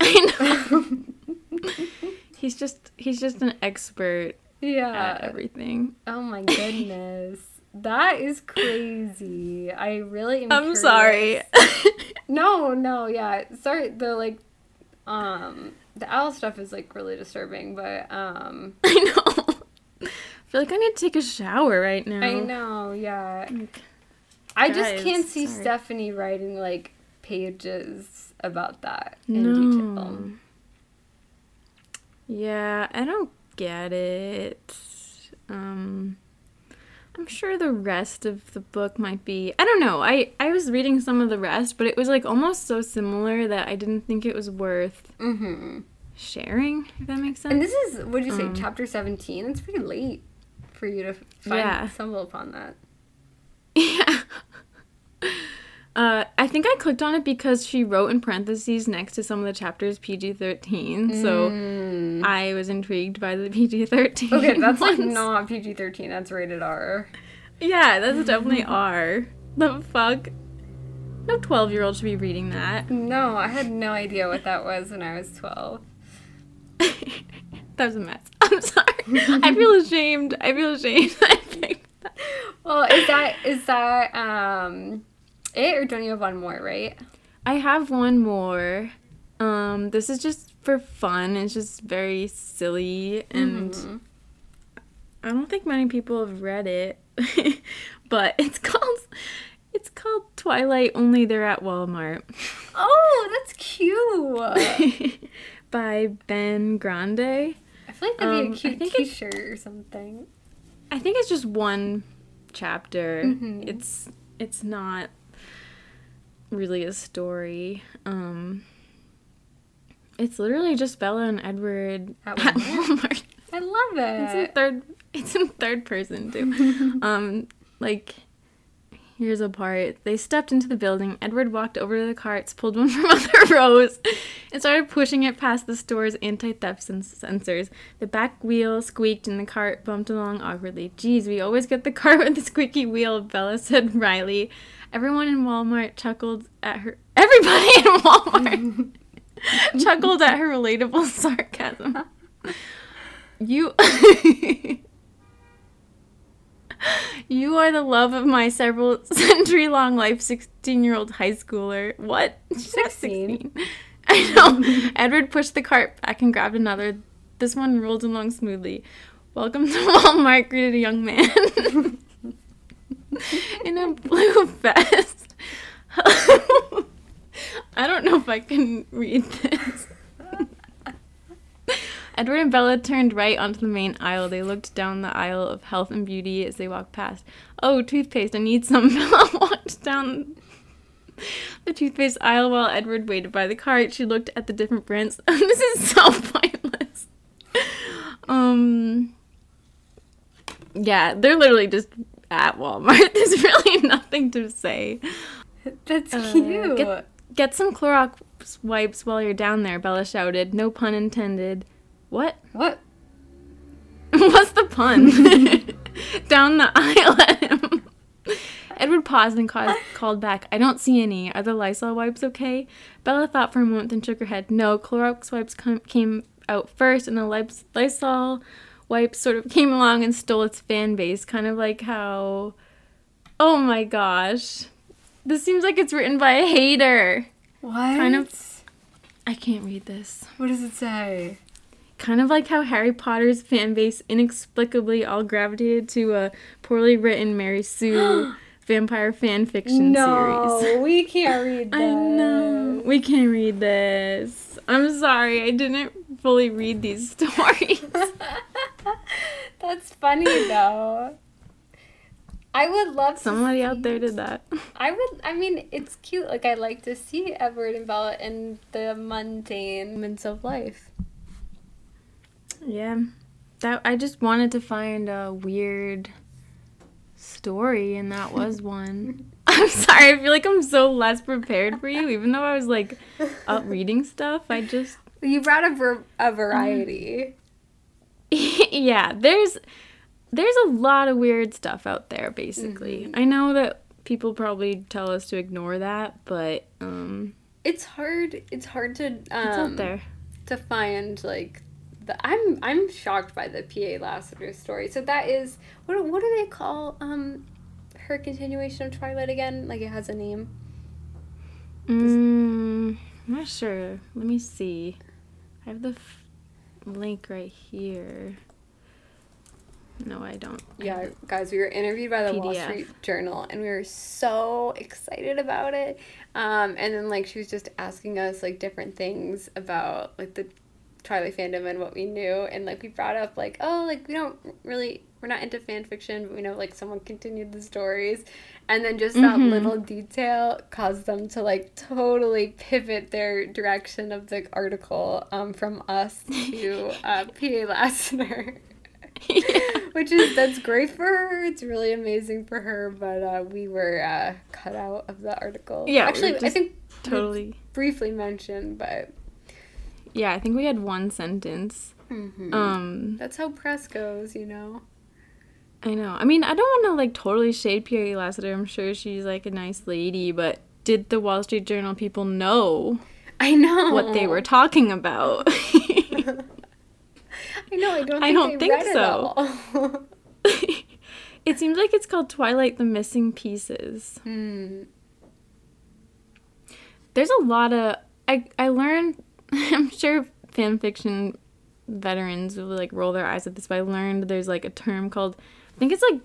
I know. he's just he's just an expert Yeah. at everything. Oh my goodness. that is crazy. I really am I'm curious. sorry. No, no, yeah. Sorry, the like um the owl stuff is like really disturbing, but um I know. I feel like I need to take a shower right now. I know, yeah. I just can't see sorry. Stephenie writing like pages about that in No. detail. Yeah, I don't get it. Um I'm sure the rest of the book might be I don't know. I I was reading some of the rest, but it was like almost so similar that I didn't think it was worth Mm-hmm. sharing, if that makes sense. And this is what did you say, Um, chapter seventeen? It's pretty late for you to find Yeah. stumble upon that. Yeah. Uh, I think I clicked on it because she wrote in parentheses next to some of the chapters PG 13. So Mm. I was intrigued by the PG 13. Okay, that's like not PG thirteen, that's rated R. Yeah, that's definitely R. The fuck? No 12 year old should be reading that. No, I had no idea what that was when I was twelve. That was a mess. I'm sorry. I feel ashamed. I feel ashamed. I. Well, is that is that um it or don't you have one more, right? I have one more. Um, this is just for fun. It's just very silly and Mhm. I don't think many people have read it, but it's called it's called Twilight. Only they're at Walmart Oh, that's cute. By Ben Grande. I feel like that'd be a I cute T-shirt or something. I think it's just one chapter. Mhm. It's it's not really a story. Um it's literally just Bella and Edward At at Walmart? Walmart. I love it. It's in third it's in third person too. um like here's a part. They stepped into the building. Edward walked over to the carts, pulled one from other rows, and started pushing it past the store's anti-theft sen- sensors. The back wheel squeaked and the cart bumped along awkwardly. Geez, we always get the cart with the squeaky wheel, Bella said Riley. Everyone in Walmart chuckled at her everybody in Walmart chuckled at her relatable sarcasm. You You are the love of my several century long life, 16 year old high schooler. What? She's 16. 16. I know. Edward pushed the cart back and grabbed another. This one rolled along smoothly. Welcome to Walmart, greeted a young man in a blue vest. I don't know if I can read this. Edward and Bella turned right onto the main aisle. They looked down the aisle of health and beauty as they walked past. Oh, toothpaste, I need some. Bella walked down the toothpaste aisle while Edward waited by the cart. She looked at the different brands. this is so pointless. Um, yeah, they're literally just at Walmart. There's really nothing to say. That's Uh, cute. Get, get some Clorox wipes while you're down there, Bella shouted. No pun intended. What? what? What's the pun? Down the aisle at him. Edward paused and ca- called back. I don't see any. Are the Lysol wipes okay? Bella thought for a moment, then shook her head. No, Clorox wipes com- came out first, and the Lys- Lysol wipes sort of came along and stole its fan base. Kind of like how. Oh my gosh. This seems like it's written by a hater. What? Kind of- I can't read this. What does it say? Kind of like how Harry Potter's fan base inexplicably all gravitated to a poorly written Mary Sue vampire fan fiction no, series. we can't read that. I know. We can't read this. I'm sorry, I didn't fully read these stories. That's funny though. I would love to Somebody out there did that. I would. I mean, it's cute. Like I like to see Edward and Bella in the mundane moments of life. Yeah. That I just wanted to find a weird story and that was one. I'm sorry, I feel like I'm so less prepared for you, even though I was like up reading stuff. I just You brought a, ver- a variety. yeah, there's there's a lot of weird stuff out there basically. I know that people probably tell us to ignore that, but um It's hard. It's hard to um, it's out there. to find like the. I'm I'm shocked by the P.A. Lassiter story. So that is what what do they call um her continuation of Twilight again? Like it has a name. Mm, I'm not sure. Let me see. I have the f- link right here. No, I don't. Yeah, guys, we were interviewed by the Wall Street Journal, and we were so excited about it. Um, and then like she was just asking us like different things about like the Twilight fandom and what we knew, and like we brought up like oh like we don't really we're not into fan fiction, but we know like someone continued the stories, and then just that Mhm. little detail caused them to like totally pivot their direction of the article um, from us to uh, P.A. Lassiter. Which is that's great for her. It's really amazing for her, but uh, we were uh, cut out of the article. Yeah, we actually, were I think Totally. briefly mentioned, but Yeah, I think we had one sentence. Um, that's how press goes, you know. I know. I mean, I don't want to like totally shade P.A. Lassiter. I'm sure she's like a nice lady, but did the Wall Street Journal people know I know what they were talking about? I know. I don't. Think I don't think it so. it seems like it's called Twilight: The Missing Pieces. Hmm. There's a lot of I I learned. I'm sure fan fiction veterans will like roll their eyes at this, but I learned there's like a term called I think it's like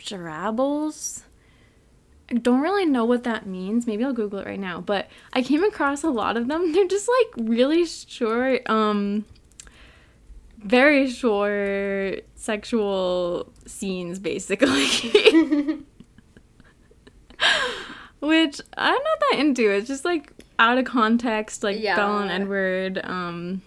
Jarabbles. I don't really know what that means. Maybe I'll Google it right now. But I came across a lot of them. They're just like really short, um, very short sexual scenes, basically. Which I'm not that into. It's just like out of context, like Yeah. Belle and Edward, um,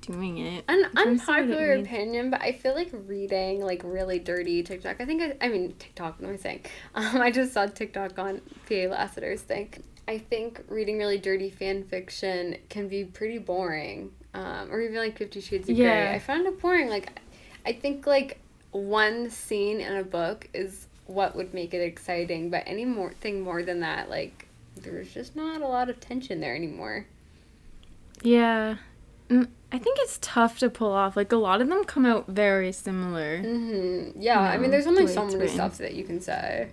doing it. An I'm trying to see what it unpopular opinion, but I feel like reading like really dirty TikTok. I think I, I mean TikTok. What am I saying? Um, I just saw TikTok on PA Lassiter's thing. I think reading really dirty fan fiction can be pretty boring, um, or even like Fifty Shades of Grey. Yeah. I found it boring. Like, I think like one scene in a book is what would make it exciting, but any more thing more than that, like, there's just not a lot of tension there anymore. Yeah. Mm, I think it's tough to pull off. Like a lot of them come out very similar. Mm-hmm. Yeah, I mean, there's only so many stuff that you can say.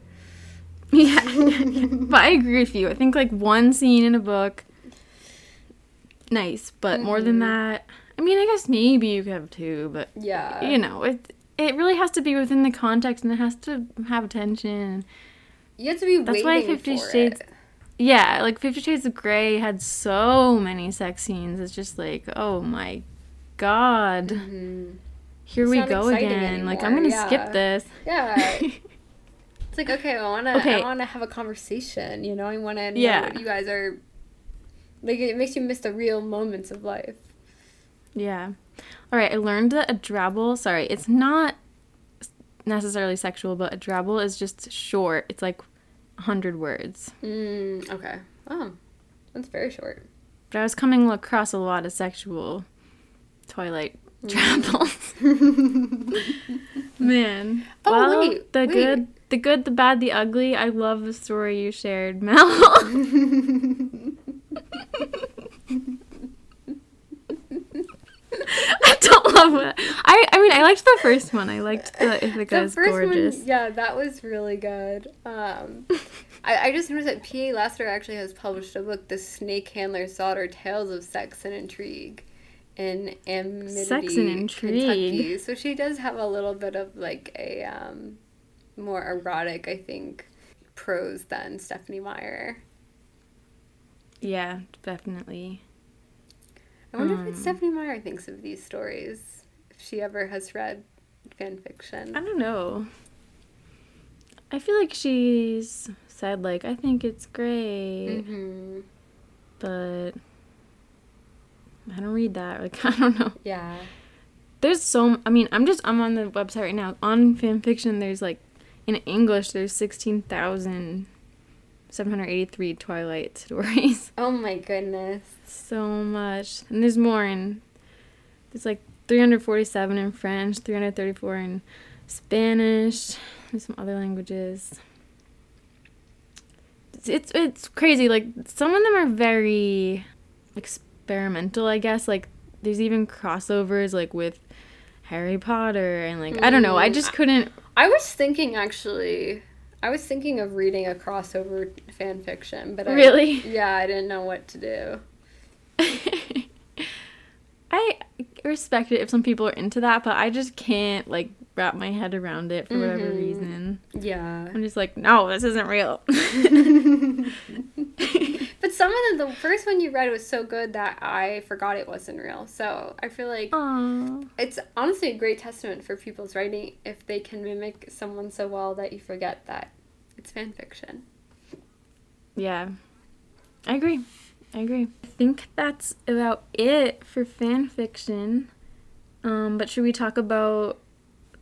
Yeah. but I agree with you. I think like one scene in a book nice, but more than Mhm. that, I mean, I guess maybe you could have two, but Yeah. you know, it it really has to be within the context and it has to have tension. You have to be That's waiting why Fifty for Shades- it. Yeah, like 50 Shades of Grey had so many sex scenes. It's just like, oh my god. Mhm. Here It's we go again. Like I'm going to skip this. Yeah. it's like okay, I wanna Okay. I wanna have a conversation. You know, I wanna know Yeah. what you guys are. Like it makes you miss the real moments of life. Yeah. All right, I learned that a drabble, sorry, it's not necessarily sexual, but a drabble is just short. It's like 100 words. Mm, okay. Oh, that's very short. But I was coming across a lot of sexual Twilight Mm. drabbles. Man. Oh, well, wait, the wait. good, the good, the bad, the ugly. I love the story you shared, Mel. I. I mean I liked the first one. I liked the Ithaca is gorgeous. one, yeah, that was really good. Um, I, I just noticed that P.A. Lassiter actually has published a book, The Snake Handler's Daughter: Tales of Sex and Intrigue, in Amity, Sex and Intrigue. Kentucky. So she does have a little bit of like a um, more erotic, I think, prose than Stephenie Meyer. Yeah, definitely. I wonder what Hmm. Stephenie Meyer thinks of these stories. If she ever has read fan fiction. I don't know. I feel like she's said like I think it's great, hmm but I don't read that. Like I don't know. Yeah. There's so I mean, I'm just I'm on the website right now. On fan fiction. there's like in English there's 16,783 Twilight stories. Oh my goodness. so much. And there's more in there's like 347 in French, 334 in Spanish, and some other languages. It's, it's it's crazy. Like some of them are very experimental, I guess. Like there's even crossovers like with Harry Potter and like I don't know. I Mm, just couldn't I was thinking actually, I was thinking of reading a crossover fan fiction, but I, Really? yeah, I didn't know what to do. I respect it if some people are into that, but I just can't like wrap my head around it for whatever Mhm. reason. Yeah, I'm just like, no, this isn't real. some of them, the first one you read was so good that I forgot it wasn't real. So I feel like Aw. it's honestly a great testament for people's writing if they can mimic someone so well that you forget that it's fan fiction. Yeah. I agree. I agree. I think that's about it for fan fiction. Um, but should we talk about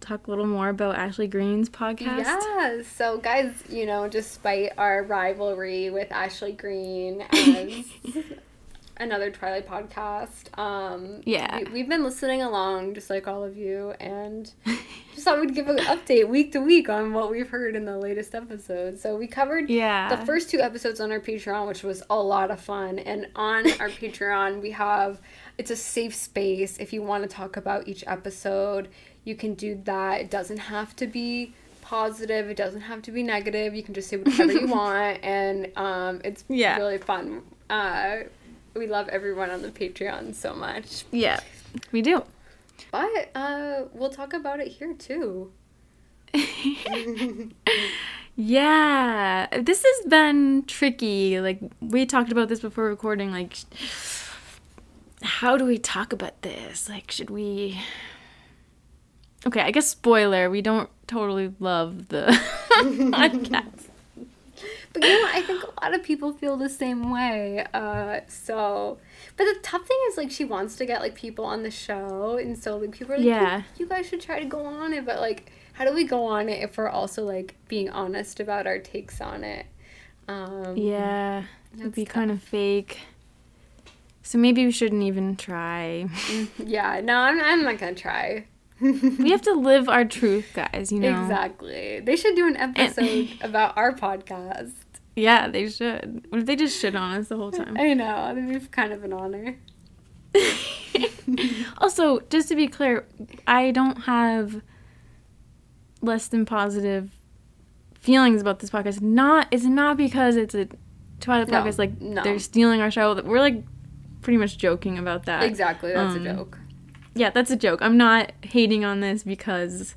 talk a little more about Ashley Greene's podcast? Yeah. So, guys, you know, despite our rivalry with Ashley Greene as another Twilight podcast, um, Yeah. we, we've been listening along just like all of you, and just thought we'd give an update week to week on what we've heard in the latest episode. So, we covered Yeah. the first two episodes on our Patreon, which was a lot of fun. And on our Patreon, we have it's a safe space. If you want to talk about each episode, you can do that. It doesn't have to be positive. It doesn't have to be negative. You can just say whatever you want, and um, it's Yeah. really fun. Uh, we love everyone on the Patreon so much. yeah. We do. But uh, we'll talk about it here too. Yeah, this has been tricky. Like we talked about this before recording. Like, how do we talk about this? Like, should we? Okay, I guess spoiler. We don't totally love the podcast. But you know, I think a lot of people feel the same way. Uh, so, but the tough thing is like she wants to get like people on the show, and so like people are like, Yeah. you, you guys should try to go on it. But like, how do we go on it if we're also like being honest about our takes on it? Um, Yeah, it'd be tough. kind of fake. So maybe we shouldn't even try. Yeah. No, I'm. I'm not gonna try. We have to live our truth, guys. You know. Exactly. They should do an episode about our podcast. Yeah, they should. What if they just shit on us the whole time? I know. That'd be kind of an honor. also, just to be clear, I don't have less than positive feelings about this podcast. Not it's not because it's a Twilight No, podcast. Like no. they're stealing our show. We're like pretty much joking about that. Exactly. That's Um, a joke. Yeah, that's a joke. I'm not hating on this because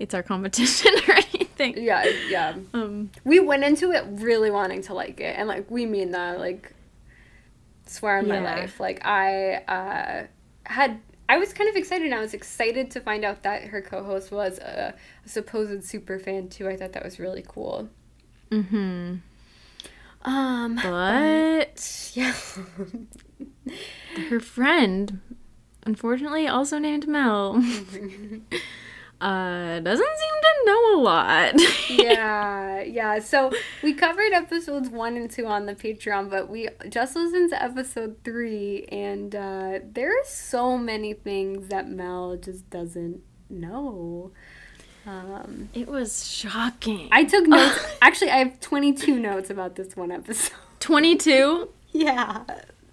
it's our competition or anything. Yeah. Yeah. Um. we went into it really wanting to like it and like we mean that like swear on my life like i uh had i was kind of excited and i was excited to find out that her co-host was a, a supposed super fan too i thought that was really cool Hmm. um But yeah her friend, unfortunately, also named Mel, uh, doesn't seem to know a lot. yeah yeah so we covered episodes one and two on the patreon but we just listened to episode three and uh there are so many things that mel just doesn't know um It was shocking. I took notes. Actually, I have 22 notes about this one episode. 22? Yeah.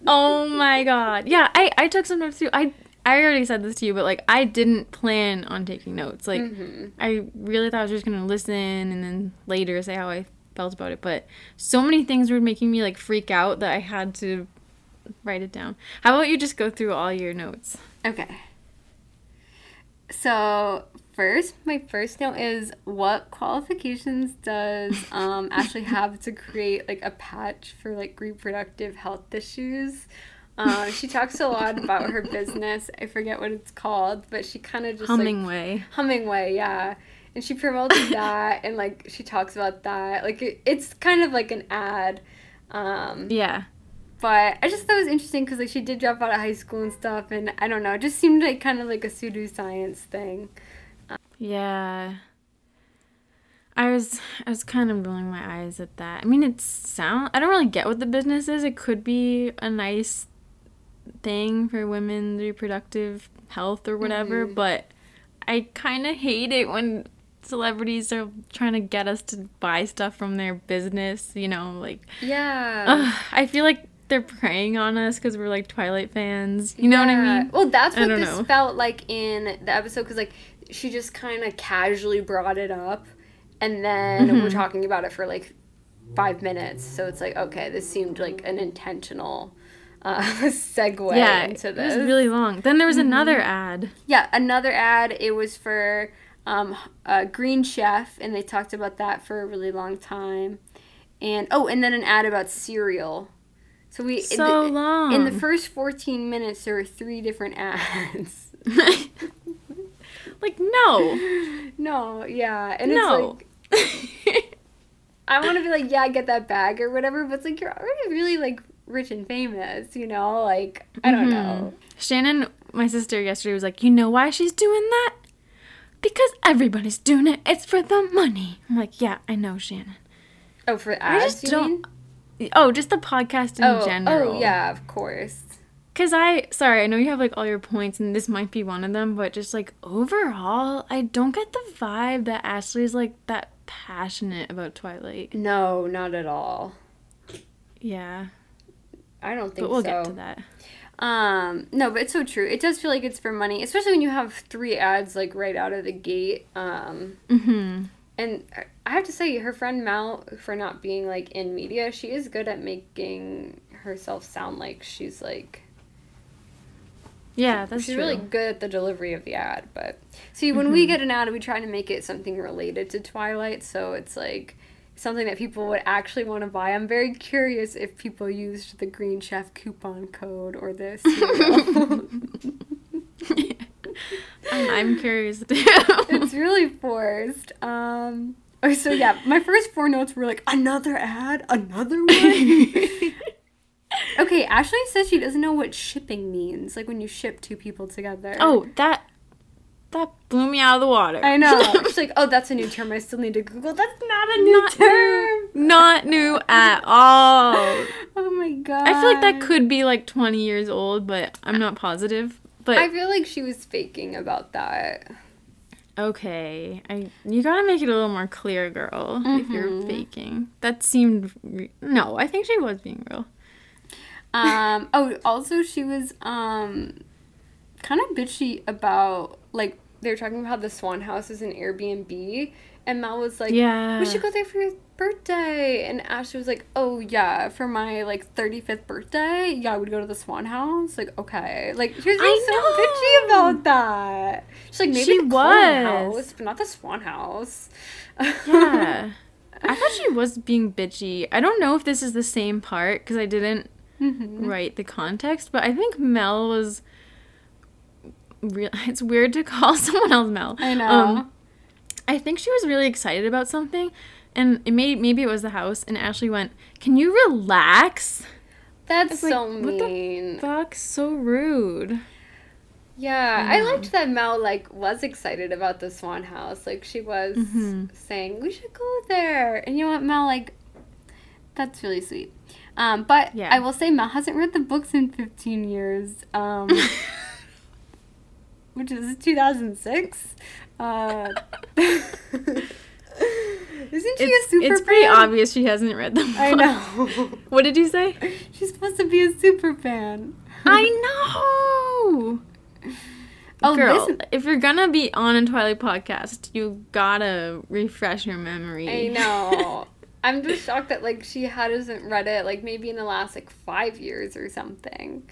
Oh my god. Yeah, I, I took some notes too. I I already said this to you, but like I didn't plan on taking notes. Like mm-hmm. I really thought I was just gonna listen and then later say how I felt about it. But so many things were making me like freak out that I had to write it down. How about you just go through all your notes? Okay. So, first, my first note is what qualifications does um, Ashley have to create like a patch for like reproductive health issues? Um, she talks a lot about her business. I forget what it's called, but she kind of just like Hummingway. Hummingway, yeah. And she promotes that and like she talks about that. Like it, it's kind of like an ad. Um, yeah. but I just thought it was interesting because like she did drop out of high school and stuff, and I don't know, it just seemed like kind of like a pseudoscience thing. Yeah. I was I was kind of rolling my eyes at that. I mean, it's sound I don't really get what the business is. It could be a nice thing for women's reproductive health or whatever, mm-hmm. but I kind of hate it when celebrities are trying to get us to buy stuff from their business, you know, like Yeah. ugh, I feel like they're preying on us cuz we're like Twilight fans. You know what I mean? Well, that's what this know. felt like in the episode because like she just kind of casually brought it up, and then Mm-hmm. we're talking about it for like five minutes. So it's like okay, this seemed like an intentional uh, segue Yeah, into it this. was really long. Then there was another ad. Yeah, another ad. It was for um, a Green Chef, and they talked about that for a really long time. And oh, and then an ad about cereal. So we So the- long. in the first fourteen minutes. There were three different ads. like no. no, yeah, and no. it's like I want to be like, yeah, get that bag or whatever, but it's like you're already really like rich and famous, you know? Like I don't mm-hmm. know. Shannon, my sister, yesterday was like, you know why she's doing that? Because everybody's doing it. It's for the money. I'm like, yeah, I know, Shannon. Oh, for I ads, just you don't. mean? Oh, just the podcast in Oh, oh general. oh yeah, of course. Cause I, sorry, I know you have like all your points, and this might be one of them, but just like overall, I don't get the vibe that Ashley's like that passionate about Twilight. No, not at all. Yeah, I don't think but we'll so. get to that. Um, no, but it's so true. It does feel like it's for money, especially when you have three ads like right out of the gate. Um, Mm-hmm. and I have to say, her friend Mal, for not being like in media, she is good at making herself sound like she's like Yeah, that's She's true. really good at the delivery of the ad, but see, when we get an ad, we try to make it something related to Twilight, so it's like something that people would actually want to buy. I'm very curious if people used the Green Chef coupon code or this. I'm, I'm curious too. it's really forced. Um, oh, so yeah, my first four notes were like another ad, another one. okay, Ashley says she doesn't know what shipping means, like when you ship two people together. oh, that that blew me out of the water. I know. She's like, oh, that's a new term. I still need to Google. That's not a new Not term. new. Not new at all. Oh my god. I feel like that could be like 20 years old, but I'm not positive. But I feel like she was faking about that. okay, I you gotta make it a little more clear, girl. If you're Mhm. faking, that seemed re- no. I think she was being real. Um. oh, also she was um, kind of bitchy about like they were talking about how the Swan House is an Airbnb, and Mel was like, Yeah. we should go there for your birthday," and Ashley was like, "Oh yeah, for my like thirty fifth birthday, yeah, I would go to the Swan House." Like, okay, like she was I so bitchy about that. She's like, maybe She the was. House, but not the Swan House. Yeah. I thought she was being bitchy. I don't know if this is the same part because I didn't Mhm. write the context, but I think Mel was. Real. It's weird to call someone else Mel. I know. Um, I think she was really excited about something, and it may maybe it was the house. And Ashley went, "Can you relax?" That's like, so what the mean. Fuck, so rude. Yeah, I I liked that Mel like was excited about the Swan House. Like she was Mhm. saying we should go there, and you know what, Mel? Like that's really sweet. Um, but Yeah. I will say Mel hasn't read the books in fifteen years. Um, which is two thousand six. Uh, isn't she It's, a super? it's pretty fan? obvious she hasn't read them. I know. What did you say? She's supposed to be a super fan. I know. Oh, Girl, this- if you're gonna be on a Twilight podcast, you gotta refresh your memory. I know. I'm just shocked that like she hasn't read it like maybe in the last like five years or something.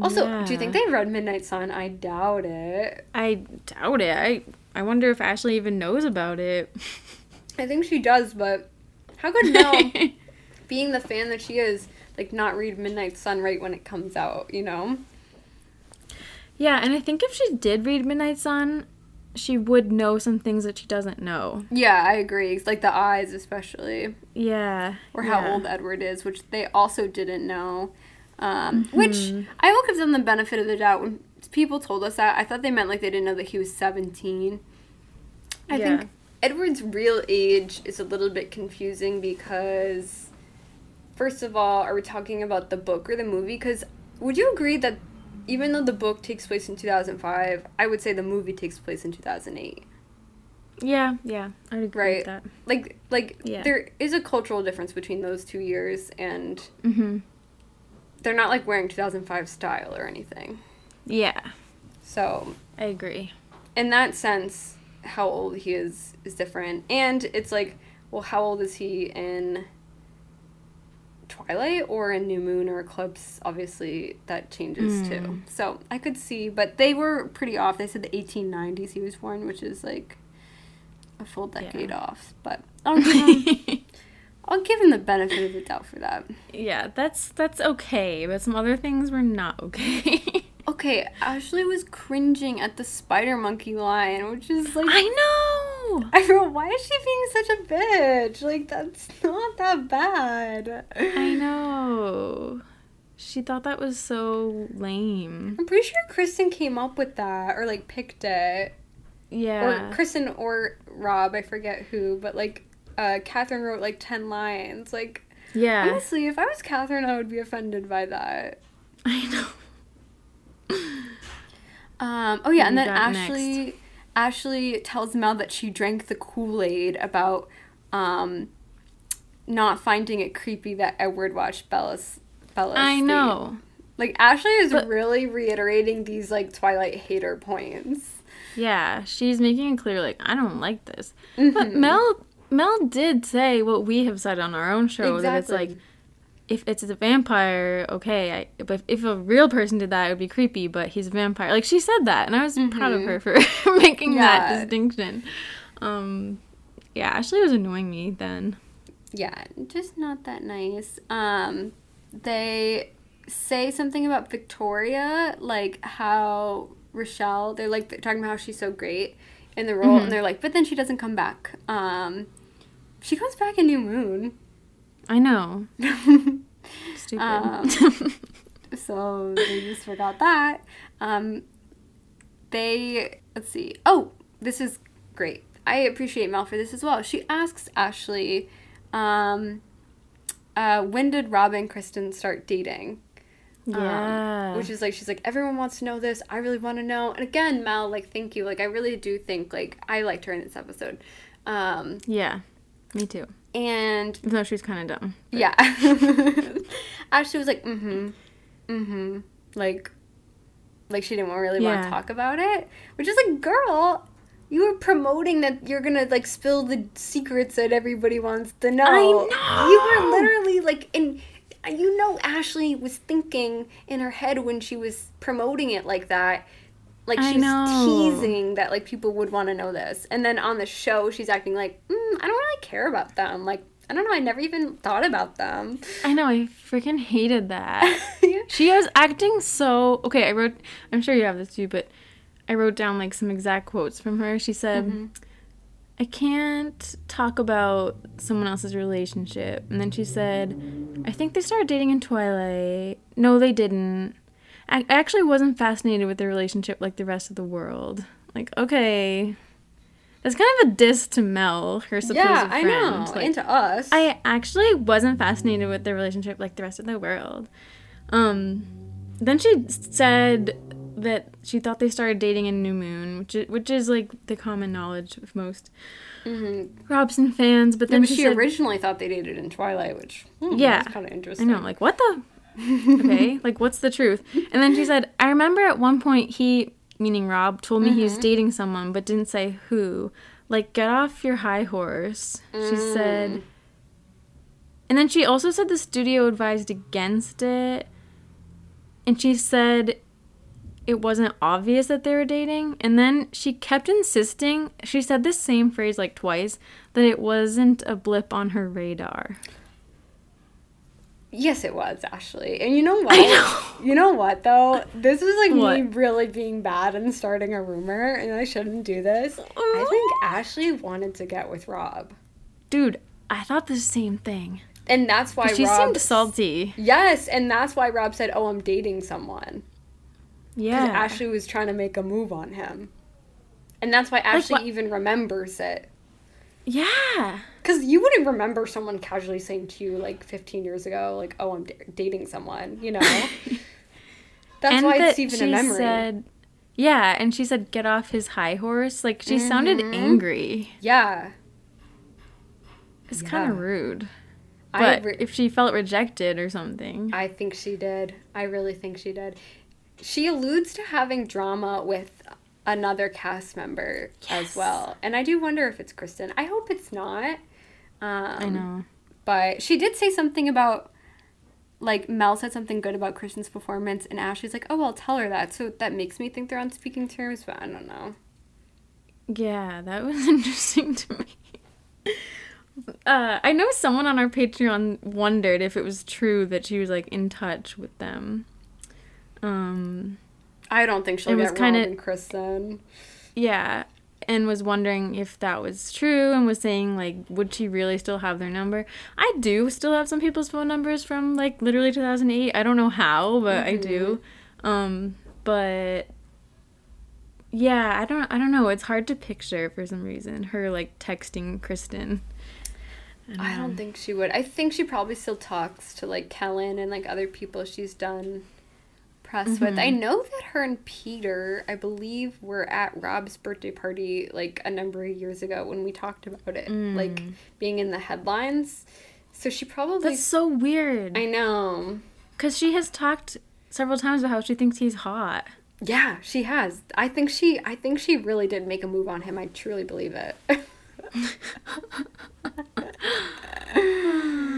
Also, do you think they read Midnight Sun? I doubt it. I doubt it. I I wonder if Ashley even knows about it. I think she does, but how could Mel, being the fan that she is, like not read Midnight Sun right when it comes out? You know? yeah, and I think if she did read Midnight Sun, she would know some things that she doesn't know. Yeah, I agree. It's like the eyes, especially, Yeah. or how yeah. old Edward is, which they also didn't know. Um, Which I will give them the benefit of the doubt. When people told us that, I thought they meant like they didn't know that he was 17. I Yeah. think Edward's real age is a little bit confusing because, first of all, are we talking about the book or the movie? Because would you agree that even though the book takes place in 2005, I would say the movie takes place in 2008? Yeah, yeah. I'd agree Right. with that. Like, like Yeah. there is a cultural difference between those two years, and Mm-hmm. they're not like wearing 2005 style or anything. Yeah, So, I agree. in that sense, how old he is is different. And it's like, well, how old is he in Twilight or in New Moon or Eclipse? Obviously, that changes hmm. too. So, I could see, but they were pretty off. They said the 1890s he was born, which is like a full decade off. But I'll give, him, I'll give him the benefit of the doubt for that. yeah, that's that's okay, but some other things were not okay. Okay, Ashley was cringing at the spider monkey line, which is like I know. I wrote, why is she being such a bitch? Like that's not that bad. I know. She thought that was so lame. I'm pretty sure Kristen came up with that or like picked it. Yeah. Or Kristen or Rob, I forget who, but like uh Catherine wrote like ten lines. Like yeah. honestly, if I was Catherine I would be offended by that. I know. Um, oh yeah, and then Ashley got Ashley tells Mel that she drank the Kool-Aid about um, not finding it creepy that Edward watched Bella's Bella. I know. Like Ashley is But- really reiterating these like Twilight hater points. Yeah, she's making it clear like I don't like this. But Mhm. Mel Mel did say what we have said on our own show that it's like Exactly. If it's a vampire, okay. I, but if a real person did that, it would be creepy. But he's a vampire. Like she said that, and I was proud of her for making that Mm-hmm. Distinction. Um, yeah, Ashley was annoying me then. Yeah, just not that nice. Um, they say something about Victoria, like how Rachelle. They're like they're talking about how she's so great in the role, and they're like, but then she doesn't come back. Um, she comes back in New Moon. I know. Stupid. Um, so they just forgot that. Um, they let's see. Oh, this is great. I appreciate Mel for this as well. She asks Ashley, um, uh, when did Rob and Kristen start dating? Um, yeah. which is like she's like everyone wants to know this. I really want to know. And again, Mel, like thank you. Like I really do think like I liked her in this episode. Um, yeah. Me too. And Even though she was kind of dumb. yeah. Ashley was like, mm-hmm. Mm-hmm. Like like she didn't really want to talk about it. Which is like, girl, you were promoting that you're gonna like spill the secrets that everybody wants to know. I You were literally like in you know Ashley was thinking in her head when she was promoting it like that. Like she's teasing that like people would want to know this. And then on the show she's acting like, mm, I don't really care about them. Like I don't know, I never even thought about them. I know. I freaking hated that. Yeah. She was acting so okay. I wrote. I'm sure you have this too, but I wrote down like some exact quotes from her. She said, Mm-hmm. "I can't talk about someone else's relationship," and then she said, "I think they started dating in Twilight. No, they didn't. I actually wasn't fascinated with their relationship like the rest of the world. Like, okay." That's kind of a diss to Mel, her supposed yeah, friend. I know. Like, and to us. I actually wasn't fascinated with their relationship like the rest of the world. Um, then she said that she thought they started dating in New Moon, which is, which is like the common knowledge of most Robsten fans. But Yeah, then but she, she said, originally thought they dated in Twilight, which hmm, Yeah. kind of interesting. I know, like what the okay, like what's the truth? And then she said, I remember at one point he, meaning Rob, told me he was mm-hmm. dating someone, but didn't say who. Like, get off your high horse. She mm. said. And then she also said the studio advised against it. And she said it wasn't obvious that they were dating. And then she kept insisting, she said the same phrase like twice, that it wasn't a blip on her radar. Yes, it was Ashley, and you know what? Know. You know what though? This is like me really being bad and starting a rumor, and I shouldn't do this. I uh-huh. think Ashley wanted to get with Rob, Dude, I thought the same thing. and that's why She Rob. seemed salty. Yes, and that's why Rob said, "Oh, I'm dating someone." Because Yeah. Ashley was trying to make a move on him, and that's why Ashley what- even remembers it. Yeah. Because you wouldn't remember someone casually saying to you like 15 years ago, like, "Oh, I'm d- dating someone," you know. That's and why that it's even she a memory. said, yeah, and she said, get off his high horse. Like, she sounded Mm-hmm. angry. yeah, It's kind of rude. I But re- if she felt rejected or something. I think she did. I really think she did. She alludes to having drama with another cast member as well, and I do wonder if it's Kristen. I hope it's not. Um, I know. But she did say something about, like, Mel said something good about Kristen's performance, and Ashley's like, oh, I'll tell her that. So that makes me think they're on speaking terms, but I don't know. Yeah, that was interesting to me. Uh, I know someone on our Patreon wondered if it was true that she was like in touch with them. Um, I don't think she'll It was get kinda- Rob and Kristen. yeah, and was wondering if that was true and was saying like would she really still have their number? I do still have some people's phone numbers from like literally 2008. I don't know how, but I do. Um, but yeah, I don't I don't know. It's hard to picture for some reason her like texting Kristen. I don't think she would. I think she probably still talks to like Kellan and like other people she's done press with. I mm-hmm. know that her and Peter, I believe, were at Rob's birthday party like a number of years ago when we talked about it, mm. like being in the headlines. So she probably. That's so weird. I know. Cuz she has talked several times about how she thinks he's hot. Yeah, she has. I think she. I think she really did make a move on him. I truly believe it.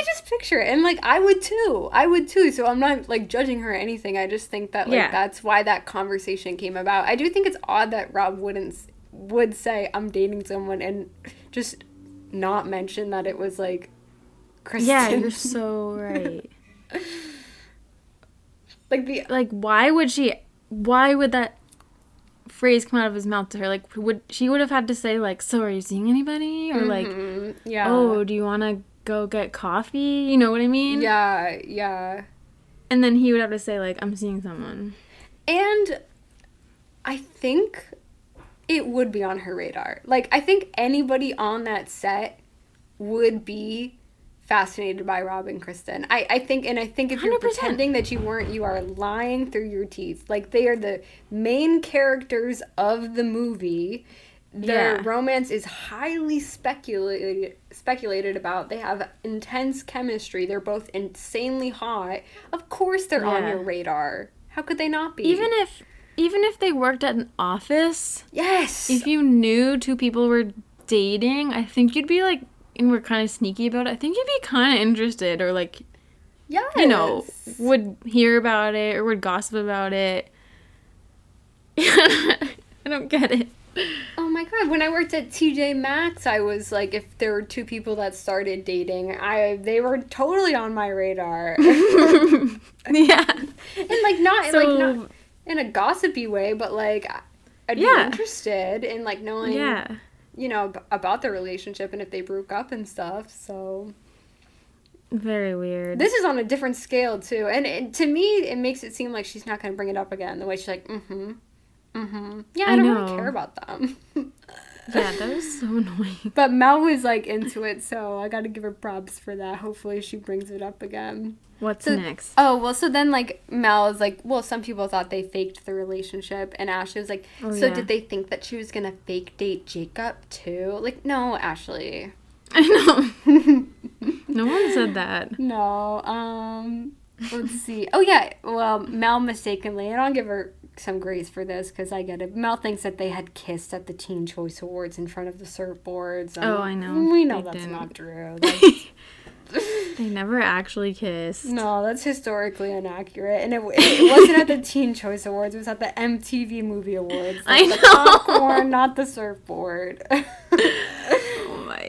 could just picture it. And like I would too. I would too. So I'm not like judging her or anything. I just think that like Yeah. that's why that conversation came about. I do think it's odd that Rob wouldn't would say I'm dating someone and just not mention that it was like Kristen. Yeah, you're so right. like the like why would she why would that phrase come out of his mouth to her like would she would have had to say like so are you seeing anybody or like Mm, yeah. oh do you want to go get coffee you know what i mean Yeah, yeah. and then he would have to say like i'm seeing someone And I think it would be on her radar. Like, I think anybody on that set would be fascinated by Rob and Kristen. I, I think, and I think if you are 100%. pretending that you weren't, you are lying through your teeth. Like, they are the main characters of the movie. Their Yeah. romance is highly speculated speculated about. They have intense chemistry. They're both insanely hot. Of course, they're on your radar. How could they not be? even if even if they worked at an office Yes. if you knew two people were dating i think you'd be like and we're kind of sneaky about it i think you'd be kind of interested or like yes. you know, would hear about it or would gossip about it. I don't get it. Oh my god! When I worked at TJ Maxx, I was like, if there were two people that started dating, I they were totally on my radar, yeah and like not So like not in a gossipy way, but like I'd be interested in like knowing, yeah. you know, ab- about their relationship and if they broke up and stuff. So Very weird. this is on a different scale too, and it, to me, it makes it seem like she's not going to bring it up again. The way she's like, mm-hmm, mm-hmm. Yeah, I, I don't know. really care about them. yeah, that was so annoying. But Mel was like into it, so I got to give her props for that. Hopefully, she brings it up again. What's So- next? Oh well, so then like Mel is like, well, some people thought they faked the relationship, and Ashley was like, Oh, so yeah. did they think that she was gonna fake date Jacob too? Like, no, Ashley, I know. no one said that. no. Um, let's see. Oh yeah, well, Mel mistakenly, and I'll give her some grace for this because I get it. Mel thinks that they had kissed at the Teen Choice Awards in front of the surfboards. and Oh, I know. We know They that's didn't. not true. That's- They never actually kissed. No, that's historically inaccurate, and it, it wasn't at the Teen Choice Awards. It was at the MTV Movie Awards. I Like, know. The popcorn, not the surfboard.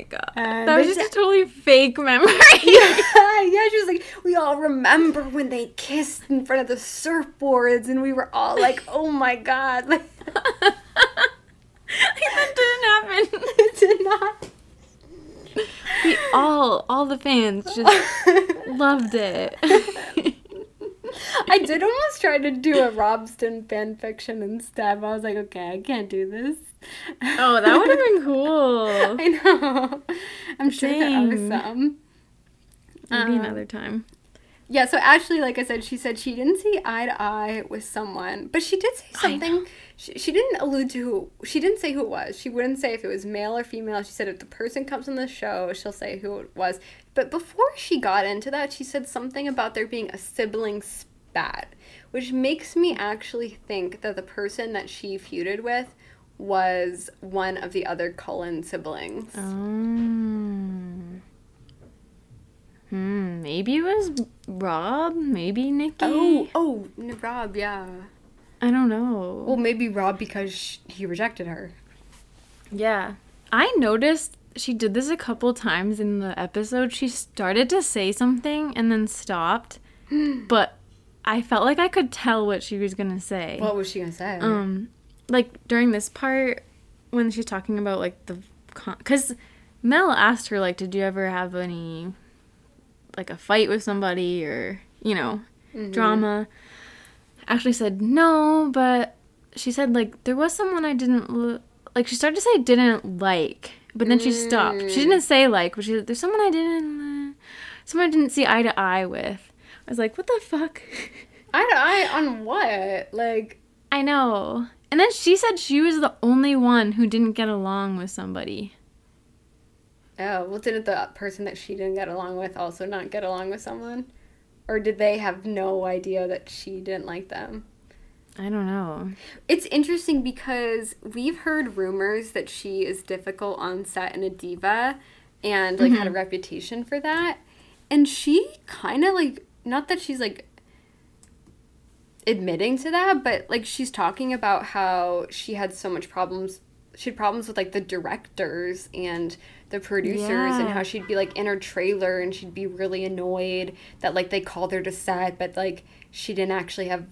God. And uh, that was just a totally fake memory. yeah, yeah, she was like, we all remember when they kissed in front of the surfboards, and we were all like, oh my god, like that didn't happen. it did not. We all, all the fans just loved it. I did almost try to do a Robsten fan fiction instead. But I was like, okay, I can't do this. oh, that would have been cool. I know. I'm sure there are Dang. some. Maybe Um, another time. Yeah, so Ashley, like I said, she said she didn't see eye to eye with someone, but she did say something. She, she didn't allude to who. She didn't say who it was. She wouldn't say if it was male or female. She said if the person comes on the show, she'll say who it was. But before she got into that, she said something about there being a sibling spat, which makes me actually think that the person that she feuded with was one of the other Cullen siblings. Um, hmm, maybe it was Rob, maybe Nikki. Oh, oh, Rob, yeah. I don't know. Well, maybe Rob because he rejected her. yeah. I noticed she did this a couple times in the episode. She started to say something and then stopped, but I felt like I could tell what she was gonna say. What was she gonna say? um like during this part when she's talking about like the because mel asked her like did you ever have any like a fight with somebody or you know drama ashley said no but she said like there was someone i didn't l- like she started to say didn't like but then she stopped she didn't say like but she said there's someone i didn't uh, someone i didn't see eye to eye with i was like what the fuck Eye to eye on what? Like, I know. And then she said she was the only one who didn't get along with somebody. oh, well, didn't the person that she didn't get along with also not get along with someone? Or did they have no idea that she didn't like them? I don't know. It's interesting because we've heard rumors that she is difficult on set and a diva and like had a mm-hmm. reputation for that. And she kind of like, not that she's like admitting to that, but like she's talking about how she had so much problems. She had problems with like the directors and the producers, and how she'd be like in her trailer and she'd be really annoyed that like they called her to set, but like she didn't actually have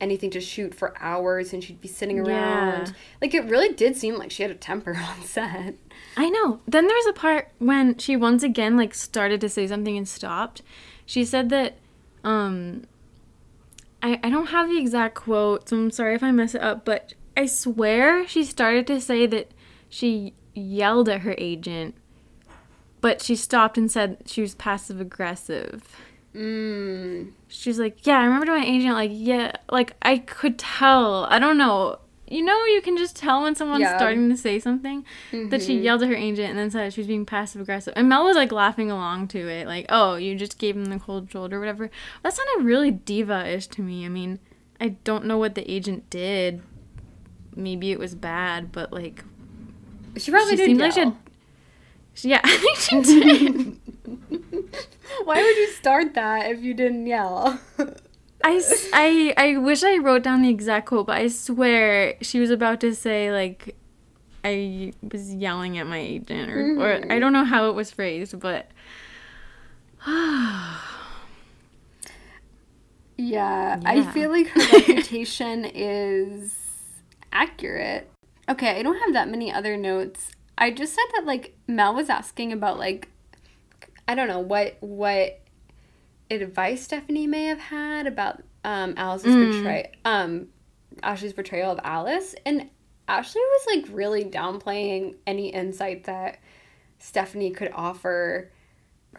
anything to shoot for hours and she'd be sitting around. Yeah. Like it really did seem like she had a temper on set. I know. Then there's a part when she once again like started to say something and stopped. She said that um I I don't have the exact quote, so I'm sorry if I mess it up, but I swear she started to say that she yelled at her agent, but she stopped and said she was passive aggressive. Mm. She's like, "Yeah, I remember to my agent like, yeah, like I could tell. I don't know. You know, you can just tell when someone's Yeah. starting to say something that she Mhm. yelled at her agent and then said she was being passive aggressive. And Mel was like laughing along to it, like, "Oh, you just gave him the cold shoulder, or whatever." That sounded really diva-ish to me. I mean, I don't know what the agent did. Maybe it was bad, but like, She probably she did seemed like she had. Yeah, I think she did. Why would you start that if you didn't yell? I, I, I wish I wrote down the exact quote, but I swear she was about to say, like, I was yelling at my agent, or, or I mm-hmm. don't know how it was phrased, but. Yeah, yeah, I feel like her reputation is accurate. Okay, I don't have that many other notes. I just said that like Mel was asking about like I don't know what what advice Stephenie may have had about um Alice's portray um Ashley's portrayal of Alice and Ashley was like really downplaying any insight that Stephenie could offer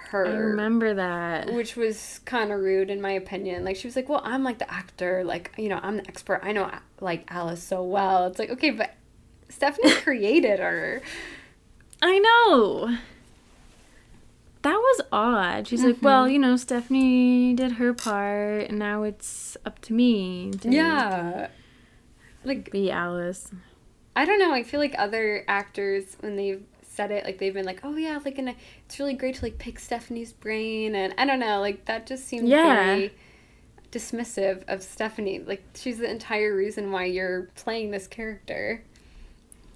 her I remember that. which was kind of rude in my opinion. Like she was like, "Well, I'm like the actor, like you know, I'm the expert. I know like Alice so well." It's like, okay, but Stephenie created her. I know. That was odd. She's like, well, mm-hmm. you know, Stephenie did her part, and now it's up to me to Yeah, like be Alice. I don't know. I feel like other actors when they've said it, like they've been like, "Oh yeah, like and it's really great to like pick Stephenie's brain," and I don't know, like that just seems Yeah. very dismissive of Stephenie. Like she's the entire reason why you're playing this character.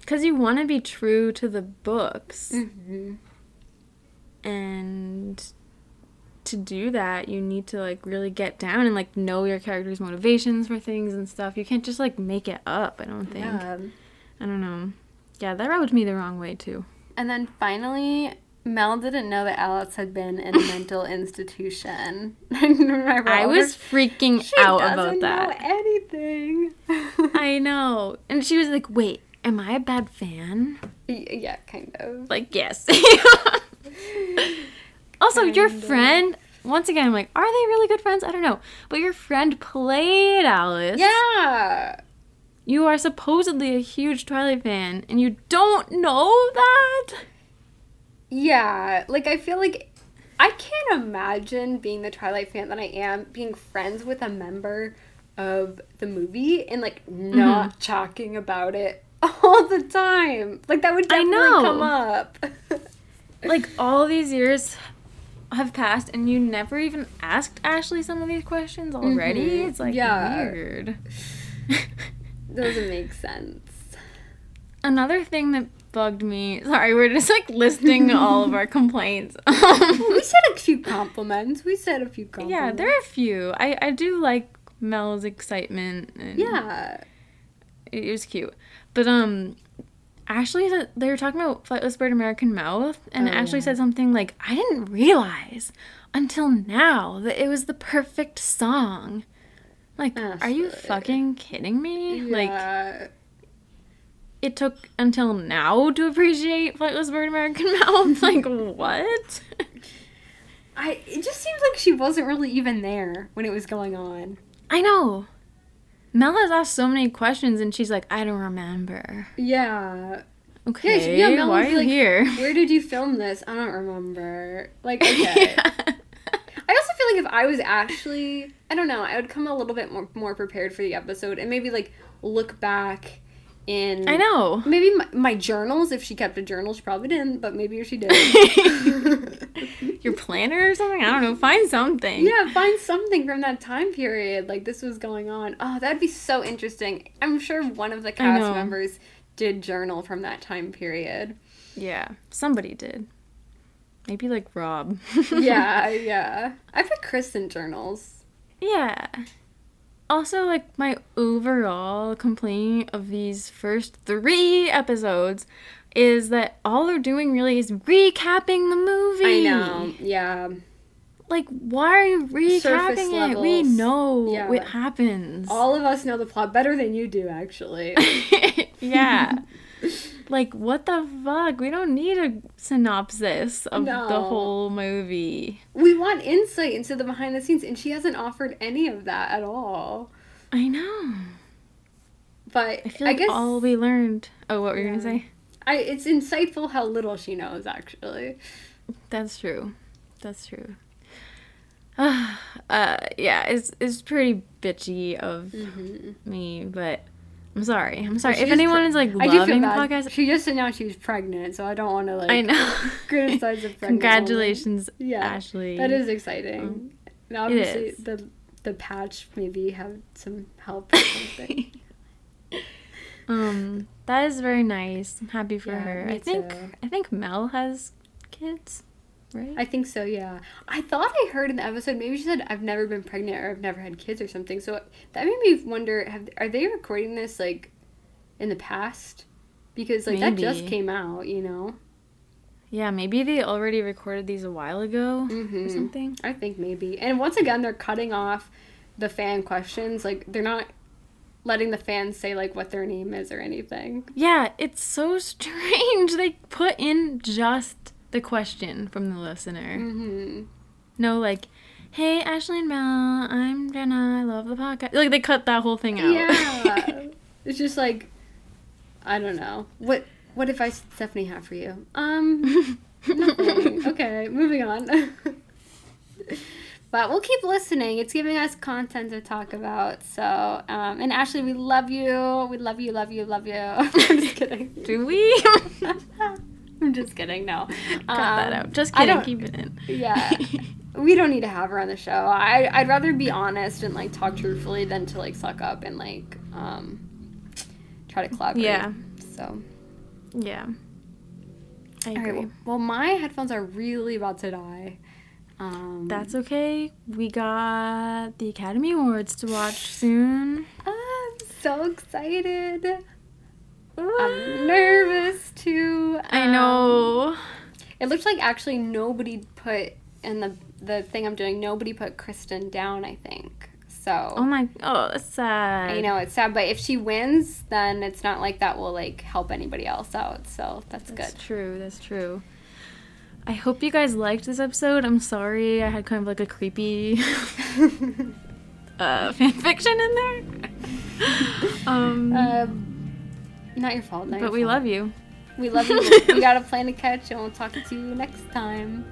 Because you want to be true to the books. Mm-hmm. and to do that you need to like really get down and like know your character's motivations for things and stuff you can't just like make it up i don't think Yeah. i don't know yeah that rubbed me the wrong way too And then finally, Mel didn't know that Alice had been in a mental institution. I remember i was freaking She out about know that anything. i know and she was like wait am i a bad fan Y- yeah, kind of. like yes also your Kinda. friend once again i'm like are they really good friends i don't know but your friend played alice Yeah. You are supposedly a huge Twilight fan, and you don't know that? Yeah. Like I feel like I can't imagine being the Twilight fan that I am, being friends with a member of the movie and like not Mm-hmm. talking about it all the time. Like that would definitely come up. Like, all these years have passed, and you never even asked Ashley some of these questions already? Mhm. It's like Yeah. weird. Doesn't make sense. Another thing that bugged me sorry, we're just like listing all of our complaints. we said a few compliments. We said a few compliments. yeah, there are a few. I, I do like Mel's excitement. And Yeah. it was cute. But um Ashley said they were talking about Flightless Bird American Mouth and Oh, Ashley yeah. said something like, I didn't realize until now that it was the perfect song. Like, are you fucking kidding me? Like it took until now to appreciate Flightless Bird American Mouth? like what? I it just seems like she wasn't really even there when it was going on. I know. Mel has asked so many questions and she's like, I don't remember. Yeah. Okay, she- yeah, why are you like, here? Where did you film this? I don't remember. Like, okay. I also feel like if I was actually, I don't know, I would come a little bit more more prepared for the episode and maybe like look back in I know. maybe my, my journals if she kept a journal she probably didn't but maybe she did Your planner or something? I don't know. Find something. yeah find something from that time period like this was going on oh that'd be so interesting i'm sure one of the cast members did journal from that time period Yeah. Somebody did. Maybe like Rob. yeah yeah I've put kristen journals Yeah. Also, like, my overall complaint of these first three episodes is that all they're doing really is recapping the movie. i know yeah Like, why are you recapping it? We know Yeah. what happens. all of us know the plot better than you do actually yeah. like, what the fuck? We don't need a synopsis of the whole movie. we want insight into the behind the scenes and she hasn't offered any of that at all I know. but I feel like guess all we learned. Oh, what were you Yeah. gonna say? I, it's insightful how little she knows actually That's true. That's true. uh, yeah, it's it's pretty bitchy of Mm-hmm. me, but I'm sorry. I'm sorry. If anyone pre- is like I loving the podcast, She just announced she was pregnant, so I don't want to like I know. criticize the pregnant woman. Congratulations, Yeah, Ashley. That is exciting. Um, and obviously, the the patch maybe have some help or something. Um, that is very nice. I'm happy for Yeah, her. I think too. I think Mel has kids, right? I think so. Yeah, I thought I heard in the episode maybe she said I've never been pregnant or I've never had kids or something. So that made me wonder: have are they recording this like in the past? Because like that just came out, you know. yeah, maybe they already recorded these a while ago Mhm. or something. I think maybe. And once again, they're cutting off the fan questions. Like they're not letting the fans say like what their name is or anything. Yeah, it's so strange. They put in just the question from the listener. hmm No, like, hey, Ashley and Mel, I'm Jenna. I love the podcast. Like, they cut that whole thing out. Yeah. it's just like I don't know. What what advice did Stephenie have for you? Um nothing. okay, moving on. but we'll keep listening. It's giving us content to talk about. So, um, and Ashley, we love you. We love you, love you, love you. I'm just kidding. Do we? I'm just kidding. No. cut that Um, out. Just kidding. Keep it in. Yeah. we don't need to have her on the show. I I'd rather be honest and like talk truthfully than to like suck up and like um try to collaborate. Yeah. So Yeah. I agree. right. Well, well, my headphones are really about to die. Um, That's okay. We got the Academy Awards to watch soon. I'm so excited. I'm nervous too. I Um, know. It looks like actually nobody put in the the thing I'm doing. Nobody put Kristen down. I think so. Oh my. Oh, that's sad. I know it's sad, but if she wins, then it's not like that will like help anybody else out. So that's, That's good. true. That's true. I hope you guys liked this episode. I'm sorry I had kind of like a creepy uh, fan fiction in there. um, um, not your fault. Not but we love you. We love you. we got a plan to catch, and we'll talk to you next time.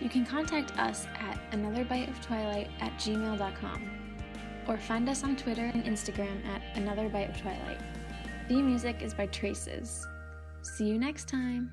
You can contact us at anotherbiteoftwilight at gmail.com or find us on Twitter and Instagram at Another Bite of Twilight. Theme music is by Traces. See you next time.